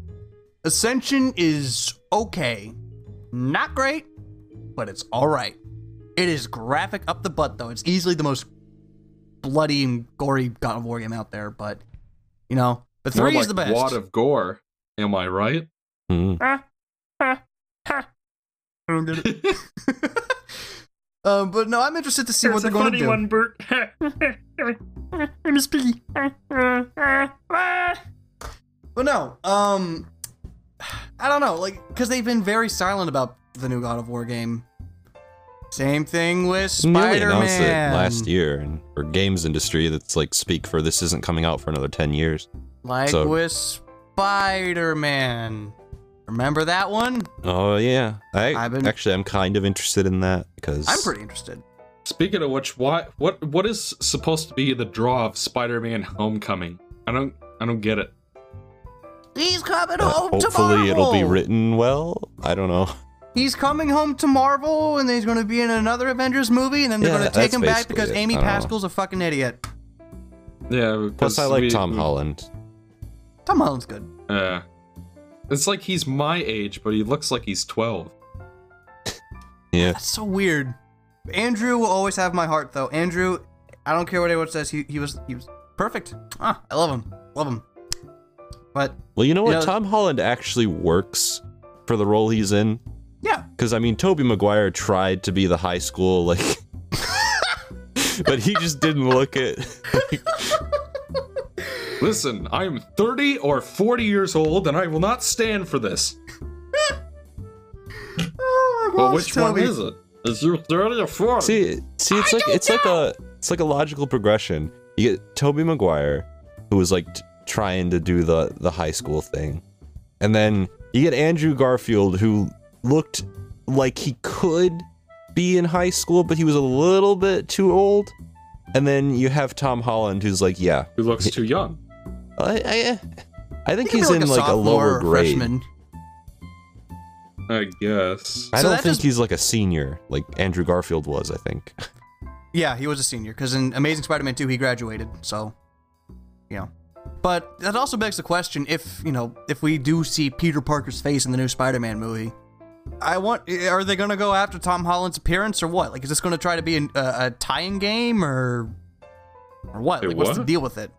Speaker 3: Ascension is okay, not great, but it's all right. It is graphic up the butt though. It's easily the most bloody and gory God of War game out there. But you know, but
Speaker 1: More
Speaker 3: three
Speaker 1: like
Speaker 3: is the best.
Speaker 1: Wad of gore. Am I right?
Speaker 2: Mhm.
Speaker 3: I don't get it. um, but no, I'm interested to see what they're going to do.
Speaker 1: Funny one, Bert.
Speaker 3: MSP. But no, um, I don't know, like, because they've been very silent about the new God of War game. Same thing with
Speaker 2: Nearly
Speaker 3: Spider
Speaker 2: announced it
Speaker 3: Man
Speaker 2: last year, and for games industry, that's like speak for this isn't coming out for another ten years.
Speaker 3: Like
Speaker 2: So-
Speaker 3: with Spider Man. Remember that one?
Speaker 2: Oh yeah, I
Speaker 3: I've been-
Speaker 2: actually I'm kind of interested in that because
Speaker 3: I'm pretty interested.
Speaker 1: Speaking of which, why what what is supposed to be the draw of Spider-Man Homecoming? I don't I don't get it.
Speaker 3: He's coming
Speaker 2: uh,
Speaker 3: home to Marvel.
Speaker 2: hopefully it'll be written well. I don't know.
Speaker 3: He's coming home to Marvel, and then he's going to be in another Avengers movie, and then they're
Speaker 2: Yeah,
Speaker 3: going to take him back because
Speaker 2: it.
Speaker 3: Amy
Speaker 2: I don't know.
Speaker 3: Pascal's a fucking idiot.
Speaker 1: Yeah.
Speaker 2: Plus, I like
Speaker 1: we-
Speaker 2: Tom
Speaker 1: we-
Speaker 2: Holland.
Speaker 3: Tom Holland's good.
Speaker 1: Yeah. It's like he's my age, but he looks like he's 12.
Speaker 2: Yeah,
Speaker 3: That's so weird. Andrew will always have my heart, though. Andrew, I don't care what anyone says. He, he was he was perfect. Ah, I love him. Love him. But
Speaker 2: Well, you know
Speaker 3: You
Speaker 2: what?
Speaker 3: know-
Speaker 2: Tom Holland actually works for the role he's in.
Speaker 3: yeah,
Speaker 2: Because I mean, Tobey Maguire tried to be the high school like, but he just didn't look it.
Speaker 1: Listen, I am 30 or 40 years old, and I will not stand for this.
Speaker 3: oh,
Speaker 1: But which one is it? Is you 30 or 40?
Speaker 2: see, see, it's like it's like a it's like a logical progression. You get Tobey Maguire, who was like t- trying to do the the high school thing, and then you get Andrew Garfield, who looked like he could be in high school, but he was a little bit too old. And then you have Tom Holland, who's like, yeah,
Speaker 1: Who looks too young?
Speaker 2: I, I, I think he's
Speaker 3: could be
Speaker 2: in like a lower grade.
Speaker 3: freshman.
Speaker 1: I guess.
Speaker 2: I
Speaker 3: So
Speaker 2: don't think
Speaker 3: just-
Speaker 2: he's like a senior, like Andrew Garfield was. I think.
Speaker 3: Yeah, he was a senior because in Amazing Spider-Man 2 he graduated. So, you know. But that also begs the question: if you know, if we do see Peter Parker's face in the new Spider-Man movie, I want are they going to go after Tom Holland's appearance or what? Like, is this going to try to be an, a, a tie-in game or or what?
Speaker 1: Wait,
Speaker 3: Like, what's the deal with it?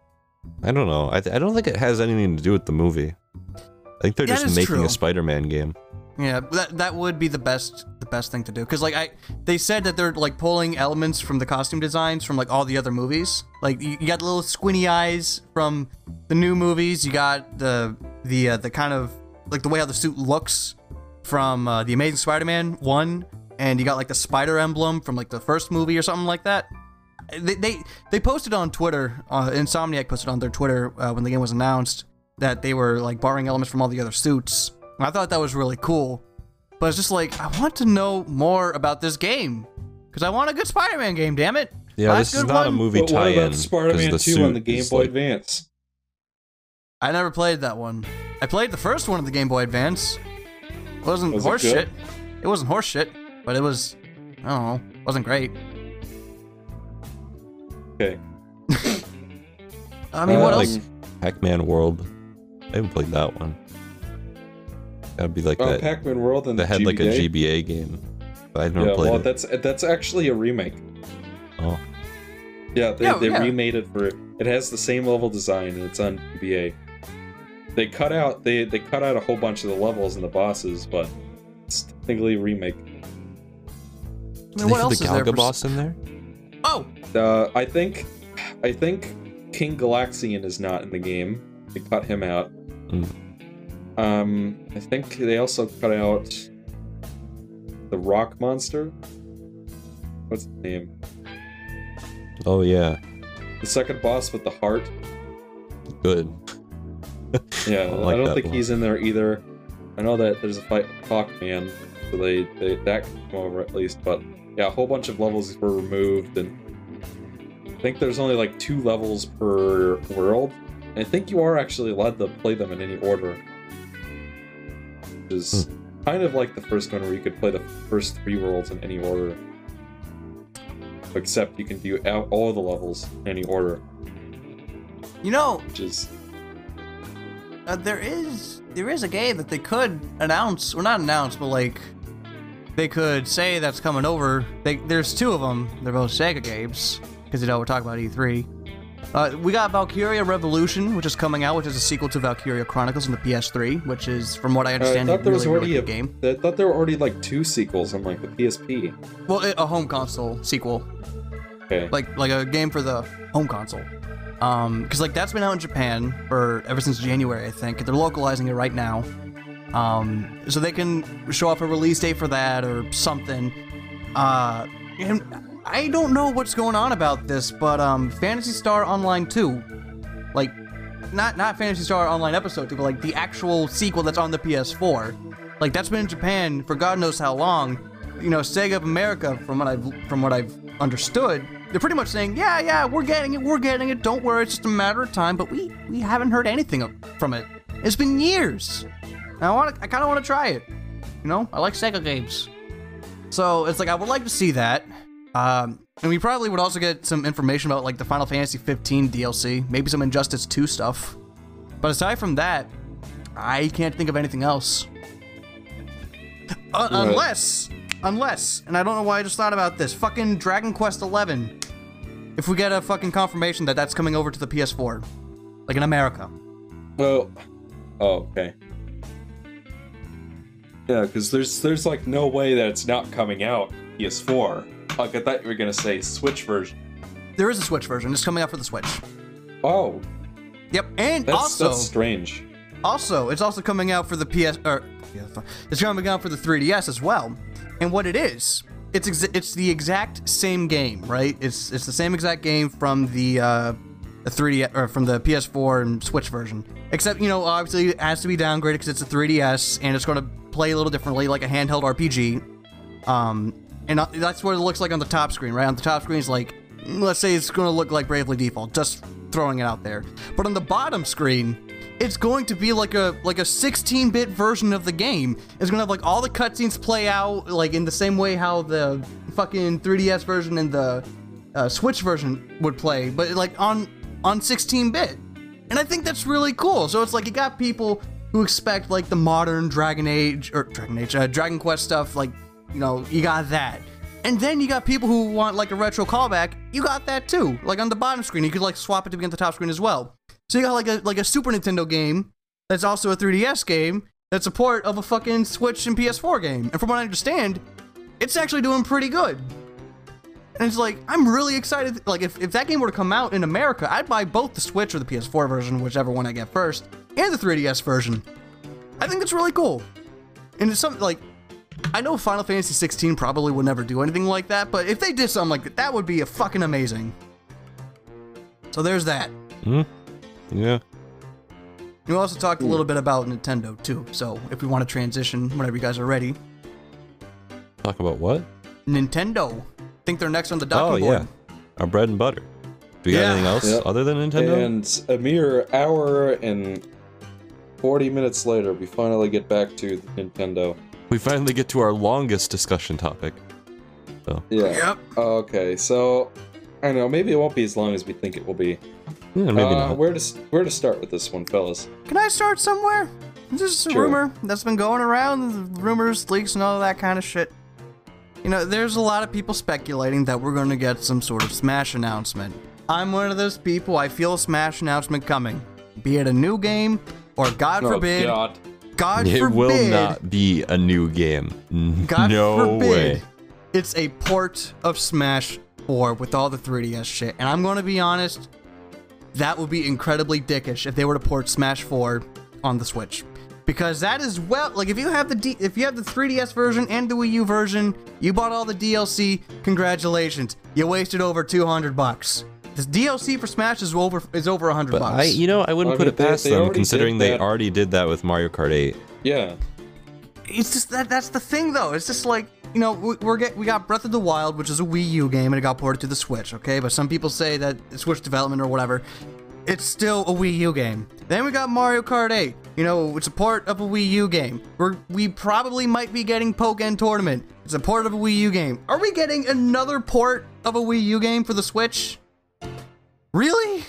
Speaker 2: I don't know. I, th- I don't think it has anything to do with the movie. I think they're
Speaker 3: That
Speaker 2: just making
Speaker 3: true.
Speaker 2: a Spider-Man game.
Speaker 3: Yeah, that that would be the best the best thing to do because like I they said that they're like pulling elements from the costume designs from like all the other movies. Like you, you got the little squinty eyes from the new movies. You got the the uh, the kind of like the way how the suit looks from uh, the Amazing Spider-Man one, and you got like the spider emblem from like the first movie or something like that. They they, they posted on Twitter. Uh, Insomniac posted on their Twitter uh, when the game was announced that they were like borrowing elements from all the other suits. And I thought that was really cool. But it's just like I want to know more about this game because I want a good Spider-Man game. Damn it!
Speaker 2: Yeah,
Speaker 3: Last
Speaker 2: this is
Speaker 3: good
Speaker 2: not a movie
Speaker 1: But what
Speaker 2: tie-in.
Speaker 1: about
Speaker 2: 'cause
Speaker 1: Spider-Man 2 on the Game Boy
Speaker 2: like-
Speaker 1: Advance?
Speaker 3: I never played that one. I played the first one of the Game Boy Advance. It wasn't
Speaker 1: Was it
Speaker 3: horse
Speaker 1: good?
Speaker 3: shit. It wasn't horseshit, but it was. I don't know. Wasn't great.
Speaker 1: Okay.
Speaker 3: I mean, what
Speaker 1: Um,
Speaker 3: else?
Speaker 2: Pac-Man World. I haven't played that one. That'd be like
Speaker 1: Oh,
Speaker 2: that.
Speaker 1: Pac-Man World and
Speaker 2: that had like a
Speaker 1: GBA?
Speaker 2: GBA game. But I've never
Speaker 1: Yeah,
Speaker 2: played
Speaker 1: well,
Speaker 2: it.
Speaker 1: that's that's actually a remake.
Speaker 2: Oh,
Speaker 1: Yeah, they,
Speaker 3: Yeah,
Speaker 1: they
Speaker 3: yeah.
Speaker 1: remade it for it has the same level design and it's on GBA. They cut out they they cut out a whole bunch of the levels and the bosses, but it's technically a remake.
Speaker 3: I mean, what else
Speaker 2: the
Speaker 3: is there?
Speaker 2: Galga
Speaker 3: for-
Speaker 2: boss in there?
Speaker 3: Oh,
Speaker 1: Uh, I think I think King Galaxian is not in the game. They cut him out.
Speaker 2: Mm.
Speaker 1: Um, I think they also cut out the Rock Monster. What's the name?
Speaker 2: Oh yeah,
Speaker 1: The second boss with the heart.
Speaker 2: good.
Speaker 1: Yeah,
Speaker 2: I
Speaker 1: I, don't think
Speaker 2: one.
Speaker 1: he's in there either. I know that there's a fight with Hawkman, so they, they that can come over at least. But yeah, a whole bunch of levels were removed, and I think there's only like two levels per world. And I think you are actually allowed to play them in any order, which is
Speaker 2: Hmm.
Speaker 1: kind of like the first one where you could play the first three worlds in any order. Except you can do all of the levels in any order,
Speaker 3: you know,
Speaker 1: which is
Speaker 3: uh, there is there is a game that they could announce, or not announce, but like they could say that's coming over. They, there's two of them. They're both Sega games because you know we're talking about E3. Uh, we got Valkyria Revolution, which is coming out, which is a sequel to Valkyria Chronicles on the PS3, which is, from what I
Speaker 1: Uh, I
Speaker 3: understand, a
Speaker 1: thought there was
Speaker 3: really,
Speaker 1: already
Speaker 3: really
Speaker 1: a
Speaker 3: good game.
Speaker 1: I thought there were already like two sequels on like the PSP.
Speaker 3: Well, a home console sequel.
Speaker 1: Okay.
Speaker 3: like like a game for the home console. Um, because like that's been out in Japan for ever since January, I think. They're localizing it right now. Um, so they can show off a release date for that or something. Uh, and I don't know what's going on about this, but um, Phantasy Star Online 2, like not not Phantasy Star Online Episode 2, but like the actual sequel that's on the PS4. Like that's been in Japan for God knows how long. You know, Sega of America, from what I've from what I've understood, they're pretty much saying, yeah, yeah, we're getting it, we're getting it. Don't worry, it's just a matter of time. But we we haven't heard anything from it. It's been years. And I want I kind of want to try it. You know, I like Sega games, so it's like I would like to see that. Um, and we probably would also get some information about like the Final Fantasy 15 DLC, maybe some Injustice 2 stuff. But aside from that, I can't think of anything else. Uh, Unless, unless, and I don't know why I just thought about this. Fucking Dragon Quest 11. If we get a fucking confirmation that that's coming over to the PS4, like in America.
Speaker 1: Well, oh, okay. Yeah, because there's there's like no way that it's not coming out PS4. Like I thought you were gonna say Switch version.
Speaker 3: There is a Switch version. It's coming out for the Switch.
Speaker 1: Oh,
Speaker 3: Yep, and
Speaker 1: that's
Speaker 3: also,
Speaker 1: that's so strange.
Speaker 3: also, it's also coming out for the PS. Or yeah, it's coming out for the 3DS as well. And what it is, it's exa- it's the exact same game, right? It's it's the same exact game from the uh, the 3D or from the PS4 and Switch version. Except you know, obviously it has to be downgraded because it's a 3DS and it's going to play a little differently, like a handheld RPG. Um, and that's what it looks like on the top screen, right? On the top screen is like, let's say it's going to look like Bravely Default, just throwing it out there. But on the bottom screen, it's going to be like a like a 16-bit version of the game. It's going to have like all the cutscenes play out like in the same way how the fucking 3DS version and the uh, Switch version would play, but like on on 16-bit. And I think that's really cool. So it's like you got people who expect like the modern Dragon Age or Dragon Age, uh, Dragon Quest stuff. Like, you know, you got that. And then you got people who want like a retro callback. You got that too. Like on the bottom screen, you could like swap it to be on the top screen as well. So you got like a like a Super Nintendo game that's also a 3DS game that's a port of a fucking Switch and PS4 game. And from what I understand, it's actually doing pretty good. And it's like, I'm really excited. Like, if, if that game were to come out in America, I'd buy both the Switch or the PS4 version, whichever one I get first, and the 3DS version. I think that's really cool. And it's something like, I know Final Fantasy 16 probably would never do anything like that, but if they did something like that, that would be a fucking amazing. So there's that.
Speaker 2: Hmm? Yeah.
Speaker 3: We also talked a little bit about Nintendo too. So if we want to transition whenever you guys are ready,
Speaker 2: Talk about what?
Speaker 3: Nintendo. Think they're next on the
Speaker 2: Oh
Speaker 3: board.
Speaker 2: yeah, our bread and butter. Do we got anything else
Speaker 1: Yep.
Speaker 2: other than Nintendo?
Speaker 1: And a mere hour and 40 minutes later, we finally get back to Nintendo.
Speaker 2: We finally get to our longest discussion topic. So.
Speaker 1: Yeah.
Speaker 3: Yep.
Speaker 1: Okay, so I don't know. Maybe it won't be as long as we think it will be.
Speaker 2: Yeah, maybe
Speaker 1: uh,
Speaker 2: not.
Speaker 1: Where to where to start with this one, fellas?
Speaker 3: Can I start somewhere? This is a
Speaker 1: Sure.
Speaker 3: rumor that's been going around, rumors, leaks, and all that kind of shit. You know, there's a lot of people speculating that we're going to get some sort of Smash announcement. I'm one of those people. I feel a Smash announcement coming, be it a new game or, God forbid,
Speaker 1: Oh, God.
Speaker 3: God
Speaker 2: it
Speaker 3: forbid,
Speaker 2: will not be a new game.
Speaker 3: God
Speaker 2: no
Speaker 3: forbid,
Speaker 2: way.
Speaker 3: it's a port of Smash 4 with all the 3DS shit. And I'm going to be honest, that would be incredibly dickish if they were to port Smash 4 on the Switch. Because that is well, like if you have the D, if you have the 3DS version and the Wii U version, you bought all the DLC. Congratulations, you wasted over 200 bucks. This DLC for Smash is over is over 100
Speaker 2: But
Speaker 3: bucks.
Speaker 2: I, you know, I wouldn't
Speaker 1: I
Speaker 2: put
Speaker 1: mean,
Speaker 2: it past
Speaker 1: they
Speaker 2: them,
Speaker 1: already
Speaker 2: considering they already did that with Mario Kart 8.
Speaker 1: Yeah.
Speaker 3: it's just that that's the thing though. It's just like you know we, we're get we got Breath of the Wild, which is a Wii U game, and it got ported to the Switch. Okay, but some people say that Switch development or whatever. It's still a Wii U game. Then we got Mario Kart 8. You know, it's a port of a Wii U game. We're, we probably might be getting Pokken Tournament. It's a port of a Wii U game. Are we getting another port of a Wii U game for the Switch? Really?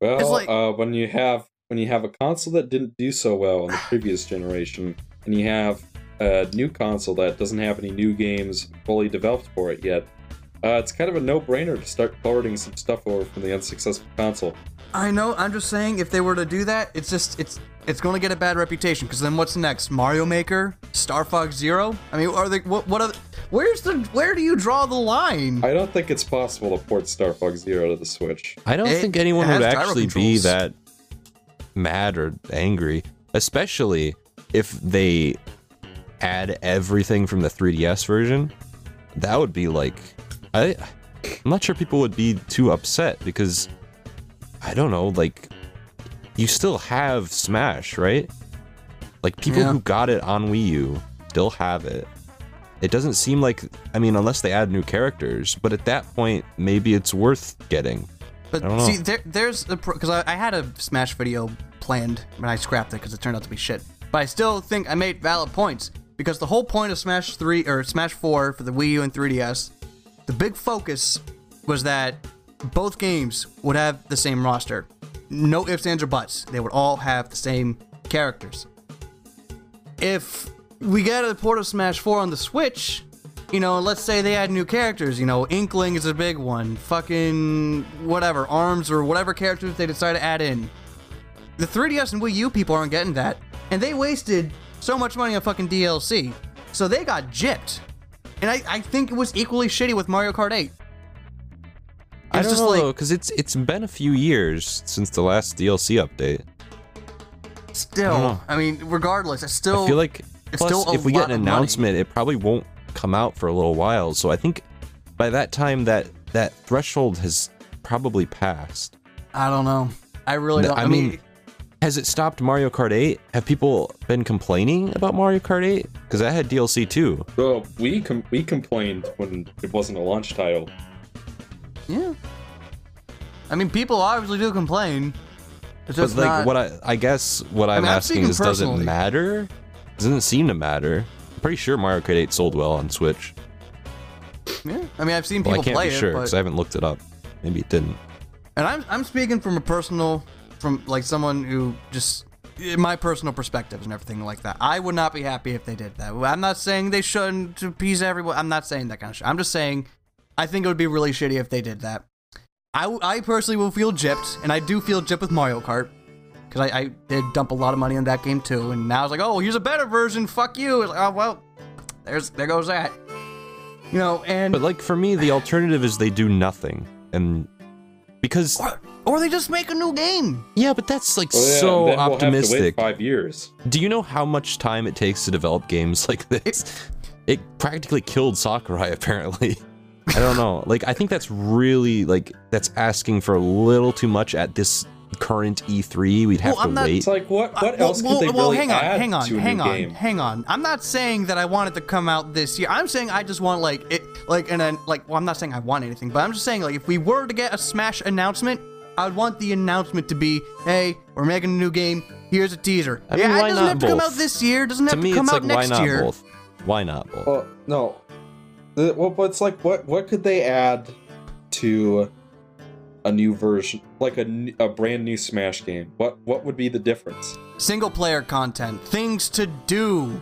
Speaker 1: Well,
Speaker 3: like-
Speaker 1: uh, when you have when you have a console that didn't do so well in the previous generation, and you have a new console that doesn't have any new games fully developed for it yet, uh, it's kind of a no-brainer to start porting some stuff over from the unsuccessful console.
Speaker 3: I know. I'm just saying, if they were to do that, it's just it's it's going to get a bad reputation. Because then what's next? Mario Maker, Star Fox Zero. I mean, are they what? What? Are, where's the? Where do you draw the line?
Speaker 1: I don't think it's possible to port Star Fox Zero to the Switch.
Speaker 2: I don't
Speaker 3: It
Speaker 2: think anyone would actually be that mad or angry, especially if they add everything from the 3DS version. That would be like I I'm not sure people would be too upset because I don't know, like you still have Smash, right? Like people
Speaker 3: Yeah.
Speaker 2: who got it on Wii U still have it. It doesn't seem like I mean unless they add new characters, but at that point maybe it's worth getting.
Speaker 3: But
Speaker 2: I don't know.
Speaker 3: see, there, there's a because I, I had a Smash video planned, and I scrapped it because it turned out to be shit. But I still think I made valid points because the whole point of Smash Three or Smash Four for the Wii U and 3DS, the big focus was that both games would have the same roster, no ifs, ands, or buts. They would all have the same characters. If we get a port of Smash 4 on the Switch, you know, let's say they add new characters, you know, Inkling is a big one, fucking whatever, ARMS or whatever characters they decide to add in. The 3DS and Wii U people aren't getting that, and they wasted so much money on fucking DLC, so they got gypped. And I, I think it was equally shitty with Mario Kart 8.
Speaker 2: I don't
Speaker 3: just
Speaker 2: know
Speaker 3: like-
Speaker 2: because it's it's been a few years since the last DLC update.
Speaker 3: Still,
Speaker 2: know.
Speaker 3: I, mean, regardless, I still.
Speaker 2: I feel like
Speaker 3: it's
Speaker 2: plus
Speaker 3: still
Speaker 2: if we get an
Speaker 3: of money.
Speaker 2: announcement, it probably won't come out for a little while. So I think by that time that that threshold has probably passed.
Speaker 3: I don't know. I really don't.
Speaker 2: I
Speaker 3: I, mean,
Speaker 2: mean- Has it stopped Mario Kart 8? Have people been complaining about Mario Kart 8? Because I had DLC too.
Speaker 1: Well, we com- we complained when it wasn't a launch title.
Speaker 3: yeah. I mean, people obviously do complain. It's
Speaker 2: But like
Speaker 3: not,
Speaker 2: what I I guess what I'm
Speaker 3: I'm
Speaker 2: asking
Speaker 3: speaking
Speaker 2: is does it matter? Doesn't seem to matter. I'm pretty sure Mario Kart 8 sold well on Switch.
Speaker 3: Yeah. I mean, I've seen people Well,
Speaker 2: I can't
Speaker 3: play
Speaker 2: be sure
Speaker 3: but-
Speaker 2: because I haven't looked it up. Maybe it didn't.
Speaker 3: and I'm I'm speaking from a personal, from like someone who just in my personal perspectives and everything like that. I would not be happy if they did that. I'm not saying they shouldn't to appease everyone. I'm not saying that kind of shit. I'm just saying I think it would be really shitty if they did that. I, I personally will feel gypped, and I do feel gypped with Mario Kart. Because I, I did dump a lot of money on that game too, and now it's like, oh, here's a better version. Fuck you. It's like, oh well, there's there goes that. You know, and
Speaker 2: But like for me, the alternative is they do nothing, and because
Speaker 3: or, or they just make a new game.
Speaker 2: yeah, but that's like
Speaker 1: Well, yeah,
Speaker 2: so
Speaker 1: then we'll have to wait
Speaker 2: optimistic.
Speaker 1: five years.
Speaker 2: Do you know how much time it takes to develop games like this? It, practically killed Sakurai, apparently. I don't know. Like, I think that's really like that's asking for a little too much at this current E3. We'd have
Speaker 3: Well, I'm
Speaker 2: to
Speaker 3: not-
Speaker 2: wait.
Speaker 1: It's like what what
Speaker 3: Uh, well-
Speaker 1: else
Speaker 3: well,
Speaker 1: could they
Speaker 3: well,
Speaker 1: really
Speaker 3: hang on,
Speaker 1: add
Speaker 3: hang on,
Speaker 1: to a
Speaker 3: hang
Speaker 1: new
Speaker 3: on,
Speaker 1: game?
Speaker 3: hang on. I'm not saying that I want it to come out this year. I'm saying I just want like it, like and then like. Well, I'm not saying I want anything, but I'm just saying like if we were to get a Smash announcement, I would want the announcement to be, "Hey, we're making a new game. Here's a teaser."
Speaker 2: I mean,
Speaker 3: yeah,
Speaker 2: why
Speaker 3: it doesn't
Speaker 2: not
Speaker 3: have to come
Speaker 2: both?
Speaker 3: out this year. Doesn't
Speaker 2: to
Speaker 3: have
Speaker 2: me,
Speaker 3: to come
Speaker 2: it's
Speaker 3: out
Speaker 2: like why
Speaker 3: next
Speaker 2: not
Speaker 3: year.
Speaker 2: both? Why not both?
Speaker 1: Well, no. The- Well, but it's like what what could they add to a new version, like a, a brand new Smash game? What what would be the difference?
Speaker 3: Single player content, things to do.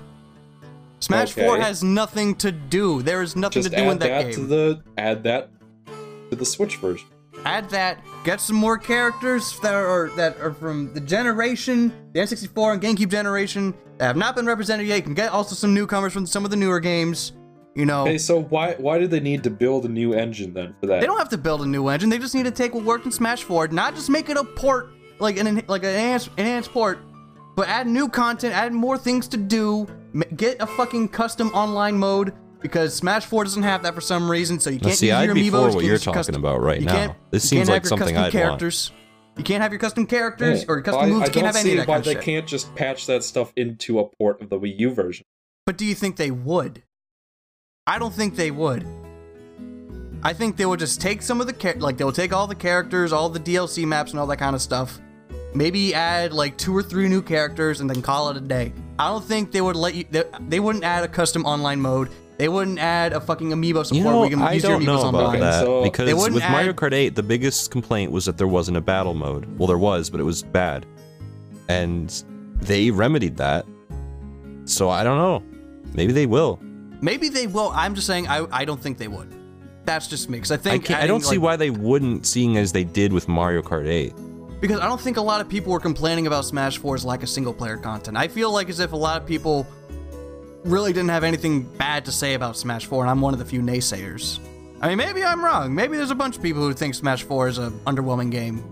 Speaker 3: Smash
Speaker 1: Okay.
Speaker 3: 4 has nothing to do. There is nothing
Speaker 1: Just
Speaker 3: to do in
Speaker 1: add
Speaker 3: that,
Speaker 1: that,
Speaker 3: game.
Speaker 1: to the add that to the Switch version.
Speaker 3: add that, get some more characters that are that are from the generation, the N64 and GameCube generation that have not been represented yet. You can get also some newcomers from some of the newer games. You know,
Speaker 1: Okay, so why why do they need to build a new engine then for that?
Speaker 3: they don't have to build a new engine. They just need to take what worked in Smash 4, not just make it a port like an like an enhanced, enhanced port, but add new content, add more things to do. Get a fucking custom online mode because Smash 4 doesn't have that for some reason. So you can't
Speaker 2: see,
Speaker 3: use
Speaker 2: I'd
Speaker 3: your
Speaker 2: be
Speaker 3: amiibos.
Speaker 2: for
Speaker 3: you
Speaker 2: what
Speaker 3: can't
Speaker 2: you're talking
Speaker 3: custom-
Speaker 2: about right now. This
Speaker 3: you
Speaker 2: seems
Speaker 3: can't
Speaker 2: like
Speaker 3: have your
Speaker 2: something
Speaker 3: custom
Speaker 2: I'd want.
Speaker 3: characters. You can't have your custom characters
Speaker 1: Hey,
Speaker 3: or custom
Speaker 1: I,
Speaker 3: moves.
Speaker 1: I
Speaker 3: you can't
Speaker 1: don't
Speaker 3: have any
Speaker 1: see
Speaker 3: of that
Speaker 1: why
Speaker 3: kind of
Speaker 1: they
Speaker 3: shit.
Speaker 1: can't just patch that stuff into a port of the Wii U version.
Speaker 3: But do you think they would? I don't think they would. I think they would just take some of the char- like they'll take all the characters, all the DLC maps, and all that kind of stuff. Maybe add like two or three new characters and then call it a day. I don't think they would let you. They, they wouldn't add a custom online mode. They wouldn't add a fucking amiibo support
Speaker 2: You know,
Speaker 3: where you can
Speaker 2: I
Speaker 3: use your
Speaker 2: don't
Speaker 3: amiibos
Speaker 2: know about
Speaker 3: online.
Speaker 2: that
Speaker 1: So-
Speaker 2: because
Speaker 3: wouldn't
Speaker 2: with Mario Kart 8, the biggest complaint was that there wasn't a battle mode. Well, there was, but it was bad, and they remedied that. So I don't know. Maybe they will.
Speaker 3: Maybe they will. I'm just saying. I I don't think they would. That's just me. Because I, think
Speaker 2: can't, I don't see
Speaker 3: like-
Speaker 2: why they wouldn't, seeing as they did with Mario Kart 8.
Speaker 3: Because I don't think a lot of people were complaining about Smash 4's lack of single player content. I feel like as if a lot of people really didn't have anything bad to say about Smash 4, and I'm one of the few naysayers. I mean, maybe I'm wrong. Maybe there's a bunch of people who think Smash 4 is an underwhelming game.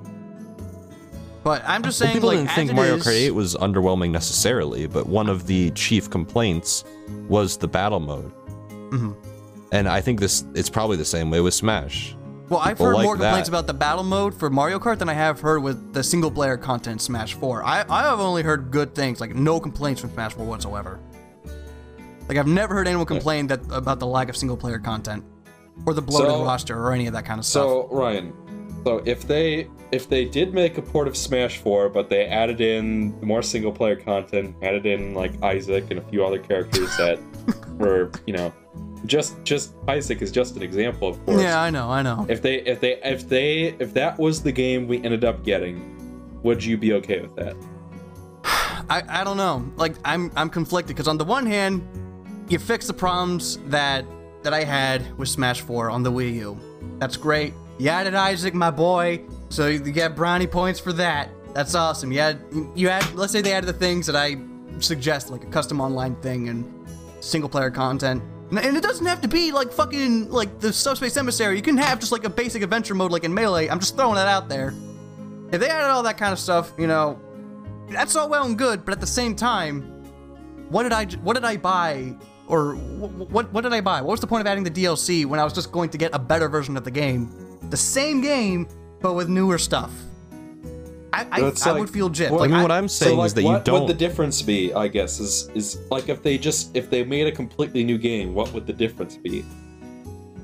Speaker 3: But I'm just
Speaker 2: Well,
Speaker 3: saying,
Speaker 2: people
Speaker 3: like,
Speaker 2: didn't
Speaker 3: as
Speaker 2: think
Speaker 3: it
Speaker 2: Mario
Speaker 3: is-
Speaker 2: Kart 8 was underwhelming necessarily, but one of the chief complaints was the battle mode.
Speaker 3: Mhm.
Speaker 2: And I think this it's probably the same way with Smash.
Speaker 3: Well, I've
Speaker 2: people
Speaker 3: heard
Speaker 2: like
Speaker 3: more complaints
Speaker 2: that.
Speaker 3: about the battle mode for Mario Kart than I have heard with the single player content in Smash 4. I, I have only heard good things, like no complaints from Smash 4 whatsoever. Like I've never heard anyone complain that about the lack of single player content or the bloated
Speaker 1: So-
Speaker 3: roster or any of that kind of stuff.
Speaker 1: So Ryan, so if they if they did make a port of Smash 4, but they added in more single player content, added in like Isaac and a few other characters that were, you know, just just Isaac is just an example, of course.
Speaker 3: yeah, I know, I know.
Speaker 1: If they if they if they if that was the game we ended up getting, would you be okay with that?
Speaker 3: I, I don't know. Like I'm I'm conflicted because on the one hand, you fix the problems that that I had with Smash 4 on the Wii U. That's great. You added Isaac, my boy, so you get brownie points for that. That's awesome. You had you had let's say they added the things that I suggest, like a custom online thing and single player content. And- it doesn't have to be like fucking like the Subspace Emissary. You can have just like a basic adventure mode like in Melee. I'm just throwing that out there. If they added all that kind of stuff, you know, that's all well and good, but at the same time, what did I what did I buy or wh- what what did I buy? What was the point of adding the DLC when I was just going to get a better version of the game, the same game but with newer stuff? I I,
Speaker 1: It's
Speaker 3: I
Speaker 1: like-
Speaker 3: would feel gypped.
Speaker 1: well,
Speaker 2: I
Speaker 3: Like,
Speaker 2: mean, what I'm
Speaker 1: So
Speaker 2: saying
Speaker 1: like,
Speaker 2: is that
Speaker 1: what
Speaker 2: you don't.
Speaker 1: What would the difference be? I guess is is like if they just if they made a completely new game, what would the difference be?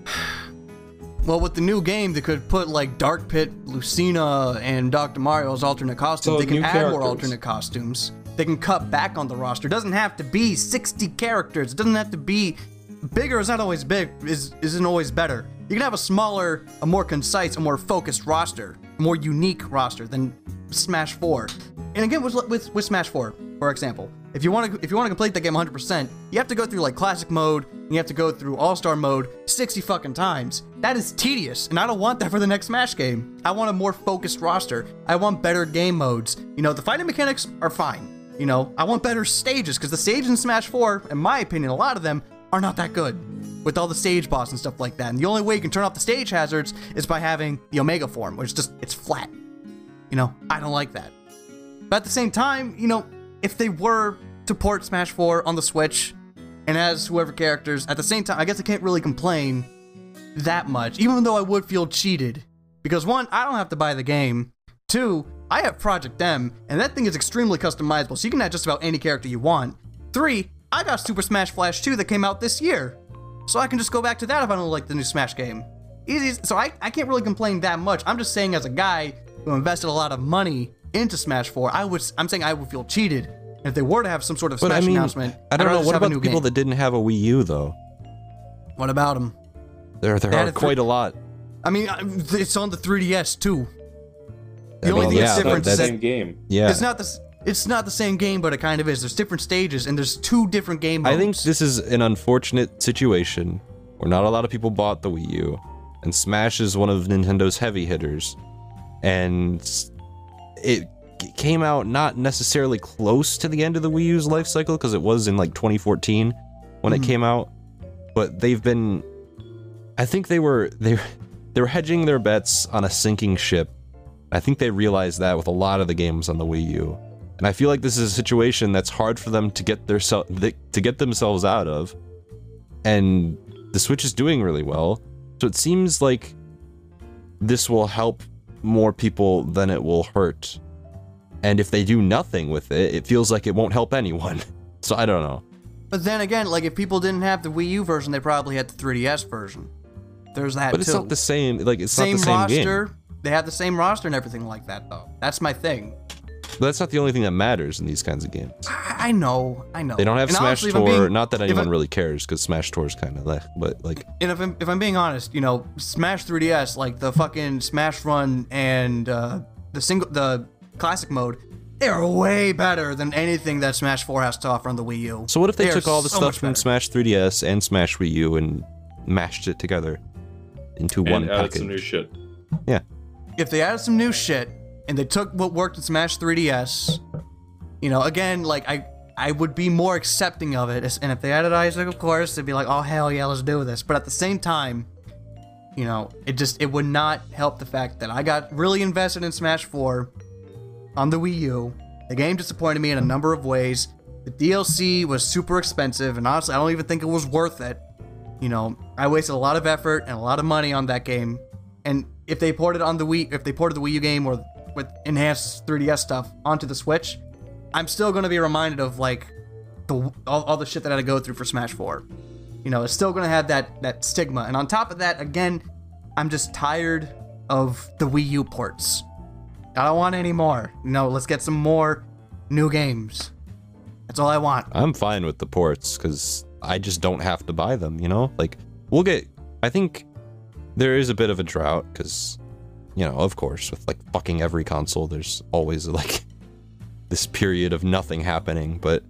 Speaker 3: well, with the new game, they could put like Dark Pit, Lucina, and Dr. Mario's alternate costumes.
Speaker 1: So
Speaker 3: they can
Speaker 1: new
Speaker 3: add more alternate costumes. They can cut back on the roster. It doesn't have to be 60 characters. It doesn't have to be bigger is not always big is isn't always better. You can have a smaller, a more concise, a more focused roster, a more unique roster than Smash 4. And again with with, with Smash 4, for example, if you want to if you want to complete that game 100%, you have to go through like classic mode, and you have to go through all-star mode 60 fucking times. That is tedious, and I don't want that for the next Smash game. I want a more focused roster. I want better game modes. You know, the fighting mechanics are fine. You know, I want better stages because the stages in Smash 4, in my opinion, a lot of them are not that good with all the stage boss and stuff like that. And the only way you can turn off the stage hazards is by having the Omega form, which is just it's flat. You know, I don't like that. But at the same time, you know, if they were to port Smash 4 on the Switch and as whoever characters, at the same time, I guess I can't really complain that much, even though I would feel cheated. Because one, I don't have to buy the game. Two, I have Project M, and that thing is extremely customizable, so you can add just about any character you want. Three, I got Super Smash Flash 2 that came out this year, so I can just go back to that if I don't like the new Smash game. Easy, so I, I can't really complain that much. I'm just saying, as a guy who invested a lot of money into Smash 4, I was I'm saying I would feel cheated if they were to have some sort of Smash
Speaker 2: But
Speaker 3: Smash
Speaker 2: I mean,
Speaker 3: announcement.
Speaker 2: I don't know. What about the people
Speaker 3: game.
Speaker 2: that didn't have a Wii U though?
Speaker 3: What about them?
Speaker 2: There, there
Speaker 3: they
Speaker 2: are
Speaker 3: a thr-
Speaker 2: quite a lot.
Speaker 3: I mean, it's on the 3DS too. The
Speaker 2: I
Speaker 3: only
Speaker 2: mean,
Speaker 3: thing
Speaker 2: yeah,
Speaker 3: that's different is
Speaker 2: that's-
Speaker 3: that
Speaker 1: Same game.
Speaker 2: Yeah,
Speaker 3: it's not the s- it's not the same game, but it kind of is. There's different stages, and there's two different game modes.
Speaker 2: I think this is an unfortunate situation where not a lot of people bought the Wii U, and Smash is one of Nintendo's heavy hitters, and it came out not necessarily close to the end of the Wii U's life cycle because it was in like 2014 when
Speaker 3: Mhm.
Speaker 2: it came out, but they've been, I think they were they they were hedging their bets on a sinking ship. I think they realized that with a lot of the games on the Wii U. And I feel like this is a situation that's hard for them to get their th- to get themselves out of. And the Switch is doing really well. So it seems like this will help more people than it will hurt. And if they do nothing with it, it feels like it won't help anyone. So I don't know.
Speaker 3: But then again, like if people didn't have the Wii U version, they probably had the 3DS version. There's that
Speaker 2: But it's
Speaker 3: too.
Speaker 2: not the same like it's
Speaker 3: same
Speaker 2: not the same
Speaker 3: roster.
Speaker 2: game.
Speaker 3: They have the same roster and everything like that, though. That's my thing.
Speaker 2: But that's not the only thing that matters in these kinds of games.
Speaker 3: I, I know, I know.
Speaker 2: They don't have
Speaker 3: And
Speaker 2: Smash
Speaker 3: honestly,
Speaker 2: Tour.
Speaker 3: being-
Speaker 2: not that anyone
Speaker 3: I-
Speaker 2: really cares, because Smash Tour is kind of left. But like,
Speaker 3: And if I'm, if I'm being honest, you know, Smash 3DS, like the fucking Smash Run and uh, the single, the classic mode, they are way better than anything that Smash 4 has to offer on the Wii U.
Speaker 2: so what if they,
Speaker 3: are
Speaker 2: took all the
Speaker 3: so
Speaker 2: stuff from
Speaker 3: better.
Speaker 2: Smash 3DS and Smash Wii U and mashed it together into one
Speaker 1: and added some new shit. Yeah.
Speaker 3: if they added some new shit and they took what worked in Smash 3DS, you know, again, like I I would be more accepting of it. And if they added Isaac, of course, they'd be like, oh hell yeah, let's do this. But at the same time, you know, it just it would not help the fact that I got really invested in Smash 4 on the Wii U. The game disappointed me in a number of ways. The DLC was super expensive, and honestly, I don't even think it was worth it. You know, I wasted a lot of effort and a lot of money on that game. And if they ported on the Wii, if they ported the Wii U game or with enhanced 3DS stuff onto the Switch, I'm still going to be reminded of like the all, all the shit that I had to go through for Smash 4. You know, it's still going to have that that stigma. And on top of that, again, I'm just tired of the Wii U ports. I don't want any more. No, let's get some more new games. That's all I want.
Speaker 2: I'm fine with the ports because I just don't have to buy them. You know, like we'll get. I think there is a bit of a drought because, you know, of course, with like fucking every console, there's always like this period of nothing happening. But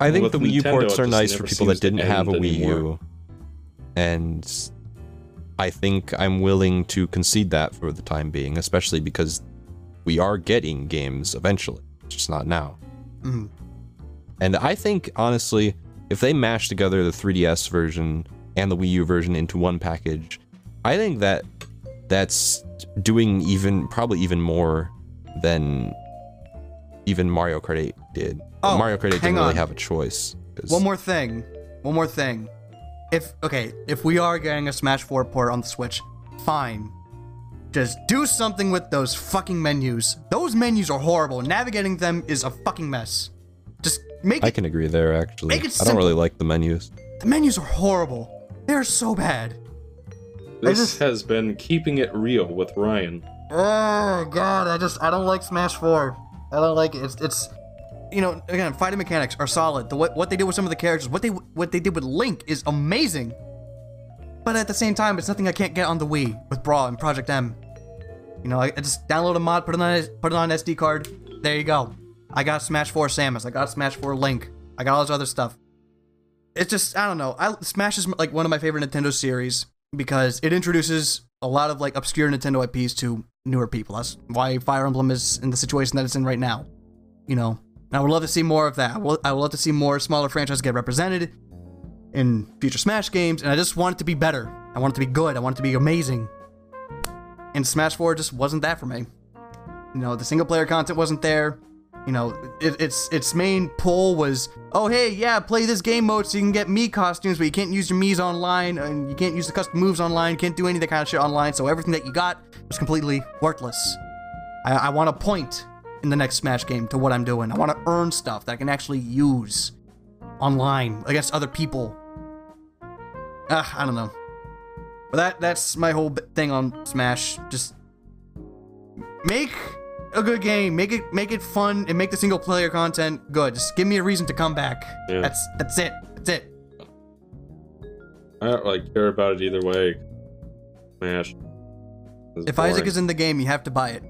Speaker 2: I
Speaker 1: Well,
Speaker 2: think
Speaker 1: with
Speaker 2: the Wii U ports are nice for people that didn't have a Wii
Speaker 1: anymore.
Speaker 2: U, and I think I'm willing to concede that for the time being, especially because we are getting games eventually, just not now.
Speaker 3: Mhm.
Speaker 2: And I think honestly, if they mash together the 3DS version and the Wii U version into one package, I think that that's doing even probably even more than even Mario Kart 8 did.
Speaker 3: Oh,
Speaker 2: Mario Kart 8 didn't really have a choice. 'cause-
Speaker 3: One more thing. One more thing. If okay, if we are getting a Smash 4 port on the Switch, fine. Just do something with those fucking menus. Those menus are horrible. Navigating them is a fucking mess. Just make
Speaker 2: I
Speaker 3: it.
Speaker 2: can agree there actually.
Speaker 3: Make it
Speaker 2: I don't really like the menus.
Speaker 3: The menus are horrible. They're so bad.
Speaker 1: This
Speaker 3: just-
Speaker 1: has been keeping it real with Ryan.
Speaker 3: Oh god, I just I don't like Smash 4. I don't like it. It's it's you know, again, fighting mechanics are solid. The what, what they did with some of the characters, what they what they did with Link is amazing. But at the same time, it's nothing I can't get on the Wii with Brawl and Project M. You know, I, I just download a mod, put it on put it on an SD card. There you go. I got Smash 4 Samus. I got Smash 4 Link. I got all this other stuff. It's just I don't know. I, Smash is like one of my favorite Nintendo series because it introduces a lot of like obscure Nintendo IPs to newer people. That's why Fire Emblem is in the situation that it's in right now. You know, and I would love to see more of that. I would, love to see more smaller franchises get represented in future Smash games, and I just want it to be better. I want it to be good. I want it to be amazing. And Smash 4 just wasn't that for me. You know, the single player content wasn't there. You know, it, its its main pull was, oh hey, yeah, play this game mode so you can get Mii costumes, but you can't use your Mii's online, and you can't use the custom moves online, can't do any of that kind of shit online. So everything that you got was completely worthless. I, I want a point in the next Smash game to what I'm doing. I want to earn stuff that I can actually use online against other people. Ah, I don't know. But that that's my whole thing on Smash. Just make a good game, make it make it fun, and make the single player content good. Just give me a reason to come back.
Speaker 1: Yeah.
Speaker 3: That's that's it. That's it.
Speaker 1: I don't like care about it either way. Smash.
Speaker 3: If Isaac is in the game, you have to buy it.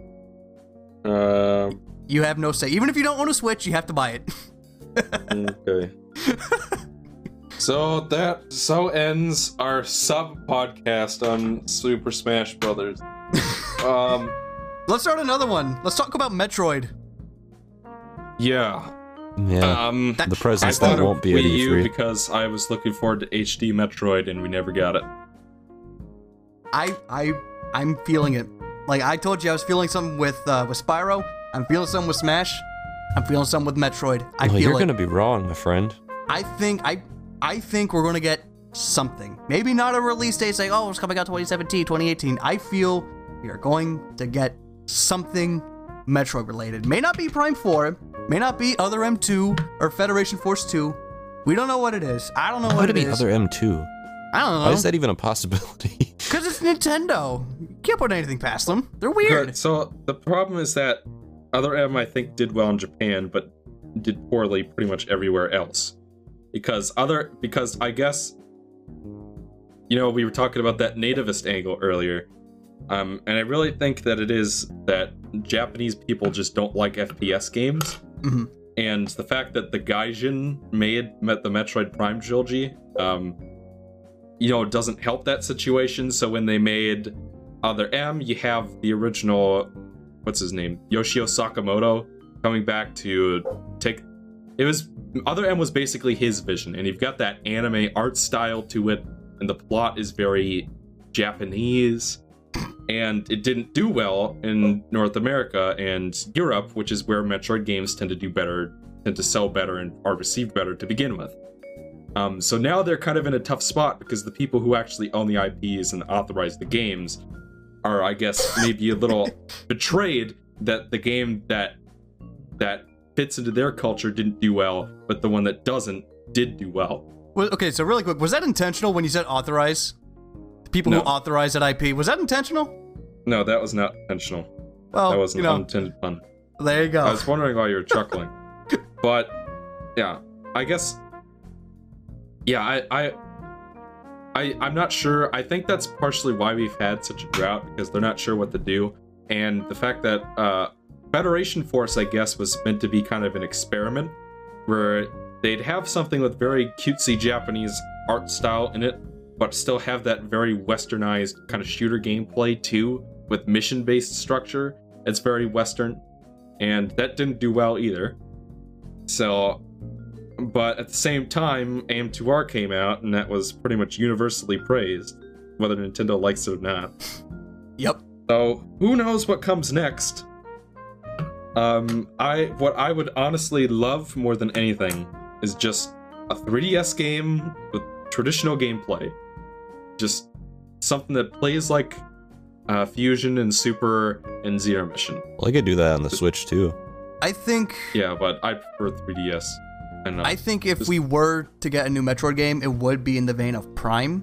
Speaker 1: Um,
Speaker 3: You have no say. Even if you don't own a Switch, you have to buy it.
Speaker 1: okay. so that so ends our sub podcast on Super Smash Brothers. um,
Speaker 3: Let's start another one. Let's talk about Metroid.
Speaker 1: yeah.
Speaker 2: Yeah.
Speaker 1: Um,
Speaker 3: That-
Speaker 2: the
Speaker 1: presence
Speaker 2: presents that won't be at E
Speaker 1: Wii U
Speaker 2: E3.
Speaker 1: because I was looking forward to HD Metroid and we never got it.
Speaker 3: I I I'm feeling it. Like I told you, I was feeling something with uh, with Spyro. I'm feeling something with Smash. I'm feeling something with Metroid. I
Speaker 2: well,
Speaker 3: feel
Speaker 2: you're
Speaker 3: it.
Speaker 2: gonna be wrong, my friend.
Speaker 3: I think I I think we're gonna get something. Maybe not a release date saying, oh, it's coming out 2017, 2018. I feel we are going to get something Metroid related. May not be Prime 4, may not be Other M2 or Federation Force 2. We don't know what it is. I don't know
Speaker 2: Why
Speaker 3: what
Speaker 2: would
Speaker 3: it
Speaker 2: it be other M2?
Speaker 3: I don't know.
Speaker 2: Why
Speaker 3: know.
Speaker 2: is that even a possibility?
Speaker 3: Because it's Nintendo. You can't put anything past them. They're weird.
Speaker 1: Good. So the problem is that Other M I think did well in Japan, but did poorly pretty much everywhere else. Because other because I guess you know, we were talking about that nativist angle earlier. Um, and I really think that it is that Japanese people just don't like FPS games.
Speaker 3: Mhm.
Speaker 1: And the fact that the Gaijin made met the Metroid Prime trilogy, um, you know, doesn't help that situation. So when they made Other M, you have the original, what's his name, Yoshio Sakamoto, coming back to take. It was Other M was basically his vision, and you've got that anime art style to it, and the plot is very Japanese, and it didn't do well in North America and Europe, which is where Metroid games tend to do better, tend to sell better, and are received better to begin with. Um, so now they're kind of in a tough spot because the people who actually own the IPs and authorize the games are, I guess, maybe a little betrayed that the game that that fits into their culture didn't do well, but the one that doesn't did do well.
Speaker 3: Well, okay, so really quick, was that intentional when you said authorize? People
Speaker 1: No.
Speaker 3: who authorized that IP, was that intentional?
Speaker 1: No, that was not intentional.
Speaker 3: Well,
Speaker 1: that was
Speaker 3: you know,
Speaker 1: unintended pun.
Speaker 3: there you go.
Speaker 1: I was wondering why you were chuckling. but yeah, I guess yeah, I I I I'm not sure. I think that's partially why we've had such a drought because they're not sure what to do. And the fact that uh Federation Force, I guess, was meant to be kind of an experiment where they'd have something with very cutesy Japanese art style in it, but still have that very westernized kind of shooter gameplay too, with mission based structure. It's very western, and that didn't do well either. So, but at the same time, AM2R came out, and that was pretty much universally praised, whether Nintendo likes it or not.
Speaker 3: yep.
Speaker 1: So who knows what comes next? Um, I what I would honestly love more than anything is just a 3DS game with traditional gameplay, just something that plays like uh, Fusion and Super and Zero Mission.
Speaker 2: Well, I could do that on the Switch too.
Speaker 3: I think
Speaker 1: Yeah, but I prefer 3DS. And uh,
Speaker 3: I think if we were to get a new Metroid game, it would be in the vein of Prime.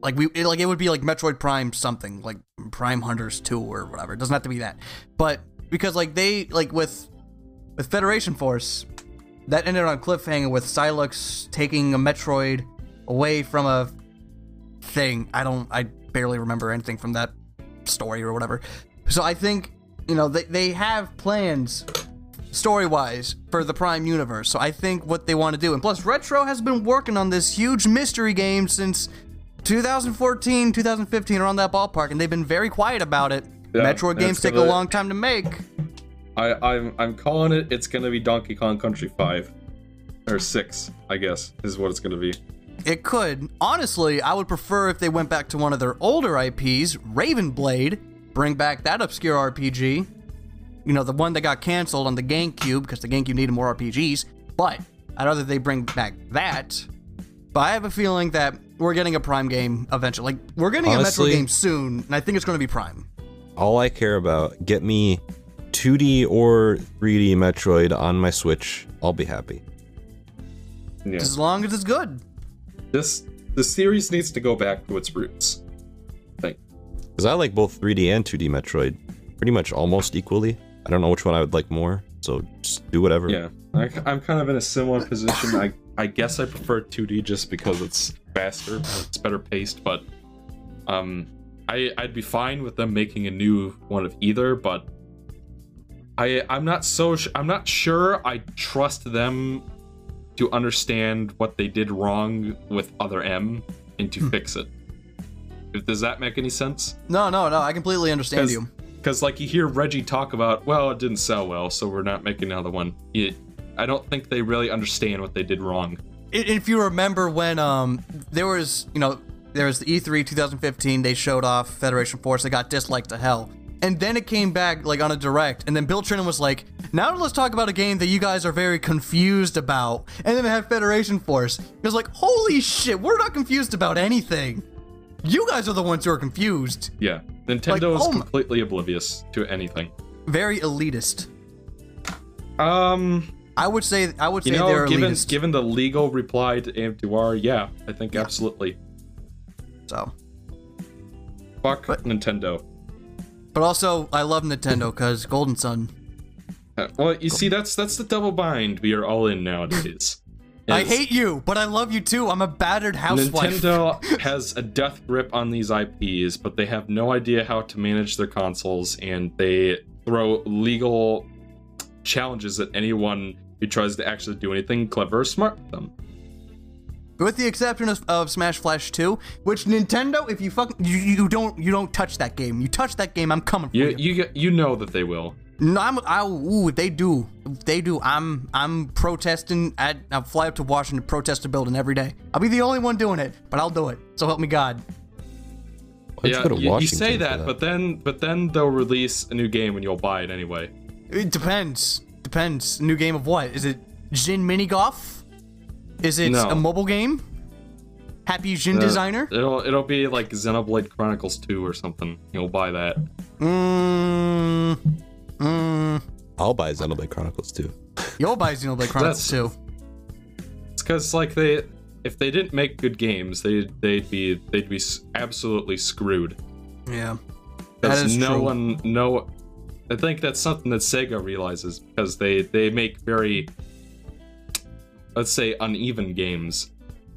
Speaker 3: Like we, it, like it would be like Metroid Prime something, like Prime Hunters Two or whatever. It doesn't have to be that, but because like they like with with Federation Force, that ended on a cliffhanger with Sylux taking a Metroid away from a thing. I don't, I barely remember anything from that story or whatever. So I think you know they they have plans story wise for the Prime universe. So I think what they want to do, and plus Retro has been working on this huge mystery game since 2014, 2015, around that ballpark, and they've been very quiet about it.
Speaker 1: Yeah,
Speaker 3: Metroid games take a
Speaker 1: gonna-
Speaker 3: long time to make.
Speaker 1: I, I'm I'm calling it. It's gonna be Donkey Kong Country Five or Six, I guess, is what it's gonna be.
Speaker 3: It could. Honestly, I would prefer if they went back to one of their older IPs, Raven Blade, bring back that obscure RPG. You know, the one that got canceled on the GameCube because the GameCube needed more RPGs. But I'd rather they bring back that. But I have a feeling that we're getting a Prime game eventually. Like, we're getting a Metro game soon, and I think it's going to be Prime.
Speaker 2: all I care about. Get me 2D or 3D Metroid on my Switch. I'll be happy.
Speaker 1: Yeah.
Speaker 3: As long as it's good.
Speaker 1: This the series needs to go back to its roots. I think.
Speaker 2: Because I like both 3D and 2D Metroid pretty much almost equally. I don't know which one I would like more, so just do whatever.
Speaker 1: Yeah, I, I'm kind of in a similar position. I I guess I prefer 2D just because it's faster, it's better paced, but um, I I'd be fine with them making a new one of either, but I I'm not so sh- I'm not sure I trust them to understand what they did wrong with Other M and to fix it. If- Does that make any sense?
Speaker 3: No, no, no. I completely understand
Speaker 1: 'Cause-
Speaker 3: you.
Speaker 1: Because like you hear Reggie talk about, well, it didn't sell well, so we're not making another one. It, I don't think they really understand what they did wrong.
Speaker 3: If you remember when um there was you know there was the E E3 2015 they showed off Federation Force they got disliked to hell and then it came back like on a direct. And then Bill Trinen was like now let's talk about a game that you guys are very confused about. And then it had Federation Force. It was like holy shit we're not confused about anything. You guys are the ones who are confused.
Speaker 1: Yeah, Nintendo is
Speaker 3: oh my-
Speaker 1: completely oblivious to anything.
Speaker 3: very elitist.
Speaker 1: Um,
Speaker 3: I would say I would say
Speaker 1: you
Speaker 3: they're
Speaker 1: given
Speaker 3: elitist.
Speaker 1: given the legal reply to AM2R, yeah, I think
Speaker 3: Yeah.
Speaker 1: absolutely.
Speaker 3: so.
Speaker 1: Fuck
Speaker 3: But-
Speaker 1: Nintendo.
Speaker 3: But also I love Nintendo because Golden Sun
Speaker 1: Uh, Well, you see, that's that's the double bind we are all in nowadays.
Speaker 3: I hate you, but I love you too. I'm a battered housewife.
Speaker 1: Nintendo has a death grip on these IPs, but they have no idea how to manage their consoles, and they throw legal challenges at anyone who tries to actually do anything clever or smart with them.
Speaker 3: With the exception of, of Smash Flash 2, which Nintendo, if you fuck, you, you don't you don't touch that game. You touch that game, I'm coming for
Speaker 1: You
Speaker 3: you.
Speaker 1: you get- you know that they will.
Speaker 3: No, I'm, I, ooh, they do, they do. I'm I'm protesting. At, I'll fly up to Washington, protest a building every day. I'll be the only one doing it, but I'll do it. So help me God.
Speaker 2: Why'd
Speaker 1: yeah,
Speaker 2: you go to
Speaker 1: you, you say
Speaker 2: for
Speaker 1: that, but then but then they'll release a new game and you'll buy it anyway.
Speaker 3: It depends. Depends. New game of what? Is it Djinn Mini Golf? Is it
Speaker 1: No.
Speaker 3: a mobile game? Happy Djinn
Speaker 1: Uh,
Speaker 3: designer?
Speaker 1: It'll it'll be like Xenoblade Chronicles 2 or something. You'll buy that.
Speaker 3: Mmm. Mmm.
Speaker 2: I'll buy Xenoblade Chronicles 2.
Speaker 3: You'll buy Xenoblade Chronicles 2.
Speaker 1: It's because like they, if they didn't make good games, they they'd be they'd be absolutely screwed.
Speaker 3: Yeah. That
Speaker 1: Because no
Speaker 3: true.
Speaker 1: one, no, I think that's something that Sega realizes because they they make very, let's say, uneven games,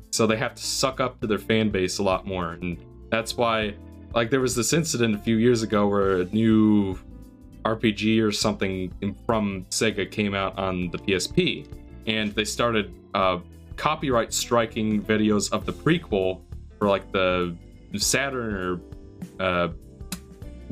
Speaker 1: so they have to suck up to their fan base a lot more, and that's why, like, there was this incident a few years ago where a new RPG or something from Sega came out on the PSP, and they started uh, copyright striking videos of the prequel for like the Saturn or uh,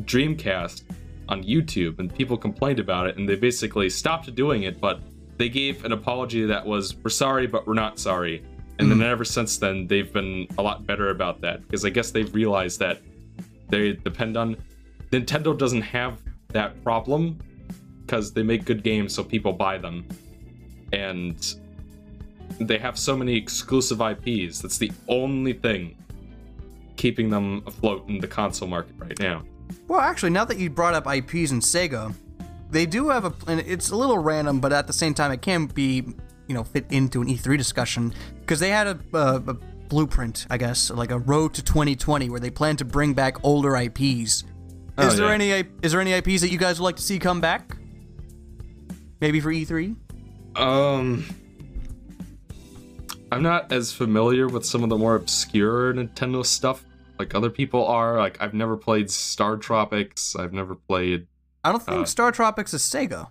Speaker 1: Dreamcast on YouTube, and people complained about it, and they basically stopped doing it. But they gave an apology that was, "We're sorry, but we're not sorry." And then mm. ever since then, they've been a lot better about that because I guess they've realized that they depend on Nintendo doesn't have that problem because they make good games, so people buy them, and they have so many exclusive IPs. That's the only thing keeping them afloat in the console market right now.
Speaker 3: Well, actually, now that you brought up IPs and Sega, they do have a, and it's a little random, but at the same time, it can be, you know, fit into an E3 discussion because they had a, a, a blueprint, I guess, like a road to 2020, where they plan to bring back older IPs.
Speaker 1: Oh,
Speaker 3: is there
Speaker 1: yeah.
Speaker 3: any is there any IPs that you guys would like to see come back? Maybe for E E3.
Speaker 1: Um, I'm not as familiar with some of the more obscure Nintendo stuff like other people are. Like I've never played Star Tropics. I've never played.
Speaker 3: I don't think
Speaker 1: Uh,
Speaker 3: Star Tropics is Sega.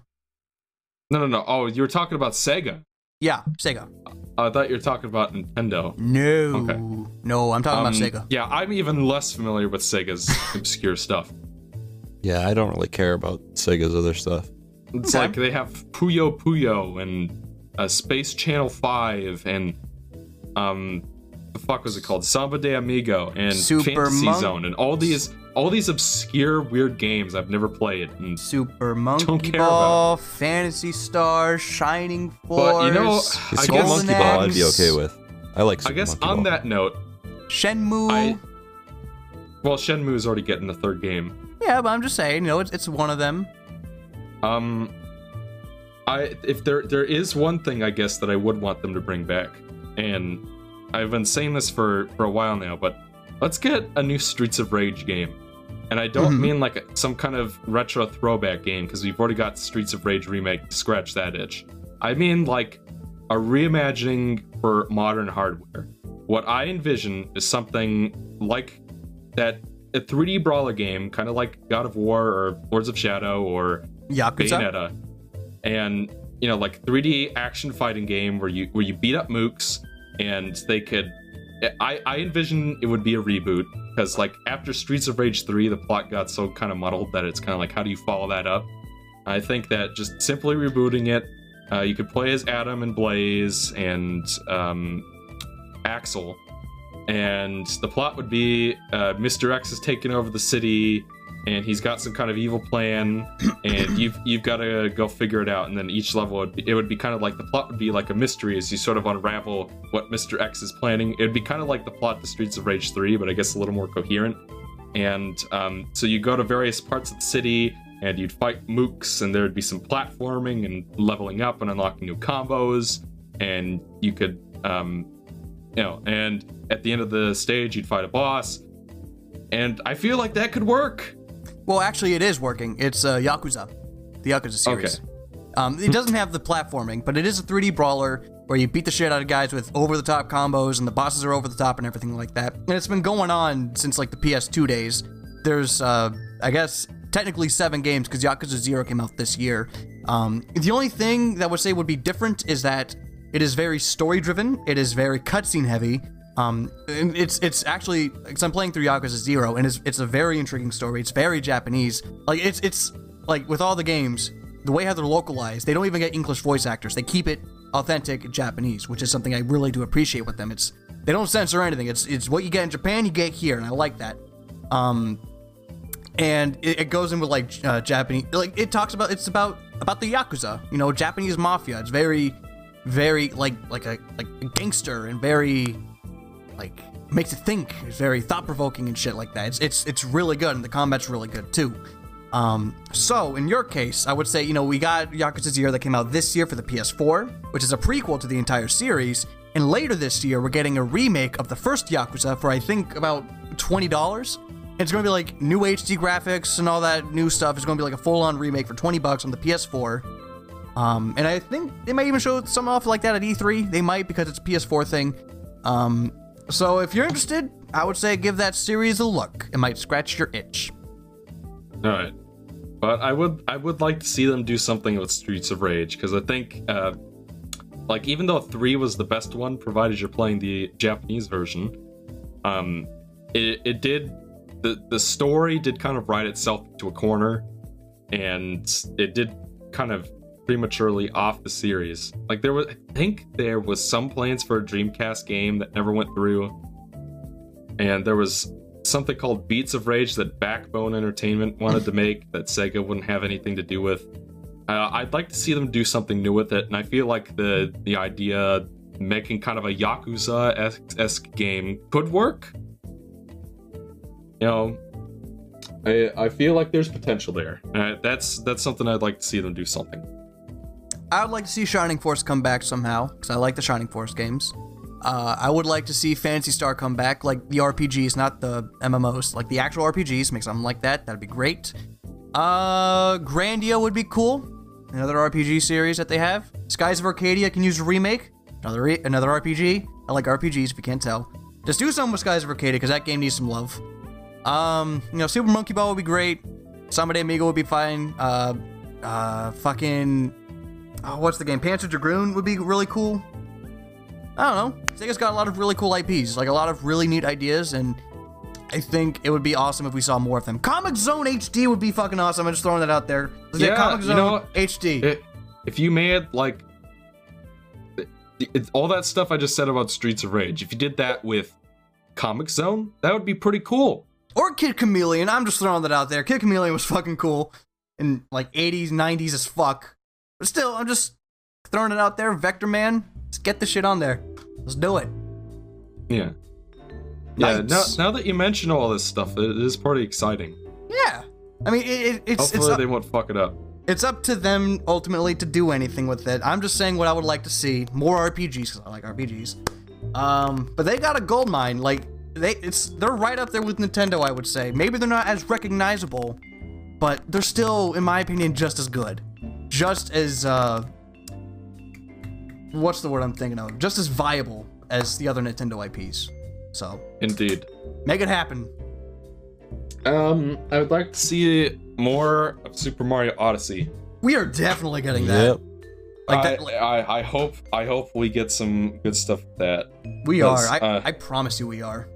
Speaker 1: No, no, no. Oh, you were talking about Sega.
Speaker 3: Yeah, Sega.
Speaker 1: I thought you were talking about Nintendo.
Speaker 3: No,
Speaker 1: Okay.
Speaker 3: no, I'm talking
Speaker 1: Um,
Speaker 3: about Sega.
Speaker 1: Yeah, I'm even less familiar with Sega's obscure stuff.
Speaker 2: Yeah, I don't really care about Sega's other stuff.
Speaker 1: It's
Speaker 3: Okay.
Speaker 1: like they have Puyo Puyo and uh, Space Channel 5 and um the fuck was it called? Samba de Amigo and
Speaker 3: Super
Speaker 1: Fantasy
Speaker 3: Monk-
Speaker 1: Zone and all these all these obscure weird games I've never played. And,
Speaker 3: Super Monkey
Speaker 1: care
Speaker 3: Ball, Phantasy Star, Shining Force.
Speaker 1: but you know, I
Speaker 2: Super
Speaker 1: guess
Speaker 2: Monkey Ball I'd be okay with. I like Super I
Speaker 1: guess
Speaker 2: Monkey
Speaker 1: on
Speaker 2: Ball.
Speaker 1: that note,
Speaker 3: Shenmue.
Speaker 1: I well Shenmue is already getting the third game.
Speaker 3: yeah, Yeah, but I'm just saying, you know, it's, it's one of them.
Speaker 1: Um, I if there there is one thing I guess that I would want them to bring back, and I've been saying this for for a while now, but let's get a new Streets of Rage game. And I don't
Speaker 3: Mhm.
Speaker 1: mean like some kind of retro throwback game because we've already got Streets of Rage remake to scratch that itch. I mean like a reimagining for modern hardware. What I envision is something like that a 3D brawler game, kind of like God of War or Lords of Shadow or
Speaker 3: Yakuza.
Speaker 1: Bayonetta, and you know, like 3D action fighting game where you where you beat up mooks, and they could. I I envision it would be a reboot because like after Streets of Rage 3, the plot got so kind of muddled that it's kind of like how do you follow that up? I think that just simply rebooting it, uh, you could play as Adam and Blaze and um, Axel, and the plot would be uh, Mr. X is taking over the city, and he's got some kind of evil plan, and you've you've got to go figure it out. And then each level would be, it would be kind of like the plot would be like a mystery as you sort of unravel what Mr. X is planning. It would be kind of like the plot to Streets of Rage 3, but I guess a little more coherent. And um, so you go to various parts of the city and you'd fight mooks, and there'd be some platforming and leveling up and unlocking new combos, and you could, um, you know, and at the end of the stage, you'd fight a boss. And I feel like that could work.
Speaker 3: Well, actually, it is working. It's uh, Yakuza, the Yakuza series. Um, it doesn't have the platforming, but it is a 3D brawler where you beat the shit out of guys with over-the-top combos, and the bosses are over the top and everything like that. And it's been going on since like the PS2 days. There's, uh, I guess, technically seven games because Yakuza Zero came out this year. Um, the only thing that I would say would be different is that it is very story-driven. It is very cutscene heavy. Um, and it's it's actually because I'm playing through Yakuza Zero, and it's it's a very intriguing story. It's very Japanese. Like it's it's like with all the games, the way how they're localized, they don't even get English voice actors. They keep it authentic Japanese, which is something I really do appreciate with them. It's they don't censor anything. It's it's what you get in Japan, you get here, and I like that. Um, and it, it goes in with like uh, Japanese, like it talks about it's about about the yakuza, you know, Japanese mafia. It's very, very like like a like a gangster and very like makes you think. It's very thought provoking and shit like that. It's it's it's really good, and the combat's really good too. Um, so in your case, I would say you know we got Yakuza Zero that came out this year for the PS4, which is a prequel to the entire series, and later this year we're getting a remake of the first Yakuza for I think about twenty dollars. It's gonna be like new HD graphics and all that new stuff. It's gonna be like a full-on remake for twenty bucks on the PS4. Um, and I think they might even show some off like that at E3. They might because it's a PS4 thing. Um, so if you're interested, I would say give that series a look. It might scratch your itch.
Speaker 1: All right, but I would I would like to see them do something with Streets of Rage because I think, uh, like, even though three was the best one, provided you're playing the Japanese version, um, it it did the the story did kind of ride itself to a corner, and it did kind of prematurely off the series. Like there was, I think there was some plans for a Dreamcast game that never went through, and there was something called Beats of Rage that Backbone Entertainment wanted to make that Sega wouldn't have anything to do with. Uh, I'd like to see them do something new with it, and I feel like the the idea making kind of a Yakuza esque game could work. You know, I I feel like there's potential there. Uh, that's that's something I'd like to see them do something.
Speaker 3: I would like to see Shining Force come back somehow because I like the Shining Force games. Uh, I would like to see Phantasy Star come back, like the RPGs, not the MMOs, like the actual RPGs. Make something like that. That'd be great. Uh, Grandia would be cool. Another RPG series that they have. Skies of Arcadia can use a remake. Another re- another RPG. I like RPGs if you can't tell. Just do something with Skies of Arcadia because that game needs some love. Um, you know, Super Monkey Ball would be great. Samba de Amigo would be fine. Uh, uh, fucking oh, what's the game? Panzer Dragoon would be really cool. I don't know. Sega's got a lot of really cool IPs, like a lot of really neat ideas, and I think it would be awesome if we saw more of them. Comix Zone HD would be fucking awesome. I'm just throwing that out there. It
Speaker 1: Yeah,
Speaker 3: Comix
Speaker 1: you know?
Speaker 3: HD.
Speaker 1: It, if you made like it, it- all that stuff I just said about Streets of Rage, if you did that with Comix Zone, that would be pretty cool.
Speaker 3: or Kid Chameleon. I'm just throwing that out there. Kid Chameleon was fucking cool in like 80s, 90s as fuck. But still, I'm just throwing it out there. Vectorman, let's get the shit on there. Let's do it.
Speaker 1: Yeah. Yeah, now, now that you mention all this stuff, it is pretty exciting.
Speaker 3: Yeah. I mean, it, it, it's it's
Speaker 1: Hopefully
Speaker 3: up,
Speaker 1: they won't fuck it up.
Speaker 3: it's up to them ultimately to do anything with it. I'm just saying what I would like to see more RPGs because I like RPGs. Um, but they got a gold mine. Like they, it's they're right up there with Nintendo. I would say maybe they're not as recognizable, but they're still, in my opinion, just as good, just as uh, what's the word I'm thinking of? Just as viable as the other Nintendo IPs. So
Speaker 1: Indeed.
Speaker 3: make it happen.
Speaker 1: Um, I would like to see more of Super Mario Odyssey.
Speaker 3: We are definitely getting that.
Speaker 2: Yep.
Speaker 3: Like
Speaker 1: I,
Speaker 3: that, like,
Speaker 1: I, I hope I hope we get some good stuff with that.
Speaker 3: we are. I,
Speaker 1: uh,
Speaker 3: I promise you, we are.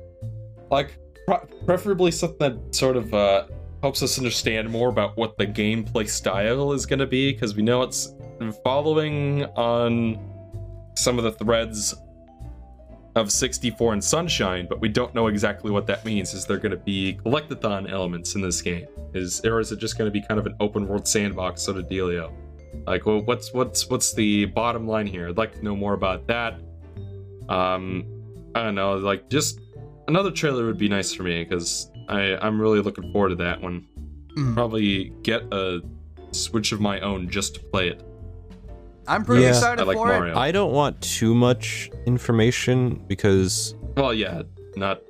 Speaker 1: Like, pre- preferably something that sort of uh, helps us understand more about what the gameplay style is going to be, because we know it's following on some of the threads of 64 and Sunshine, but we don't know exactly what that means. Is there going to be collectathon elements in this game? Is or is it just going to be kind of an open world sandbox sort of dealio? Like, well, what's what's what's the bottom line here? I'd like to know more about that. Um, I don't know, like just another trailer would be nice for me because I I'm really looking forward to that one.
Speaker 3: Mhm.
Speaker 1: Probably get a Switch of my own just to play it.
Speaker 3: I'm pretty
Speaker 2: Yeah.
Speaker 3: excited
Speaker 1: I like
Speaker 3: for
Speaker 1: Mario.
Speaker 3: it.
Speaker 2: I don't want too much information because
Speaker 1: Well, yeah, not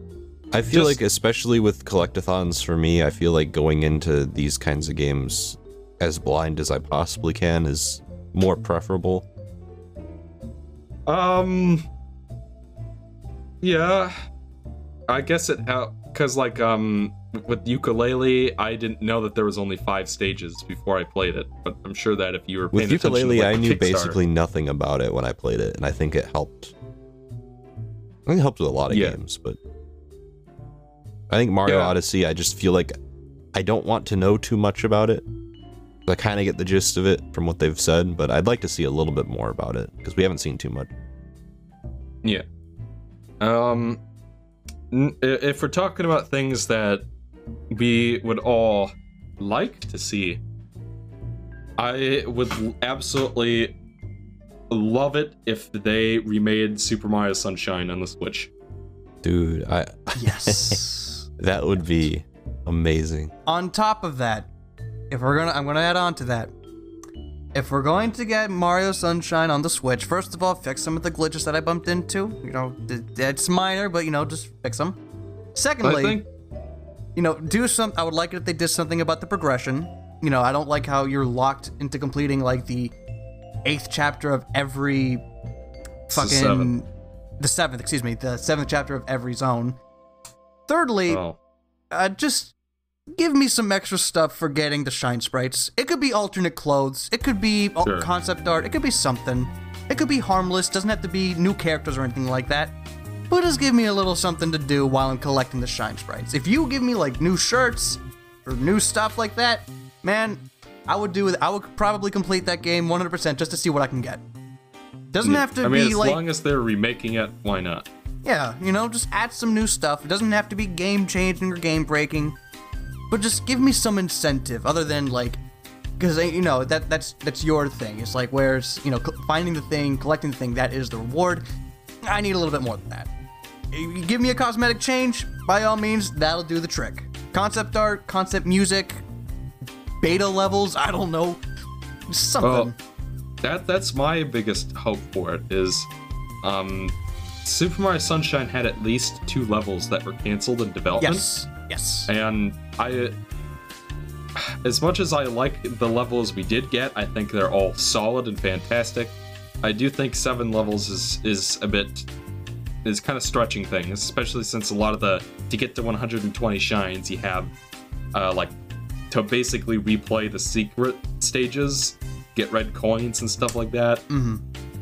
Speaker 2: I feel
Speaker 1: Just-
Speaker 2: like, especially with collectathons for me, I feel like going into these kinds of games as blind as I possibly can is more preferable.
Speaker 1: Um. Yeah, I guess it because like um with Yooka-Laylee, I didn't know that there was only five stages before I played it. But I'm sure that if you were
Speaker 2: With Yooka-Laylee,
Speaker 1: like,
Speaker 2: I knew basically nothing about it when I played it, and I think it helped. I think it helped with a lot of
Speaker 1: Yeah.
Speaker 2: games, but I think Mario
Speaker 1: Yeah.
Speaker 2: Odyssey, I just feel like I don't want to know too much about it. I kind of get the gist of it from what they've said, but I'd like to see a little bit more about it because we haven't seen too much.
Speaker 1: Yeah. Um, if we're talking about things that we would all like to see, I would absolutely love it if they remade Super Mario Sunshine on the Switch.
Speaker 2: Dude, I
Speaker 3: yes.
Speaker 2: that would be amazing.
Speaker 3: on top of that, if we're gonna, I'm gonna add on to that. If we're going to get Mario Sunshine on the Switch, first of all, fix some of the glitches that I bumped into. You know, it's minor, but you know, just fix them. Secondly,
Speaker 1: think,
Speaker 3: you know, do some. I would like it if they did something about the progression. You know, I don't like how you're locked into completing like the eighth chapter of every
Speaker 1: It's the
Speaker 3: fucking
Speaker 1: seventh.
Speaker 3: the seventh. Excuse me, the seventh chapter of every zone. Thirdly,
Speaker 1: oh,
Speaker 3: uh, just give me some extra stuff for getting the shine sprites. It could be alternate clothes. It could be
Speaker 1: Sure.
Speaker 3: concept art. It could be something. It could be harmless. Doesn't have to be new characters or anything like that. But just give me a little something to do while I'm collecting the shine sprites. If you give me like new shirts or new stuff like that, man, I would do it. I would probably complete that game 100% just to see what I can get. Doesn't have to be.
Speaker 1: I mean,
Speaker 3: be
Speaker 1: as
Speaker 3: like
Speaker 1: long as they're remaking it, why not?
Speaker 3: yeah, you know, just add some new stuff. It doesn't have to be game changing or game breaking, but just give me some incentive other than like, because you know that that's that's your thing. It's like where's you know finding the thing, collecting the thing that is the reward. I need a little bit more than that. You give me a cosmetic change, by all means, that'll do the trick. Concept art, concept music, beta levels. I don't know, something.
Speaker 1: That that's my biggest hope for it is, um, Super Mario Sunshine had at least two levels that were canceled in development.
Speaker 3: yes, yes.
Speaker 1: And I, as much as I like the levels we did get, I think they're all solid and fantastic. I do think seven levels is is a bit is kind of stretching things, especially since a lot of the to get to 120 shines, you have uh, like to basically replay the secret stages, get red coins and stuff like that
Speaker 3: hmm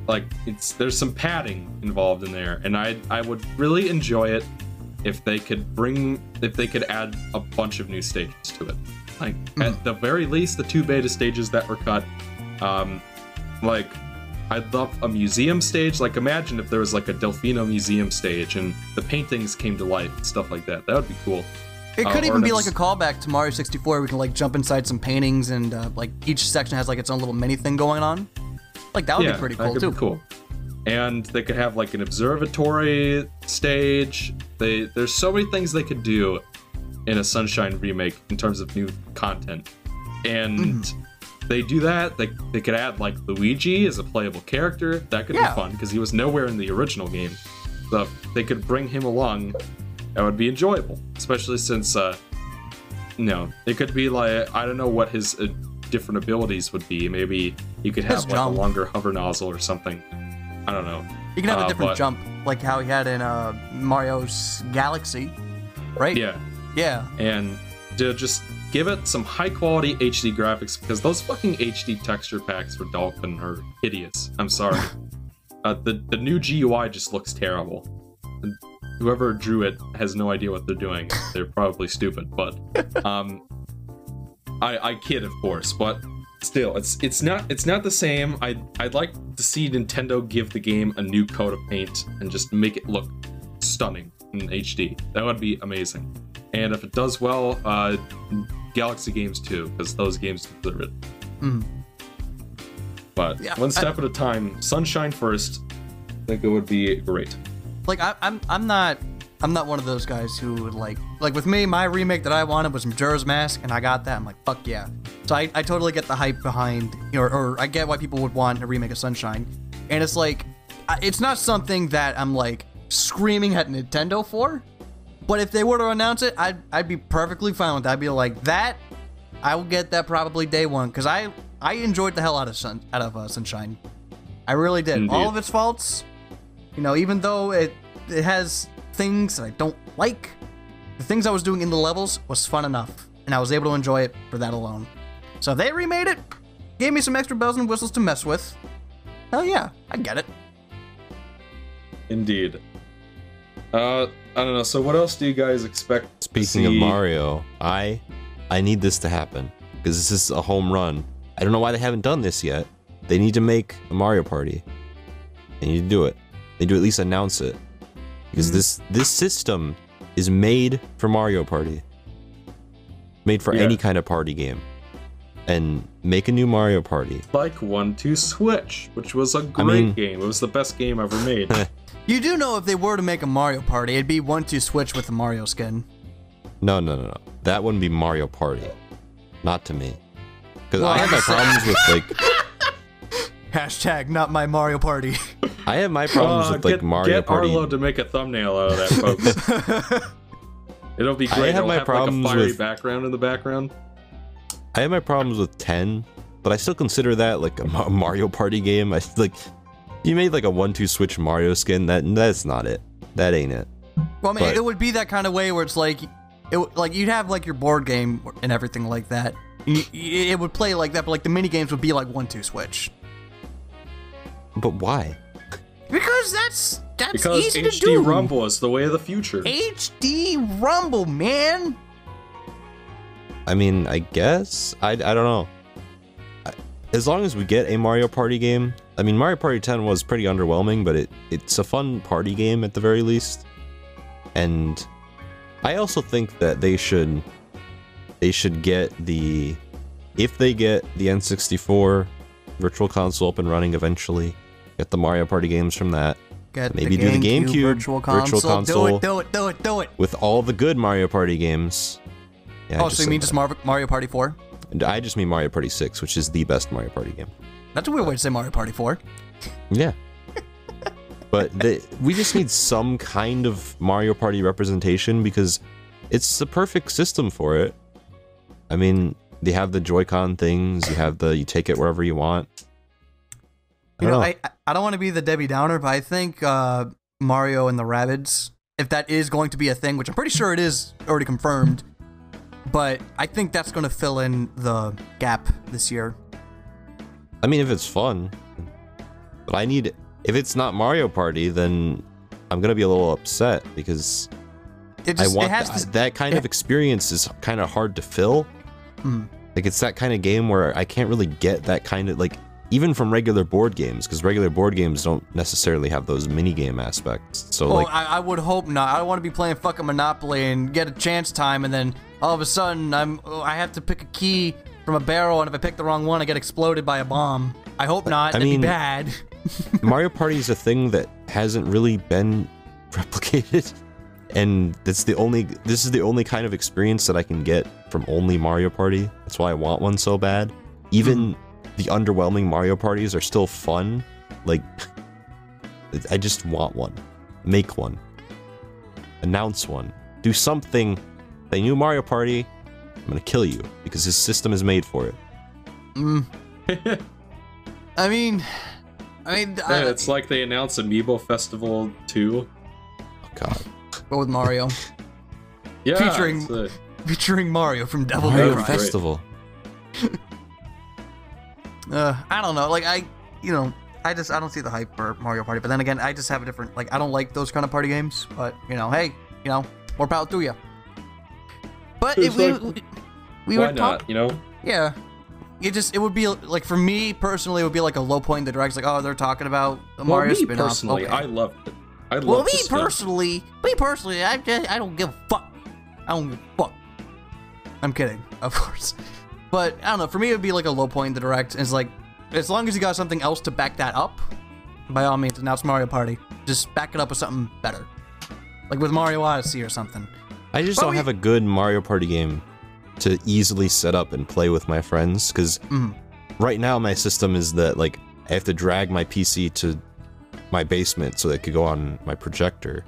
Speaker 1: like it's there's some padding involved in there and i i would really enjoy it if they could bring if they could add a bunch of new stages to it like at the very least the two beta stages that were cut um like i'd love a museum stage like imagine if there was like a delfino museum stage and the paintings came to life and stuff like that that would be cool
Speaker 3: It
Speaker 1: Uh,
Speaker 3: could
Speaker 1: or
Speaker 3: even be like a callback to Mario 64. We can like jump inside some paintings and uh, like each section has like its own little mini thing going on. Like that would
Speaker 1: yeah,
Speaker 3: be pretty
Speaker 1: that
Speaker 3: cool
Speaker 1: could
Speaker 3: too.
Speaker 1: be cool. And they could have like an observatory stage. They there's so many things they could do in a Sunshine remake in terms of new content. And they do that, they, they could add like Luigi as a playable character. That could
Speaker 3: Yeah.
Speaker 1: be fun because he was nowhere in the original game. So if they could bring him along, that would be enjoyable. Especially since, uh, you know, it could be like, I don't know what his uh, different abilities would be. Maybe you could have like a longer hover nozzle or something. I don't know.
Speaker 3: You can have
Speaker 1: Uh,
Speaker 3: a different
Speaker 1: but-
Speaker 3: jump, like how he had in uh, Mario's Galaxy, right?
Speaker 1: Yeah.
Speaker 3: Yeah.
Speaker 1: and to just give it some high quality HD graphics because those fucking HD texture packs for Dolphin are hideous. I'm sorry. uh, the the new GUI just looks terrible. Whoever drew it has no idea what they're doing. They're probably stupid, but um, I I kid of course, but still, it's it's not it's not the same. I I'd, I'd like to see Nintendo give the game a new coat of paint and just make it look stunning in HD. That would be amazing. And if it does well, uh, Galaxy games too, because those games deserve it.
Speaker 3: Mhm.
Speaker 1: But
Speaker 3: Yeah,
Speaker 1: one
Speaker 3: I-
Speaker 1: step at a time. Sunshine first. I think it would be great.
Speaker 3: Like I, I'm, I'm not, I'm not one of those guys who would like, like with me, my remake that I wanted was Majora's Mask, and I got that. I'm like, fuck yeah. So I, I totally get the hype behind, or, or I get why people would want a remake of Sunshine, and it's like, it's not something that I'm like screaming at Nintendo for, but if they were to announce it, I'd, I'd be perfectly fine with that. I'd be like, that, I will get that probably day one, because I, I enjoyed the hell out of Sun, out of uh, Sunshine. I really did.
Speaker 1: Indeed.
Speaker 3: All of its faults, you know, even though it it has things that I don't like, the things I was doing in the levels was fun enough, and I was able to enjoy it for that alone. So they remade it, gave me some extra bells and whistles to mess with. Hell yeah, I get it.
Speaker 1: Indeed. Uh, I don't know. So what else do you guys expect? to
Speaker 2: Speaking of Mario, I I need this to happen because this is a home run. I don't know why they haven't done this yet. They need to make a Mario Party. They need to do it. They need to at least announce it because mm-hmm. this this system is made for Mario Party. Made for
Speaker 1: Yeah.
Speaker 2: any kind of party game. And make a new Mario Party.
Speaker 1: like One Two Switch, which was a great
Speaker 2: mean-
Speaker 1: game. It was the best game ever made.
Speaker 3: You do know if they were to make a Mario Party, it'd be one two switch with the Mario skin.
Speaker 2: No, no, no, no. That wouldn't be Mario Party. Not to me. Because
Speaker 3: Well,
Speaker 2: I have my problems with like
Speaker 3: Hashtag not my Mario Party.
Speaker 2: I have my problems
Speaker 1: Uh,
Speaker 2: with like
Speaker 1: get,
Speaker 2: Mario
Speaker 1: get
Speaker 2: Party.
Speaker 1: Arlo to make a thumbnail out of that, folks. It'll be
Speaker 2: I have
Speaker 1: It'll
Speaker 2: my
Speaker 1: have like a
Speaker 2: problems
Speaker 1: fiery
Speaker 2: with-
Speaker 1: background in the background.
Speaker 2: I have my problems with 10, but I still consider that like a Mario Party game. I like you made like a one-two switch Mario skin. That that's not it. That ain't it.
Speaker 3: Well, I mean,
Speaker 2: But-
Speaker 3: it would be that kind of way where it's like, it like you'd have like your board game and everything like that. Y- y- It would play like that, but like the mini games would be like one two switch.
Speaker 2: But why?
Speaker 3: Because that's that's
Speaker 1: Because
Speaker 3: easy to
Speaker 1: HD
Speaker 3: do.
Speaker 1: Rumble is the way of the future.
Speaker 3: HD Rumble, man.
Speaker 2: I mean, I guess I, I don't know. I, as long as we get a Mario Party game, I mean, Mario Party 10 was pretty underwhelming, but it it's a fun party game at the very least. And I also think that they should they should get the if they get the N64 Virtual Console up and running eventually, get the Mario Party games from that
Speaker 3: Get
Speaker 2: Maybe do the GameCube
Speaker 3: Virtual
Speaker 2: Virtual
Speaker 3: Console.
Speaker 2: Console.
Speaker 3: Do it, do it, do it, do it.
Speaker 2: with all the good Mario Party games. Yeah, I
Speaker 3: oh, so you mean
Speaker 2: that.
Speaker 3: just Mar- Mario Party 4?
Speaker 2: And I just mean Mario Party 6, which is the best Mario Party game.
Speaker 3: That's a weird way to say Mario Party 4.
Speaker 2: Yeah. but the, we just need some kind of Mario Party representation because it's the perfect system for it. I mean, they have the Joy-Con things, you have the you take it wherever you want. I
Speaker 3: You
Speaker 2: don't
Speaker 3: know,
Speaker 2: know.
Speaker 3: I I don't want to be the Debbie Downer, but I think uh, Mario and the Rabbids, if that is going to be a thing, which I'm pretty sure it is already confirmed, but I think that's going to fill in the gap this year.
Speaker 2: I mean, if it's fun, but I need if it's not Mario Party, then I'm gonna be a little upset because
Speaker 3: It just
Speaker 2: I want
Speaker 3: it has
Speaker 2: that,
Speaker 3: to,
Speaker 2: that kind of experience is kind of hard to fill.
Speaker 3: Mm.
Speaker 2: Like it's that kind of game where I can't really get that kind of like even from regular board games because regular board games don't necessarily have those mini game aspects. So
Speaker 3: Well,
Speaker 2: like
Speaker 3: I, I would hope not. I don't want to be playing fucking Monopoly and get a chance time, and then all of a sudden I'm oh, I have to pick a key from a barrel, and if I pick the wrong one, I get exploded by a bomb. I hope not.
Speaker 2: I
Speaker 3: That'd
Speaker 2: mean-
Speaker 3: be bad.
Speaker 2: Mario Party is a thing that hasn't really been replicated. and that's the only this is the only kind of experience that I can get from only Mario Party. That's why I want one so bad. Even hmm. The underwhelming Mario parties are still fun. Like I just want one. Make one. Announce one. Do something. They knew Mario Party. I'm gonna kill you because his system is made for it.
Speaker 3: Mm. I mean, I mean, I,
Speaker 1: Yeah, it's like they announced Amiibo Festival 2.
Speaker 2: Oh God.
Speaker 3: but with Mario,
Speaker 1: Yeah,
Speaker 3: Featuring-
Speaker 1: it's, uh,
Speaker 3: featuring Mario from Devil May
Speaker 2: Mario
Speaker 1: Great.
Speaker 3: Cry.
Speaker 2: Festival.
Speaker 3: Uh, I don't know. Like I, you know, I just I don't see the hype for Mario Party. But then again, I just have a different like I don't like those kind of party games. But you know, hey, you know, more power to you. But if we
Speaker 1: like-
Speaker 3: we, we were talk,
Speaker 1: not? You know,
Speaker 3: yeah. It just it would be like for me personally, it would be like a low point in the direct. Like oh, they're talking about the
Speaker 1: well,
Speaker 3: Mario
Speaker 1: me
Speaker 3: spin-off.
Speaker 1: personally,
Speaker 3: Okay.
Speaker 1: I love it. I loved
Speaker 3: well, me personally, me personally, I just, I don't give a fuck. I don't give a fuck. I'm kidding, of course. But I don't know. For me, it would be like a low point in the direct. It's like, as long as you got something else to back that up, by all means, now it's Mario Party. Just back it up with something better, like with Mario Odyssey or something.
Speaker 2: I just
Speaker 3: But
Speaker 2: don't
Speaker 3: we-
Speaker 2: have a good Mario Party game to easily set up and play with my friends because
Speaker 3: Mhm.
Speaker 2: right now my system is that like I have to drag my PC to my basement so that it could go on my projector,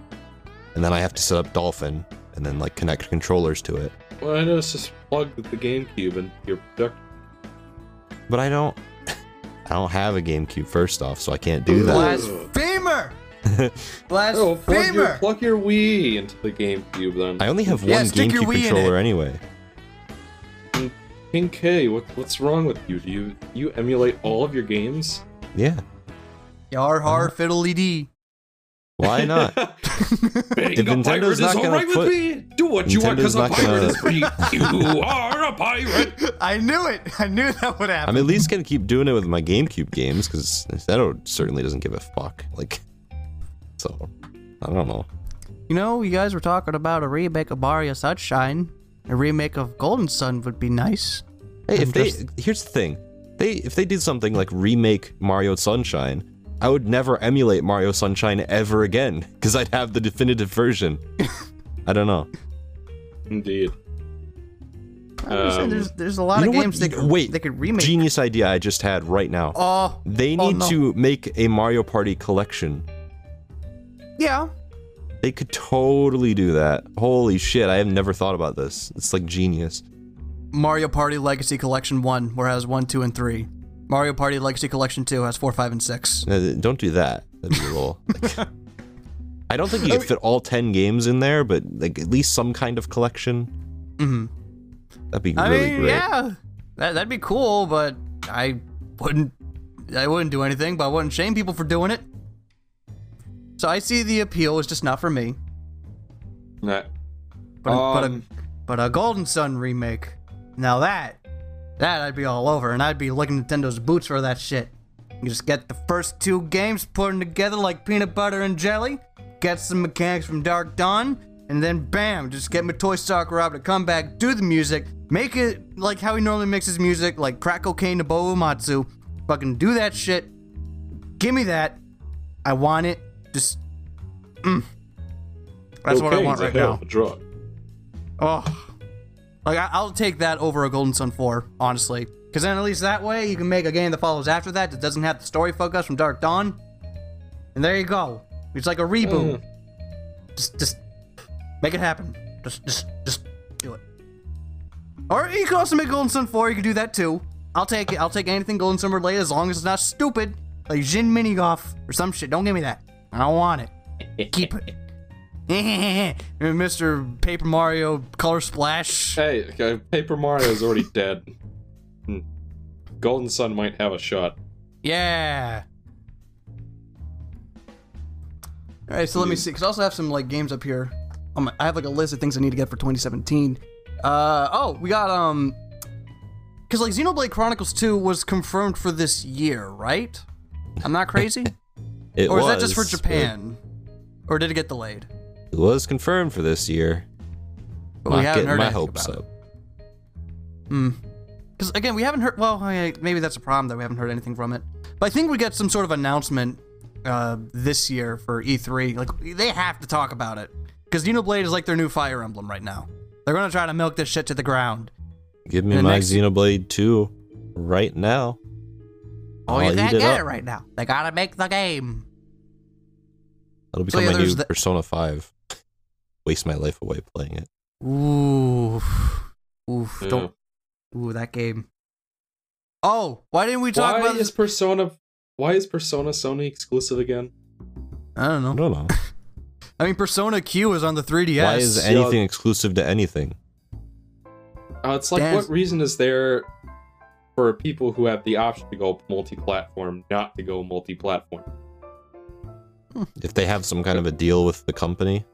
Speaker 2: and then I have to set up Dolphin and then like connect controllers to it.
Speaker 1: Well, I know it's just plug the GameCube into your projector.
Speaker 2: But I don't, I don't have a GameCube first off, so I can't do that.
Speaker 3: Blasphemer!
Speaker 1: Oh, plug your,
Speaker 3: Blasphemer!
Speaker 1: plug your Wii into the GameCube then.
Speaker 2: I only have
Speaker 3: Yeah,
Speaker 2: one
Speaker 3: stick
Speaker 2: GameCube controller anyway.
Speaker 1: King K, what, what's wrong with you? Do you you emulate all of your games?
Speaker 2: Yeah,
Speaker 3: Yar har fiddly dee.
Speaker 2: Why not?
Speaker 1: Being
Speaker 2: If
Speaker 1: a
Speaker 2: Nintendo's
Speaker 1: pirate is
Speaker 2: not gonna
Speaker 1: alright with me. Do what you want because
Speaker 2: Nintendo's
Speaker 1: a pirate
Speaker 2: gonna-
Speaker 1: is free. You are a pirate.
Speaker 3: I knew it. I knew that would happen.
Speaker 2: I'm at least gonna keep doing it with my GameCube games because Nintendo certainly doesn't give a fuck. Like, so I don't know.
Speaker 3: You know, you guys were talking about a remake of Mario Sunshine. A remake of Golden Sun would be nice.
Speaker 2: Hey, if
Speaker 3: I'm
Speaker 2: they here's the thing, they if they did something like remake Mario Sunshine, I would never emulate Mario Sunshine ever again because I'd have the definitive version. I don't know.
Speaker 1: Indeed.
Speaker 3: I'm saying,
Speaker 1: Um,
Speaker 3: there's there's a lot
Speaker 2: you
Speaker 3: of
Speaker 2: know what?
Speaker 3: games they could,
Speaker 2: Wait,
Speaker 3: they could remake.
Speaker 2: Genius idea I just had right now.
Speaker 3: Oh,
Speaker 2: They
Speaker 3: oh,
Speaker 2: need
Speaker 3: no.
Speaker 2: to make a Mario Party collection.
Speaker 3: yeah.
Speaker 2: They could totally do that. Holy shit, I have never thought about this. It's like genius.
Speaker 3: Mario Party Legacy Collection 1, where it has 1, 2, and 3. Mario Party Legacy Collection 2 has 4, 5, and 6.
Speaker 2: Uh, Don't do that. That'd be a little. like- I don't think you could fit all ten games in there, but like at least some kind of collection.
Speaker 3: hmm
Speaker 2: That'd be
Speaker 3: I
Speaker 2: really
Speaker 3: mean,
Speaker 2: great.
Speaker 3: yeah. That, that'd be cool, but I wouldn't I wouldn't do anything, but I wouldn't shame people for doing it. So I see the appeal, it's just not for me.
Speaker 1: Nah.
Speaker 3: But, a, but, a,
Speaker 1: Um,
Speaker 3: but a Golden Sun remake, now that, that I'd be all over, and I'd be licking Nintendo's boots for that shit. You just get the first two games, put them together like peanut butter and jelly, get some mechanics from Dark Dawn, and then bam, just get my Toy Stalker out to come back, do the music, make it like how he normally makes his music, like crack cocaine to Bo Uematsu. Fucking do that shit. Give me that. I want it. Just. Mm. That's what I want right
Speaker 1: hell
Speaker 3: now.
Speaker 1: of a drug.
Speaker 3: Oh, like I, I'll take that over a Golden Sun 4, honestly. Because then at least that way you can make a game that follows after that that doesn't have the story focus from Dark Dawn. And there you go. It's like a reboot.
Speaker 1: Mm.
Speaker 3: Just, just make it happen. Just, just, just do it. Or you can also make Golden Sun 4. You can do that too. I'll take it. I'll take anything Golden Sun related as long as it's not stupid, like Djinn Minigolf or some shit. Don't give me that. I don't want it. Keep it. Mr. Paper Mario Color Splash.
Speaker 1: Hey, okay, Paper Mario is already dead. Hmm. Golden Sun might have a shot.
Speaker 3: Yeah. All right, so let me see. Cause I also have some like games up here. Um, I have like a list of things I need to get for 2017. Uh oh, we got um, cause like Xenoblade Chronicles 2 was confirmed for this year, right? I'm not crazy.
Speaker 2: It
Speaker 3: or is
Speaker 2: was,
Speaker 3: that just for Japan? Or did it get delayed?
Speaker 2: It was confirmed for this year.
Speaker 3: But
Speaker 2: Not
Speaker 3: we haven't
Speaker 2: getting
Speaker 3: heard
Speaker 2: my hopes up.
Speaker 3: Hmm. Because again, we haven't heard. Well, maybe that's a problem that we haven't heard anything from it. But I think we get some sort of announcement uh, this year for E3. Like they have to talk about it Because Xenoblade is like their new Fire Emblem right now. They're gonna try to milk this shit to the ground.
Speaker 2: Give me my
Speaker 3: next-
Speaker 2: Xenoblade 2 right now.
Speaker 3: Oh,
Speaker 2: I'll
Speaker 3: you can't get
Speaker 2: up.
Speaker 3: it right now. They gotta make the game.
Speaker 2: That'll
Speaker 3: So,
Speaker 2: become
Speaker 3: yeah,
Speaker 2: my new
Speaker 3: the-
Speaker 2: Persona 5. Waste my life away playing it.
Speaker 3: Ooh, oof.
Speaker 1: Yeah.
Speaker 3: Don't. Ooh, that game. Oh, why didn't we talk
Speaker 1: Why
Speaker 3: about
Speaker 1: is
Speaker 3: this?
Speaker 1: Persona? Why is Persona Sony exclusive again?
Speaker 3: I don't know.
Speaker 2: I
Speaker 3: know.
Speaker 2: don't know.
Speaker 3: I mean, Persona Q is on the 3DS.
Speaker 2: Why is anything exclusive to anything?
Speaker 1: Uh, it's like,
Speaker 3: Dan's-
Speaker 1: what reason is there for people who have the option to go multi-platform not to go multi-platform?
Speaker 2: If they have some kind of a deal with the company,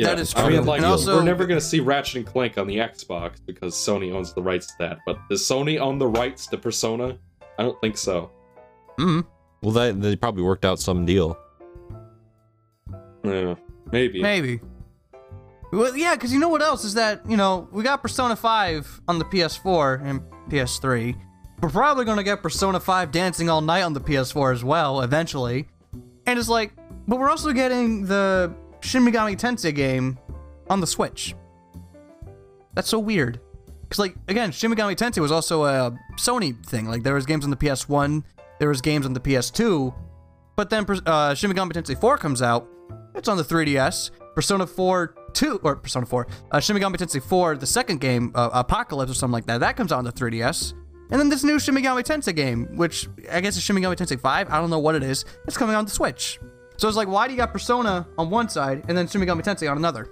Speaker 1: Yeah,
Speaker 3: That is
Speaker 1: I mean,
Speaker 3: true.
Speaker 1: like,
Speaker 3: And also-
Speaker 1: we're never gonna see Ratchet and Clank on the Xbox because Sony owns the rights to that. But does Sony own the rights to Persona? I don't think so.
Speaker 3: Mm,
Speaker 2: well, they, they probably worked out some deal.
Speaker 1: Yeah, maybe.
Speaker 3: maybe. Well, yeah, because you know what else is that you know we got Persona 5 on the PS4 and PS3. We're probably gonna get Persona 5 Dancing All Night on the PS4 as well eventually. And it's like, but we're also getting the Shin Megami Tensei game on the Switch. That's so weird. Cause like again, Shin Megami Tensei was also a Sony thing. Like there was games on the PS1, there was games on the PS2, but then uh, Shin Megami Tensei 4 comes out. It's on the 3DS. Persona 4 2 or Persona 4, uh, Shin Megami Tensei 4, the second game, uh, Apocalypse or something like that. That comes out on the 3DS. And then this new Shin Megami Tensei game, which I guess is Shin Megami Tensei 5. I don't know what it is. It's coming on the Switch. So it's like, why do you got Persona on one side and then Shin Megami Tensei on another?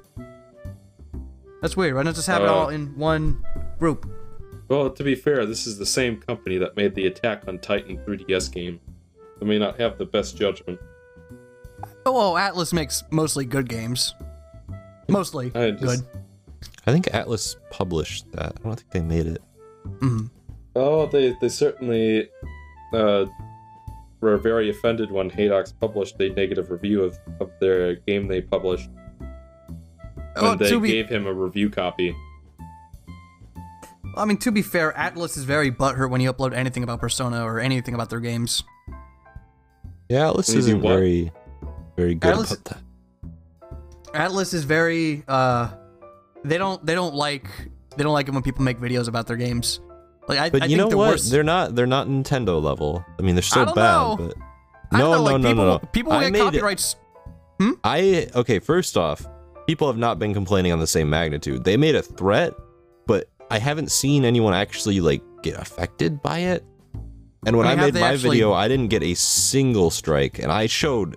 Speaker 3: That's weird. Why not just have it
Speaker 1: Uh,
Speaker 3: all in one group?
Speaker 1: Well, to be fair, this is the same company that made the Attack on Titan 3DS game. They may not have the best judgment.
Speaker 3: Oh, well, Atlus makes mostly good games. Mostly
Speaker 1: I just-
Speaker 3: good.
Speaker 2: I think Atlus published that. I don't think they made it.
Speaker 3: Mhm.
Speaker 1: Oh, they they certainly uh, were very offended when Haydox published a negative review of, of their game they published.
Speaker 3: Oh,
Speaker 1: When they
Speaker 3: be-
Speaker 1: gave him a review copy.
Speaker 3: I mean, to be fair, Atlus is very butthurt when you upload anything about Persona or anything about their games.
Speaker 2: Yeah, Atlus
Speaker 1: When you do
Speaker 2: isn't
Speaker 1: what?
Speaker 2: very, very good
Speaker 3: Atlus-
Speaker 2: about that.
Speaker 3: Atlus is very uh they don't they don't like they don't like it when people make videos about their games. Like I,
Speaker 2: But
Speaker 3: I
Speaker 2: you
Speaker 3: think
Speaker 2: know
Speaker 3: the
Speaker 2: what?
Speaker 3: worst
Speaker 2: They're not. They're not Nintendo level. I mean, they're still bad,
Speaker 3: know.
Speaker 2: but
Speaker 3: I
Speaker 2: no,
Speaker 3: know,
Speaker 2: no,
Speaker 3: like,
Speaker 2: no,
Speaker 3: people,
Speaker 2: no, no.
Speaker 3: People who
Speaker 2: I
Speaker 3: get
Speaker 2: it-
Speaker 3: copyrights hmm?
Speaker 2: I okay. First off, people have not been complaining on the same magnitude. They made a threat, but I haven't seen anyone actually like get affected by it. And when
Speaker 3: I
Speaker 2: I,
Speaker 3: mean, have
Speaker 2: made my
Speaker 3: actually-
Speaker 2: video, I didn't get a single strike, and I showed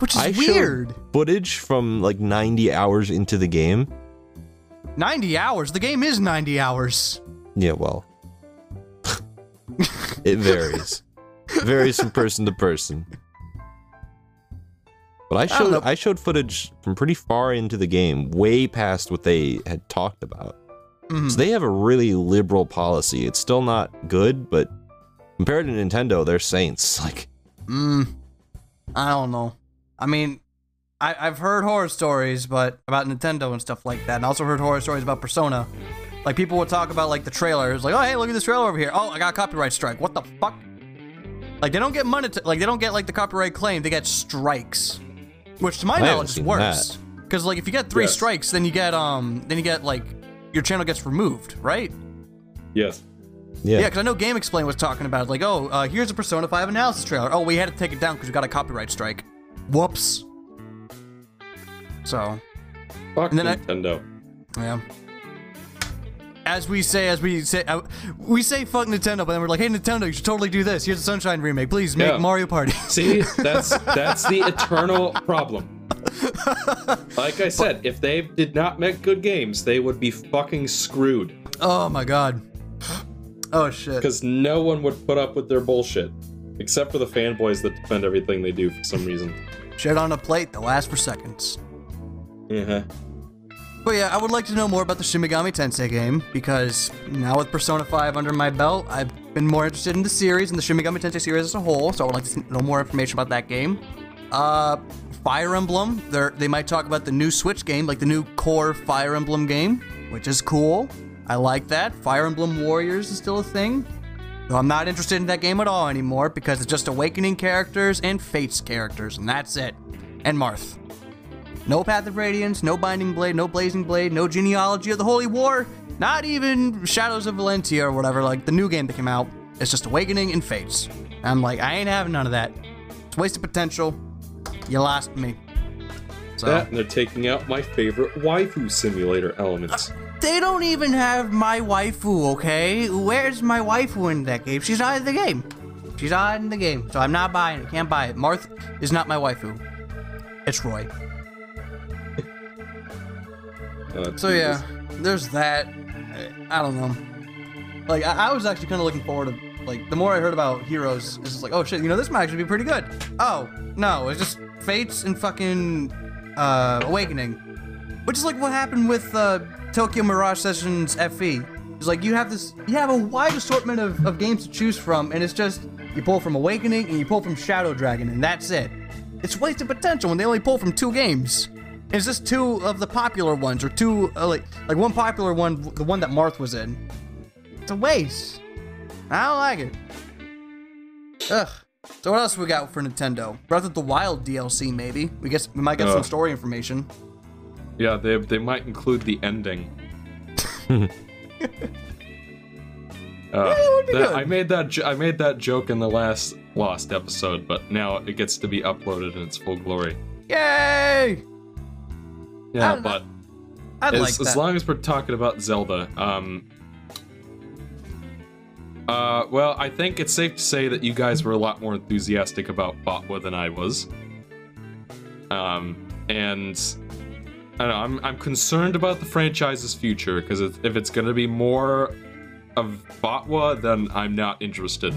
Speaker 3: which is
Speaker 2: I
Speaker 3: weird.
Speaker 2: footage from like 90 hours into the game.
Speaker 3: 90 hours. The game is 90 hours.
Speaker 2: Yeah, well, it varies. varies from person to person. But I showed
Speaker 3: know.
Speaker 2: I, showed footage from pretty far into the game, way past what they had talked about.
Speaker 3: Mhm.
Speaker 2: So they have a really liberal policy. It's still not good, but compared to Nintendo, they're saints. Like,
Speaker 3: Mm, I don't know. I mean, I, I've heard horror stories, but about Nintendo and stuff like that, and also heard horror stories about Persona. Like people would talk about like the trailers, like, oh hey, look at this trailer over here. Oh, I got a copyright strike. What the fuck? Like they don't get money, like they don't get like the copyright claim. They get strikes, which to my
Speaker 2: haven't
Speaker 3: knowledge is worse. Because like if you get three
Speaker 1: Yes.
Speaker 3: strikes, then you get um, then you get like your channel gets removed, right?
Speaker 1: Yes.
Speaker 2: yeah,
Speaker 3: Yeah, because I know GameXplain was talking about like, oh, uh, here's a Persona 5 analysis trailer. Oh, we had to take it down because we got a copyright strike. Whoops. So,
Speaker 1: Fuck
Speaker 3: And then I-
Speaker 1: Nintendo.
Speaker 3: yeah. As we say, as we say, uh, we say fuck Nintendo, but then we're like, hey Nintendo, you should totally do this. Here's a Sunshine remake. Please make
Speaker 1: Yeah.
Speaker 3: Mario Party.
Speaker 1: See, that's that's the eternal problem. Like I said, if they did not make good games, they would be fucking screwed.
Speaker 3: oh my god. Oh shit.
Speaker 1: Because no one would put up with their bullshit. Except for the fanboys that defend everything they do for some reason.
Speaker 3: Shit on a plate that lasts for seconds.
Speaker 1: Yeah.
Speaker 3: But yeah, I would like to know more about the Shin Megami Tensei game because now with Persona 5 under my belt, I've been more interested in the series and the Shin Megami Tensei series as a whole. So I would like to know more information about that game. Uh, Fire Emblem, they they might talk about the new Switch game, like the new core Fire Emblem game, which is cool. I like that. Fire Emblem Warriors is still a thing. Though I'm not interested in that game at all anymore because it's just Awakening characters and Fates characters, and that's it. And Marth. No Path of Radiance, no Binding Blade, no Blazing Blade, no Genealogy of the Holy War, not even Shadows of Valentia or whatever, like the new game that came out. It's just Awakening and Fates. I'm like, I ain't having none of that. It's wasted potential. You lost me. So
Speaker 1: That and they're taking out my favorite waifu simulator elements.
Speaker 3: Uh, they don't even have my waifu, okay? Where's my waifu in that game? She's not in the game. She's not in the game, so I'm not buying it. Can't buy it. Marth is not my waifu. It's Roy.
Speaker 1: Uh,
Speaker 3: So yeah, there's that. I don't know. Like I, I was actually kind of looking forward to like the more I heard about Heroes, it's just like oh shit, you know this might actually be pretty good. Oh no, it's just Fates and fucking uh, Awakening, which is like what happened with uh, Tokyo Mirage Sessions FE. It's like you have this, you have a wide assortment of, of games to choose from, and it's just you pull from Awakening and you pull from Shadow Dragon, and that's it. It's wasted potential when they only pull from two games. It's just two of the popular ones, or two uh, like like one popular one, the one that Marth was in. It's a waste. I don't like it. Ugh. So what else we got for Nintendo? Breath of the Wild DLC, maybe. We guess we might get some story information.
Speaker 1: Yeah, they, they might include the ending. Uh,
Speaker 3: be
Speaker 1: that-
Speaker 3: good.
Speaker 1: I made that I made that joke in the last lost episode, but now it gets to be uploaded in its full glory.
Speaker 3: Yay!
Speaker 1: Yeah, but
Speaker 3: I'd
Speaker 1: as,
Speaker 3: like
Speaker 1: as long as we're talking about Zelda, um, uh, well, I think it's safe to say that you guys were a lot more enthusiastic about Botwa than I was. Um, and I don't know, I'm I'm concerned about the franchise's future because if if it's gonna be more of Botwa, then I'm not interested.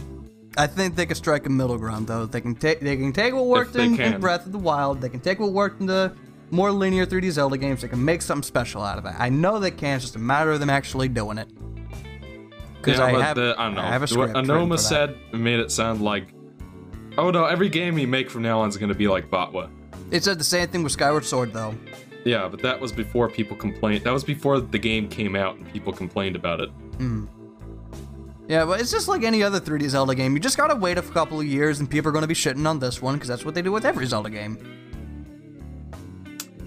Speaker 3: I think they could strike a middle ground though. They can take they can take what worked in, in. Breath of the Wild. They can take what worked in the more linear 3D Zelda games. They can make something special out of it. I know they can. It's just a matter of them actually doing it. Because
Speaker 1: Yeah,
Speaker 3: I, have,
Speaker 1: the, I don't know.
Speaker 3: I have a
Speaker 1: what
Speaker 3: script. written
Speaker 1: Anoma said made it sound like, oh no, every game you make from now on is gonna be like Botwa.
Speaker 3: It said the same thing with Skyward Sword though.
Speaker 1: Yeah, but that was before people complained. That was before the game came out and people complained about it. Hmm.
Speaker 3: Yeah, but it's just like any other 3D Zelda game. You just gotta wait a couple of years, and people are gonna be shitting on this one because that's what they do with every Zelda game.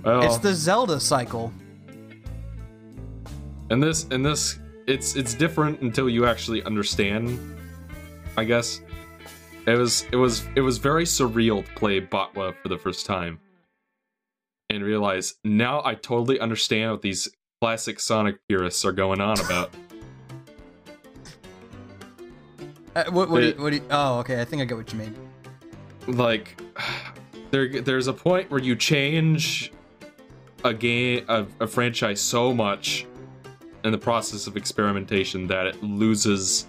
Speaker 1: Well,
Speaker 3: It's the Zelda cycle.
Speaker 1: and this and this it's it's different until you actually understand. I guess it was it was it was very surreal to play Botwa for the first time and realize now I totally understand what these classic Sonic purists are going on about.
Speaker 3: Uh, what, what, do you, what do you? Oh, okay. I think I get what you mean.
Speaker 1: like there there's a point where you change a game a, a franchise so much in the process of experimentation that it loses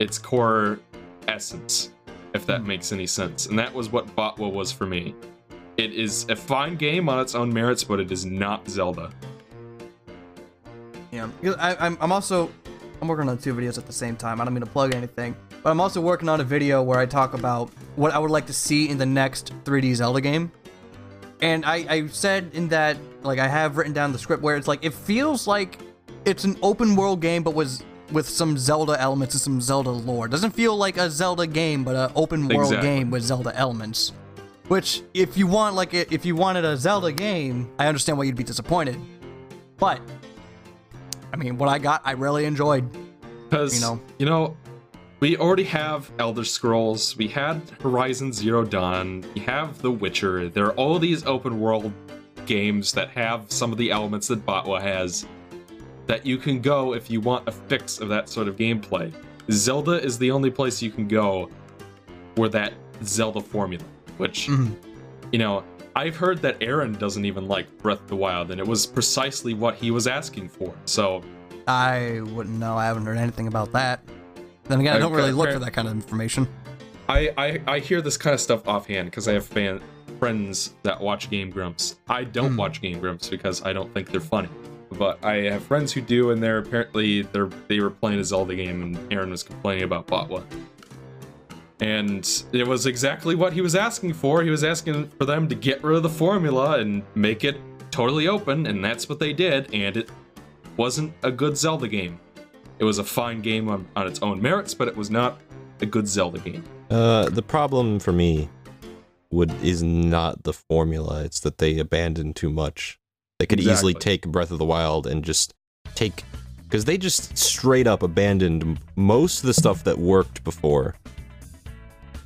Speaker 1: its core essence if that hmm. makes any sense and that was what Botwa was for me it is a fine game on its own merits but it is not Zelda
Speaker 3: Yeah, I, I'm, I'm also I'm working on two videos at the same time. I don't mean to plug anything, but I'm also working on a video where I talk about what I would like to see in the next 3D Zelda game. And I, I said in that like I have written down the script where it's like it feels like it's an open world game, but was with some Zelda elements and some Zelda lore. Doesn't feel like a Zelda game, but an open world
Speaker 1: Exactly.
Speaker 3: game with Zelda elements. Which, if you want like if you wanted a Zelda game, I understand why you'd be disappointed. But I mean, what I got, I really enjoyed.
Speaker 1: Because
Speaker 3: You know.
Speaker 1: you know, we already have Elder Scrolls, we had Horizon Zero Dawn, we have The Witcher. There are all these open world games that have some of the elements that Botwa has that you can go if you want a fix of that sort of gameplay. Zelda is the only place you can go where that Zelda formula, which
Speaker 3: Mhm.
Speaker 1: you know, I've heard that Aaron doesn't even like Breath of the Wild, and it was precisely what he was asking for. So
Speaker 3: I wouldn't know. I haven't heard anything about that. Then again, I don't
Speaker 1: Okay,
Speaker 3: really look for that kind of information.
Speaker 1: I, I I hear this kind of stuff offhand because I have fan friends that watch Game Grumps. I don't
Speaker 3: Hmm.
Speaker 1: watch Game Grumps because I don't think they're funny. But I have friends who do, and they're apparently they're they were playing a Zelda game, and Aaron was complaining about Botwa. And it was exactly what he was asking for. He was asking for them to get rid of the formula and make it totally open, and that's what they did. And it wasn't a good Zelda game. It was a fine game on, on its own merits, but it was not a good Zelda game.
Speaker 2: Uh, the problem for me would is not the formula. It's that they abandoned too much. They could easily take Breath of the Wild and just take because they just straight up abandoned most of the stuff that worked before.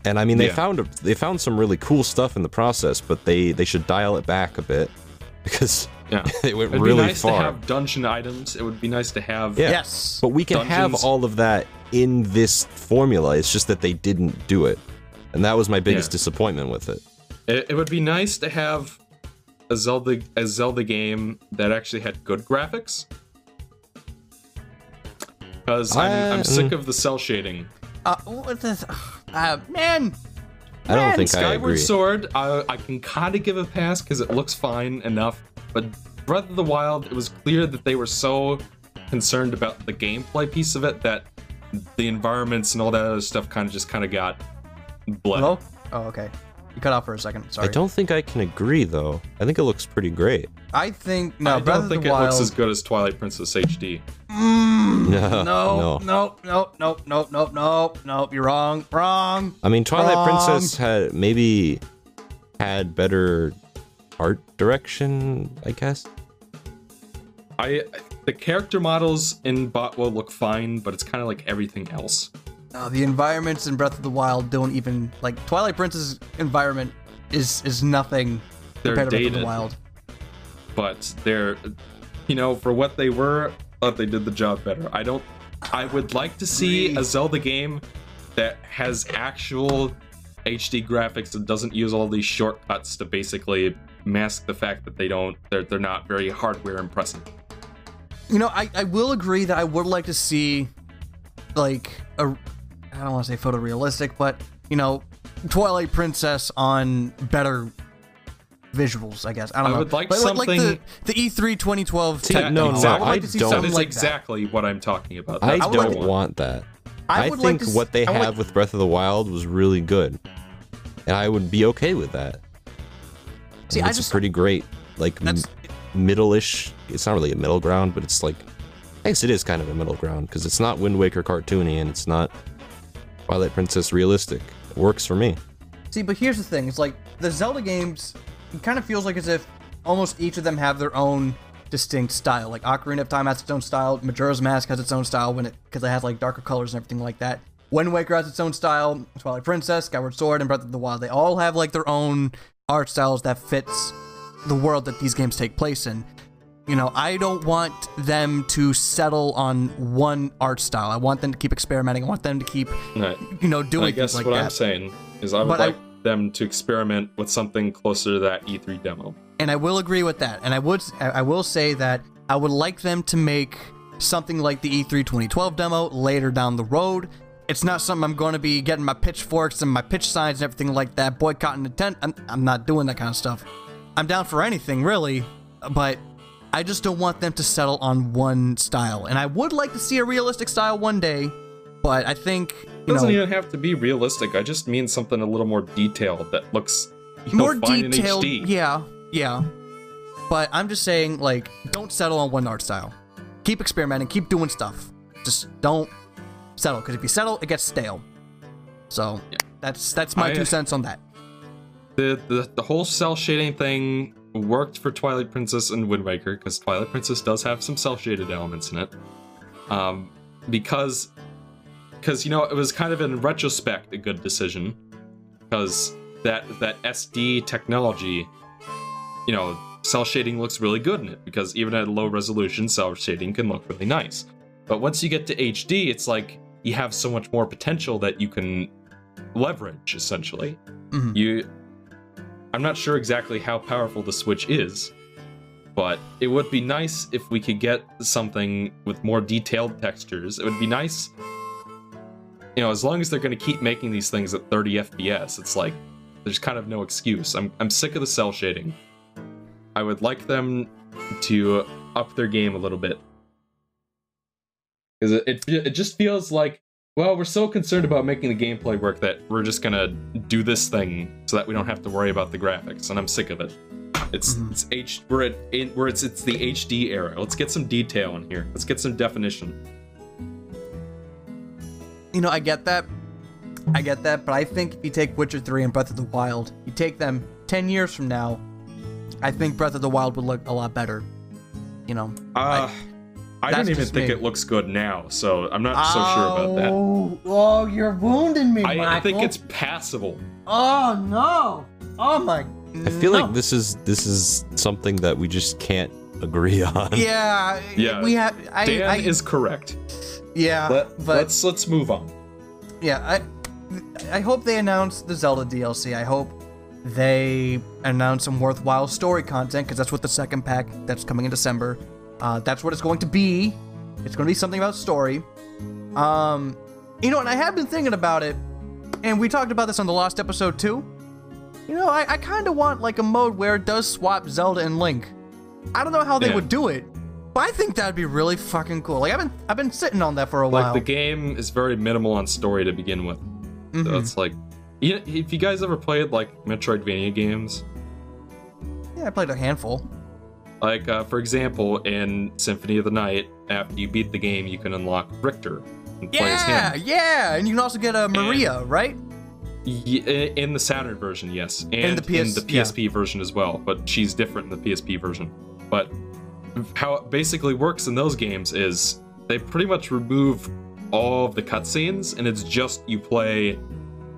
Speaker 2: And I mean, they
Speaker 1: Yeah.
Speaker 2: found they found some really cool stuff in the process, but they they should dial it back a bit because
Speaker 1: Yeah.
Speaker 2: they went
Speaker 1: It'd
Speaker 2: really
Speaker 1: be nice
Speaker 2: far.
Speaker 1: to have dungeon items. It would be nice to have.
Speaker 2: Yeah.
Speaker 3: Yes.
Speaker 2: But we can have all of that in this formula. It's just that they didn't do it. And that was my biggest
Speaker 1: Yeah.
Speaker 2: disappointment with it.
Speaker 1: It, it would be nice to have a Zelda a Zelda game that actually had good graphics. Because I'm,
Speaker 2: I-
Speaker 1: I'm sick of the cel shading.
Speaker 3: Uh, what the? Uh, man.
Speaker 2: I don't
Speaker 3: Man,
Speaker 2: think I
Speaker 1: Skyward
Speaker 2: agree.
Speaker 1: Sword, I, I can kind of give a pass because it looks fine enough. But Breath of the Wild, it was clear that they were so concerned about the gameplay piece of it that the environments and all that other stuff kind of just kind of got bled.
Speaker 3: Hello. Oh, okay. You cut off for a second. Sorry.
Speaker 2: I don't think I can agree though. I think it looks pretty great.
Speaker 3: I think no.
Speaker 1: I
Speaker 3: Breath
Speaker 1: don't
Speaker 3: of
Speaker 1: think
Speaker 3: the
Speaker 1: it
Speaker 3: Wild.
Speaker 1: looks as good as Twilight Princess HD.
Speaker 3: Mm,
Speaker 2: No,
Speaker 3: no,
Speaker 2: no.
Speaker 3: no, no, no, no, no, no, no. You're wrong. Wrong.
Speaker 2: I mean, Twilight
Speaker 3: Wrong.
Speaker 2: Princess had maybe had better art direction, I guess.
Speaker 1: I the character models in Botwell look fine, but it's kind of like everything else.
Speaker 3: No, the environments in Breath of the Wild don't even like Twilight Princess environment is is nothing
Speaker 1: They're
Speaker 3: compared to Breath of the
Speaker 1: dated.
Speaker 3: Wild.
Speaker 1: but they're you know for what they were thought they did the job better. I don't i would like to see a zelda game that has actual hd graphics that doesn't use all these shortcuts to basically mask the fact that they don't they're, they're not very hardware impressive.
Speaker 3: You know, I, I will agree that I would like to see like a I don't want to say photorealistic, but you know, Twilight Princess on better visuals, I guess. I don't
Speaker 1: I
Speaker 3: know.
Speaker 1: would like
Speaker 3: But
Speaker 1: something-
Speaker 3: the, the E E3 2012
Speaker 2: See,
Speaker 3: tech
Speaker 2: no,
Speaker 3: demo.
Speaker 2: no,
Speaker 3: I would like
Speaker 2: I
Speaker 3: to see
Speaker 2: don't-
Speaker 3: something
Speaker 1: that is
Speaker 3: like that.
Speaker 1: exactly what i'm talking about
Speaker 2: I
Speaker 1: That's
Speaker 3: would
Speaker 2: don't
Speaker 3: like to-
Speaker 2: want that.
Speaker 3: I
Speaker 2: I,
Speaker 3: would like
Speaker 2: think what they
Speaker 3: I would like-
Speaker 2: have with Breath of the Wild was really good, and I would be okay with that.
Speaker 3: See,
Speaker 2: And
Speaker 3: I
Speaker 2: it's
Speaker 3: just-
Speaker 2: pretty great, like m- middle-ish. It's not really a middle ground, but it's like, I guess it is kind of a middle ground because it's not Wind Waker cartoony and it's not Twilight Princess realistic. It works for me.
Speaker 3: See, but here's the thing: it's like the Zelda games. It kind of feels like as if almost each of them have their own distinct style. Like Ocarina of Time has its own style. Majora's Mask has its own style when it because it has like darker colors and everything like that. Wind Waker has its own style. Twilight Princess, Skyward Sword, and Breath of the Wild. They all have like their own art styles that fits the world that these games take place in. You know, I don't want them to settle on one art style. I want them to keep experimenting. I want them to keep,
Speaker 1: Right.
Speaker 3: you know, doing
Speaker 1: i guess
Speaker 3: like
Speaker 1: what
Speaker 3: that.
Speaker 1: i'm saying is i would
Speaker 3: But I-
Speaker 1: like them to experiment with something closer to that e3 demo
Speaker 3: and I will agree with that. And I would, I will say that I would like them to make something like the E E3 2012 demo later down the road. It's not something I'm going to be getting my pitchforks and my pitch signs and everything like that, boycotting the tent. I'm, I'm not doing that kind of stuff. I'm down for anything really, but I just don't want them to settle on one style. And I would like to see a realistic style one day, but I think
Speaker 1: It doesn't
Speaker 3: know
Speaker 1: even have to be realistic. I just mean something a little more detailed that looks you know,
Speaker 3: more
Speaker 1: fine
Speaker 3: detailed. Yeah, yeah. But I'm just saying, like, don't settle on one art style. Keep experimenting. Keep doing stuff. Just don't settle, because if you settle, it gets stale. So
Speaker 1: Yeah.
Speaker 3: that's that's my
Speaker 1: I-
Speaker 3: two cents on that.
Speaker 1: The, the the whole cel shading thing worked for Twilight Princess and Wind Waker because Twilight Princess does have some cel shaded elements in it. Um, because because you know it was kind of in retrospect a good decision because that that SD technology, you know, cel shading looks really good in it because even at low resolution, cel shading can look really nice. But once you get to HD, it's like you have so much more potential that you can leverage essentially.
Speaker 3: Mhm.
Speaker 1: You I'm not sure exactly how powerful the Switch is, but it would be nice if we could get something with more detailed textures. It would be nice, you know, as long as they're going to keep making these things at 30 FPS, it's like there's kind of no excuse. I'm, I'm sick of the cel shading. I would like them to up their game a little bit. Because it, it, it just feels like well, we're so concerned about making the gameplay work that we're just gonna do this thing so that we don't have to worry about the graphics, and I'm sick of it. It's
Speaker 3: Mhm.
Speaker 1: it's H we're at in, where it's it's the HD era. Let's get some detail in here. Let's get some definition.
Speaker 3: You know, I get that. I get that, but I think if you take Witcher 3 and Breath of the Wild, you take them 10 years from now, I think Breath of the Wild would look a lot better. You know?
Speaker 1: Uh, I,
Speaker 3: that's
Speaker 1: don't even think
Speaker 3: me.
Speaker 1: it looks good now, so I'm not so sure about that.
Speaker 3: Oh, oh, you're wounding me,
Speaker 1: I, I think it's passable.
Speaker 3: Oh no! Oh my!
Speaker 2: I feel
Speaker 3: no.
Speaker 2: like this is this is something that we just can't agree on.
Speaker 3: Yeah,
Speaker 1: Yeah,
Speaker 3: We have. I,
Speaker 1: Dan
Speaker 3: I,
Speaker 1: is correct.
Speaker 3: Yeah,
Speaker 1: Let,
Speaker 3: but
Speaker 1: let's let's move on.
Speaker 3: yeah, I. I hope they announce the Zelda DLC. I hope they announce some worthwhile story content because that's what the second pack that's coming in December. Uh, that's what it's going to be. It's going to be something about story. Um, you know, and I have been thinking about it, and we talked about this on the last episode too. You know, I, I kind of want like a mode where it does swap Zelda and Link. I don't know how they
Speaker 1: Yeah.
Speaker 3: would do it, but I think that'd be really fucking cool. Like I've been I've been sitting on that for a
Speaker 1: Like
Speaker 3: while.
Speaker 1: the game is very minimal on story to begin with. So
Speaker 3: Mhm.
Speaker 1: it's like, you if you guys ever played like Metroidvania games,
Speaker 3: Yeah, I played a handful.
Speaker 1: like uh, for example, in Symphony of the Night, after you beat the game, you can unlock Richter and play as
Speaker 3: Yeah,
Speaker 1: him.
Speaker 3: yeah, yeah, and you can also get a Maria, right?
Speaker 1: Ye- in the Saturn version, yes, and
Speaker 3: In the PS
Speaker 1: in the PSP version as well. But she's different in the PSP version. But how it basically works in those games is they pretty much remove all of the cutscenes, and it's just you play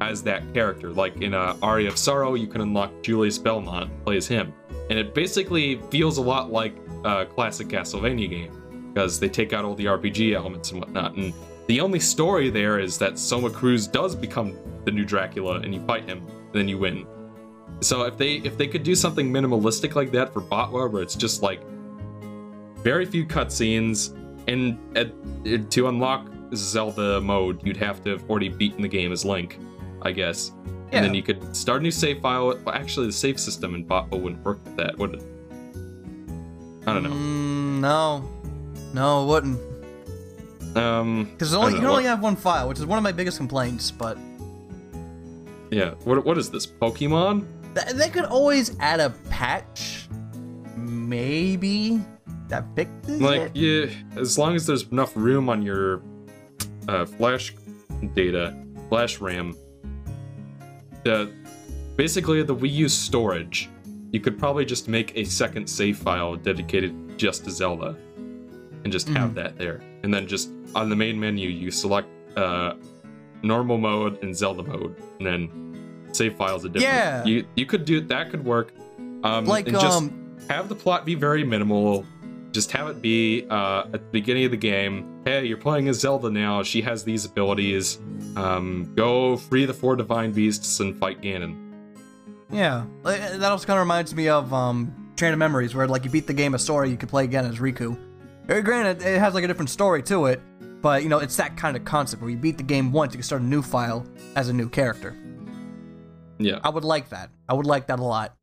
Speaker 1: as that character. Like in uh, Aria of Sorrow, you can unlock Julius Belmont, plays him, and it basically feels a lot like a classic Castlevania game because they take out all the RPG elements and whatnot. And the only story there is that Soma Cruz does become the new Dracula, and you fight him, then you win. So if they if they could do something minimalistic like that for Botwa, where it's just like very few cutscenes, and at, to unlock Zelda mode, you'd have to have already beaten the game as Link, I guess.
Speaker 3: Yeah.
Speaker 1: And then you could start a new save file. Well, actually, the save system in Botwa wouldn't work with that, would it? I don't know.
Speaker 3: Mm, no, no, it wouldn't.
Speaker 1: Um,
Speaker 3: Because you
Speaker 1: know,
Speaker 3: only have one file, which is one of my biggest complaints. But
Speaker 1: yeah. What what is this? Pokemon?
Speaker 3: th- they could always add a patch, maybe that fixes
Speaker 1: Like,
Speaker 3: it.
Speaker 1: yeah, as long as there's enough room on your uh, flash data, flash RAM, the basically the Wii U storage, you could probably just make a second save file dedicated just to Zelda, and just have that there, and then just on the main menu you select uh, normal mode and Zelda mode, and then save files are different.
Speaker 3: Yeah.
Speaker 1: you you could do that could work. Um,
Speaker 3: like
Speaker 1: and just,
Speaker 3: um,
Speaker 1: have the plot be very minimal. Just have it be uh, at the beginning of the game. Hey, you're playing as Zelda now. She has these abilities. Um, go free the four divine beasts and fight Ganon.
Speaker 3: yeah, that also kind of reminds me of um, Chain of Memories, where like you beat the game of story, you could play again as Riku. Uh, Granted, it has like a different story to it, but you know it's that kind of concept where you beat the game once, you can start a new file as a new character.
Speaker 1: Yeah,
Speaker 3: I would like that. I would like that a lot.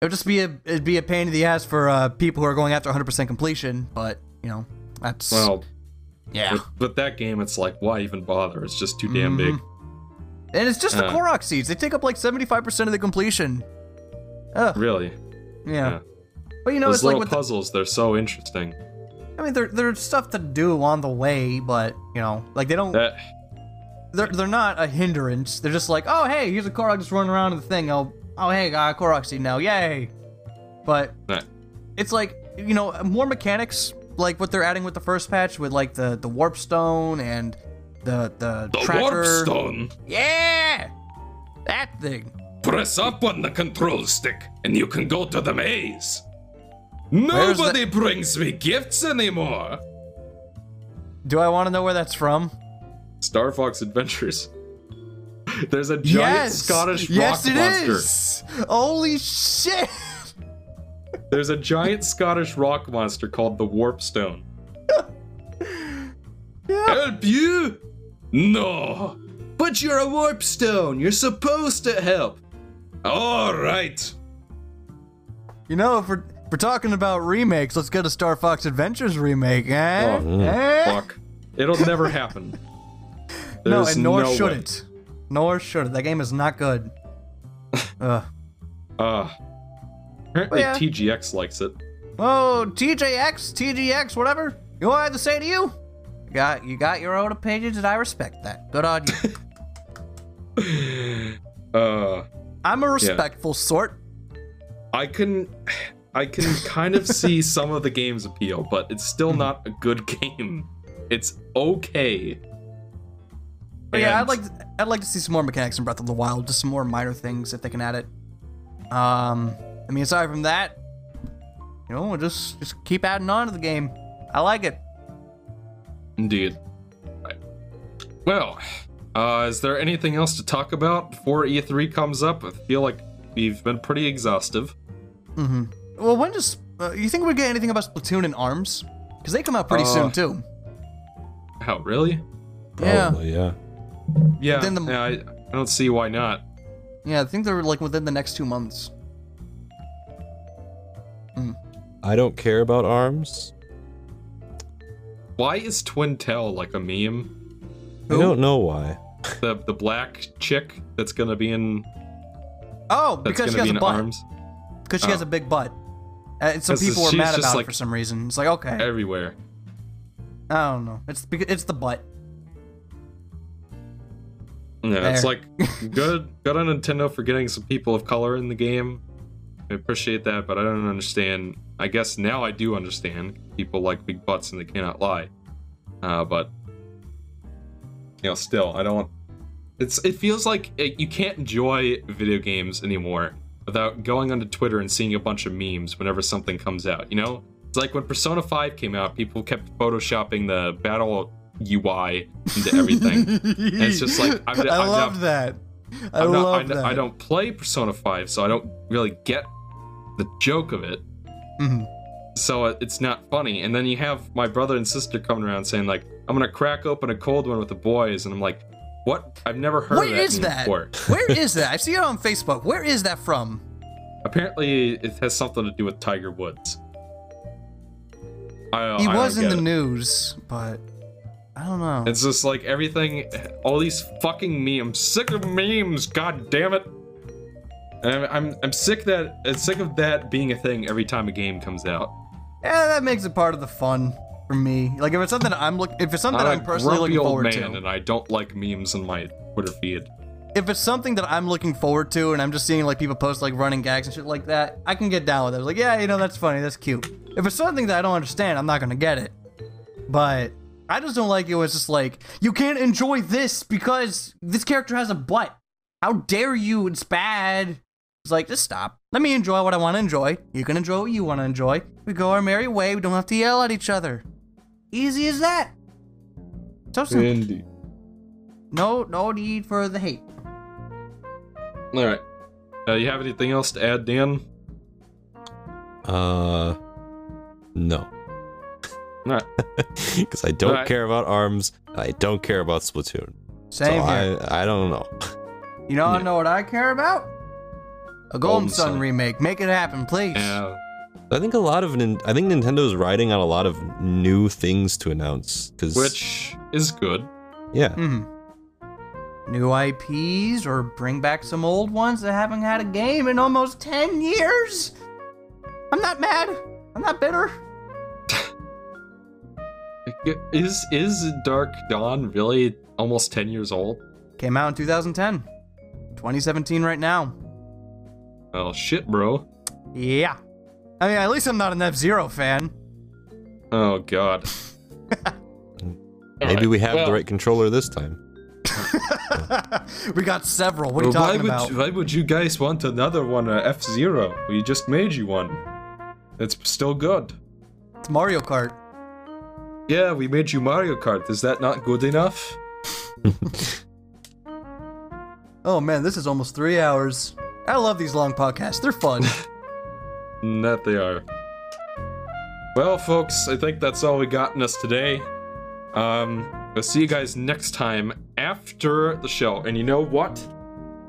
Speaker 3: It would just be a it'd be a pain in the ass for uh, people who are going after 100% completion, but you know that's
Speaker 1: well,
Speaker 3: yeah.
Speaker 1: with, with that game, it's like, why even bother? It's just too damn big.
Speaker 3: Mhm. And it's just the
Speaker 1: Uh.
Speaker 3: Korok seeds. They take up like 75% of the completion. Ugh,
Speaker 1: Really,
Speaker 3: yeah.
Speaker 1: yeah.
Speaker 3: But you know,
Speaker 1: those
Speaker 3: it's like
Speaker 1: little
Speaker 3: the,
Speaker 1: puzzles, they're so interesting.
Speaker 3: I mean, there there's stuff to do on the way, but you know, like they don't.
Speaker 1: That
Speaker 3: They're they're not a hindrance. They're just like, oh hey, here's a Korok just running around in the thing. Oh oh hey, uh, got a Korok seed now, yay! But
Speaker 1: that
Speaker 3: it's like you know more mechanics like what they're adding with the first patch with like the the warp stone and the the,
Speaker 1: the
Speaker 3: tracker.
Speaker 1: warp stone.
Speaker 3: Yeah, that thing.
Speaker 1: Press up on the control stick, and you can go to the maze.
Speaker 3: Where's the-
Speaker 1: Nobody brings me gifts anymore.
Speaker 3: Do I want to know where that's from?
Speaker 1: Star Fox Adventures. There's a giant Scottish
Speaker 3: yes,
Speaker 1: rock
Speaker 3: it
Speaker 1: monster.
Speaker 3: is. Holy shit!
Speaker 1: There's a giant Scottish rock monster called the Warp Stone. Help you? No. But you're a Warp Stone. You're supposed to help. All right.
Speaker 3: You know, if we're, if we're talking about remakes, let's get a Star Fox Adventures remake, eh?
Speaker 1: Oh,
Speaker 3: Eh?
Speaker 1: Fuck. It'll never happen.
Speaker 3: No, and nor
Speaker 1: no
Speaker 3: should
Speaker 1: way.
Speaker 3: it. Nor should it. That game is not good. Ugh.
Speaker 1: Uh, apparently
Speaker 3: yeah.
Speaker 1: TGX likes it.
Speaker 3: Oh, TJX, TGX, whatever. You know what I have to say to you? You got you got your own opinions, and I respect that. Good on you.
Speaker 1: uh,
Speaker 3: I'm a respectful sort.
Speaker 1: I can, I can kind of see some of the game's appeal, but it's still not a good game. It's okay.
Speaker 3: But yeah, I'd like to, I'd like to see some more mechanics in Breath of the Wild, just some more minor things if they can add it. Um, I mean, aside from that, you know, just just keep adding on to the game. I like it.
Speaker 1: Indeed. Right. Well, uh, is there anything else to talk about before E3 comes up? I feel like we've been pretty exhaustive.
Speaker 3: Mm-hmm. Well, when does uh, you think we get anything about Splatoon and Arms? Because they come out pretty
Speaker 1: Uh,
Speaker 3: soon too.
Speaker 1: How, really?
Speaker 3: Yeah.
Speaker 2: Probably, yeah.
Speaker 1: Yeah,
Speaker 3: Within the-
Speaker 1: yeah I, I don't see why not.
Speaker 3: Yeah, I think they're like within the next two months.
Speaker 2: I don't care about arms.
Speaker 1: Why is Twintelle like a meme?
Speaker 2: I don't know why.
Speaker 1: The the black chick that's gonna be in
Speaker 3: Oh, because she has
Speaker 1: be
Speaker 3: a butt.
Speaker 1: arms
Speaker 3: Because she has
Speaker 1: Oh.
Speaker 3: a big butt. Uh, some people were mad about
Speaker 1: like-
Speaker 3: it for some reason. It's like okay,
Speaker 1: everywhere.
Speaker 3: I don't know. It's because it's the butt.
Speaker 1: Yeah, it's like good good on Nintendo for getting some people of color in the game. I appreciate that, but I don't understand. I guess now I do understand. People like big butts and they cannot lie. Uh, but you know, still, I don't. It's it feels like it, you can't enjoy video games anymore without going onto Twitter and seeing a bunch of memes whenever something comes out. You know, it's like when Persona 5 came out, people kept photoshopping the battle UI into everything. and it's just like, I'm-
Speaker 3: I
Speaker 1: I'm
Speaker 3: love
Speaker 1: not-
Speaker 3: that. I
Speaker 1: I'm not,
Speaker 3: love
Speaker 1: I,
Speaker 3: that.
Speaker 1: I don't play Persona 5, so I don't really get the joke of it.
Speaker 3: Mhm.
Speaker 1: So it's not funny. And then you have my brother and sister coming around saying like, "I'm gonna crack open a cold one with the boys," and I'm like, "What? I've never heard
Speaker 3: Where
Speaker 1: of that
Speaker 3: is that?
Speaker 1: before."
Speaker 3: Where is that? I see it on Facebook. Where is that from?
Speaker 1: Apparently, it has something to do with Tiger Woods. I,
Speaker 3: He
Speaker 1: I
Speaker 3: was in the
Speaker 1: it.
Speaker 3: news, but I don't know.
Speaker 1: It's just like everything, all these fucking memes. I'm sick of memes. God damn it. And I'm, I'm I'm sick that I'm sick of that being a thing every time a game comes out.
Speaker 3: yeah, that makes it part of the fun for me. Like if it's something I'm look, if it's something
Speaker 1: I'm
Speaker 3: I'm personally looking
Speaker 1: old
Speaker 3: forward
Speaker 1: man,
Speaker 3: to,
Speaker 1: and I don't like memes in my Twitter feed.
Speaker 3: if it's something that I'm looking forward to, and I'm just seeing like people post like running gags and shit like that, I can get down with it. I was like, yeah, you know, that's funny, that's cute. If it's something that I don't understand, I'm not gonna get it. But I just don't like it when it's just like you can't enjoy this because this character has a butt. How dare you? It's bad. It's like just stop. Let me enjoy what I want to enjoy. You can enjoy what you want to enjoy. We go our merry way. We don't have to yell at each other. Easy as that. So simple.
Speaker 1: Indeed.
Speaker 3: No, no need for the hate.
Speaker 1: All right. Uh, you have anything else to add, Dan?
Speaker 2: Uh, no.
Speaker 1: All right.
Speaker 2: Because I don't
Speaker 1: Alright.
Speaker 2: care about arms. I don't care about Splatoon.
Speaker 3: Same
Speaker 2: so
Speaker 3: here.
Speaker 2: I, I don't know.
Speaker 3: You know, I
Speaker 1: Yeah.
Speaker 3: know what I care about. A Golden,
Speaker 1: Golden
Speaker 3: Sun,
Speaker 1: Sun.
Speaker 3: remake. Make it happen, please.
Speaker 1: Uh,
Speaker 2: I think a lot of nin- I think Nintendo's riding on a lot of new things to announce. Because
Speaker 1: which is good.
Speaker 2: yeah,
Speaker 3: hmm New IPs or bring back some old ones that haven't had a game in almost 10 years. I'm not mad. I'm not bitter.
Speaker 1: Is is Dark Dawn really almost ten years old?
Speaker 3: Came out in 2010. 2017 right now.
Speaker 1: Oh shit, bro.
Speaker 3: Yeah. I mean, at least I'm not an F Zero fan.
Speaker 1: Oh god.
Speaker 2: maybe we have the right controller this time.
Speaker 3: we got several. What are you
Speaker 1: Well, why
Speaker 3: talking
Speaker 1: would
Speaker 3: about?
Speaker 1: why would you guys want another one, uh, F Zero? We just made you one. It's still good.
Speaker 3: It's Mario Kart.
Speaker 1: Yeah, we made you Mario Kart. Is that not good enough?
Speaker 3: Oh man, this is almost three hours. I love these long podcasts. They're fun.
Speaker 1: That they are. Well, folks, I think that's all we got in us today. Um, we'll see you guys next time after the show. And you know what?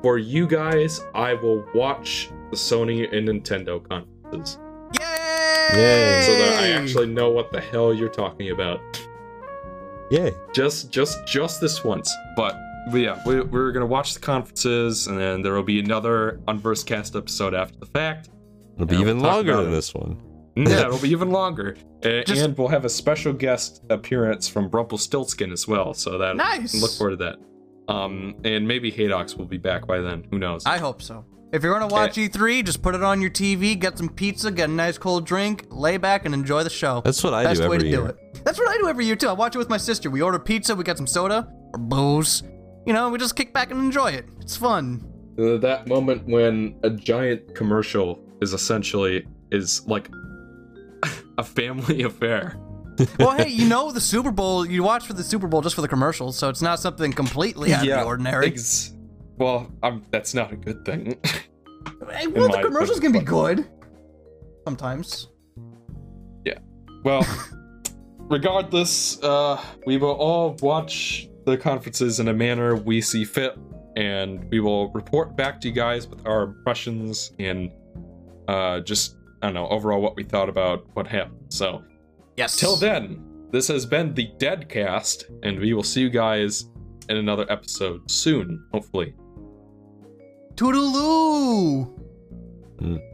Speaker 1: For you guys, I will watch the Sony and Nintendo conferences
Speaker 3: Yay!
Speaker 2: Yay.
Speaker 1: so that I actually know what the hell you're talking about.
Speaker 2: Yay!
Speaker 1: Just, just, just this once. But, but yeah, we, we're gonna watch the conferences, and then there will be another Unverse Cast episode after the fact.
Speaker 2: It'll be even
Speaker 1: we'll
Speaker 2: longer than
Speaker 1: it.
Speaker 2: this one.
Speaker 1: Yeah, it'll be even longer. A-
Speaker 3: Just-
Speaker 1: and we'll have a special guest appearance from Rumpelstiltskin as well, so that
Speaker 3: Nice.
Speaker 1: look forward to that. Um, and maybe Haydox will be back by then. Who knows?
Speaker 3: I hope so. If you're gonna watch E3, just put it on your TV, get some pizza, get a nice cold drink, lay back, and enjoy the show.
Speaker 2: That's what I
Speaker 3: Best
Speaker 2: do
Speaker 3: way
Speaker 2: every
Speaker 3: to
Speaker 2: year.
Speaker 3: do it. That's what I do every year too. I watch it with my sister. We order pizza, we get some soda or booze. You know, we just kick back and enjoy it. It's fun.
Speaker 1: Uh, that moment when a giant commercial is essentially is like a family affair.
Speaker 3: well, hey, you know the Super Bowl. You watch for the Super Bowl just for the commercials, so it's not something completely out of the ordinary.
Speaker 1: Ex- well, um, that's not a good thing.
Speaker 3: Hey, well, the commercials can
Speaker 1: opinion,
Speaker 3: be good sometimes. Yeah.
Speaker 1: Well, regardless, uh, we will all watch the conferences in a manner we see fit, and we will report back to you guys with our impressions and uh, just I don't know overall what we thought about what happened. So.
Speaker 3: Yes.
Speaker 1: Till then, this has been the Dead Cast, and we will see you guys in another episode soon, hopefully.
Speaker 3: Toodaloo.
Speaker 2: Mm.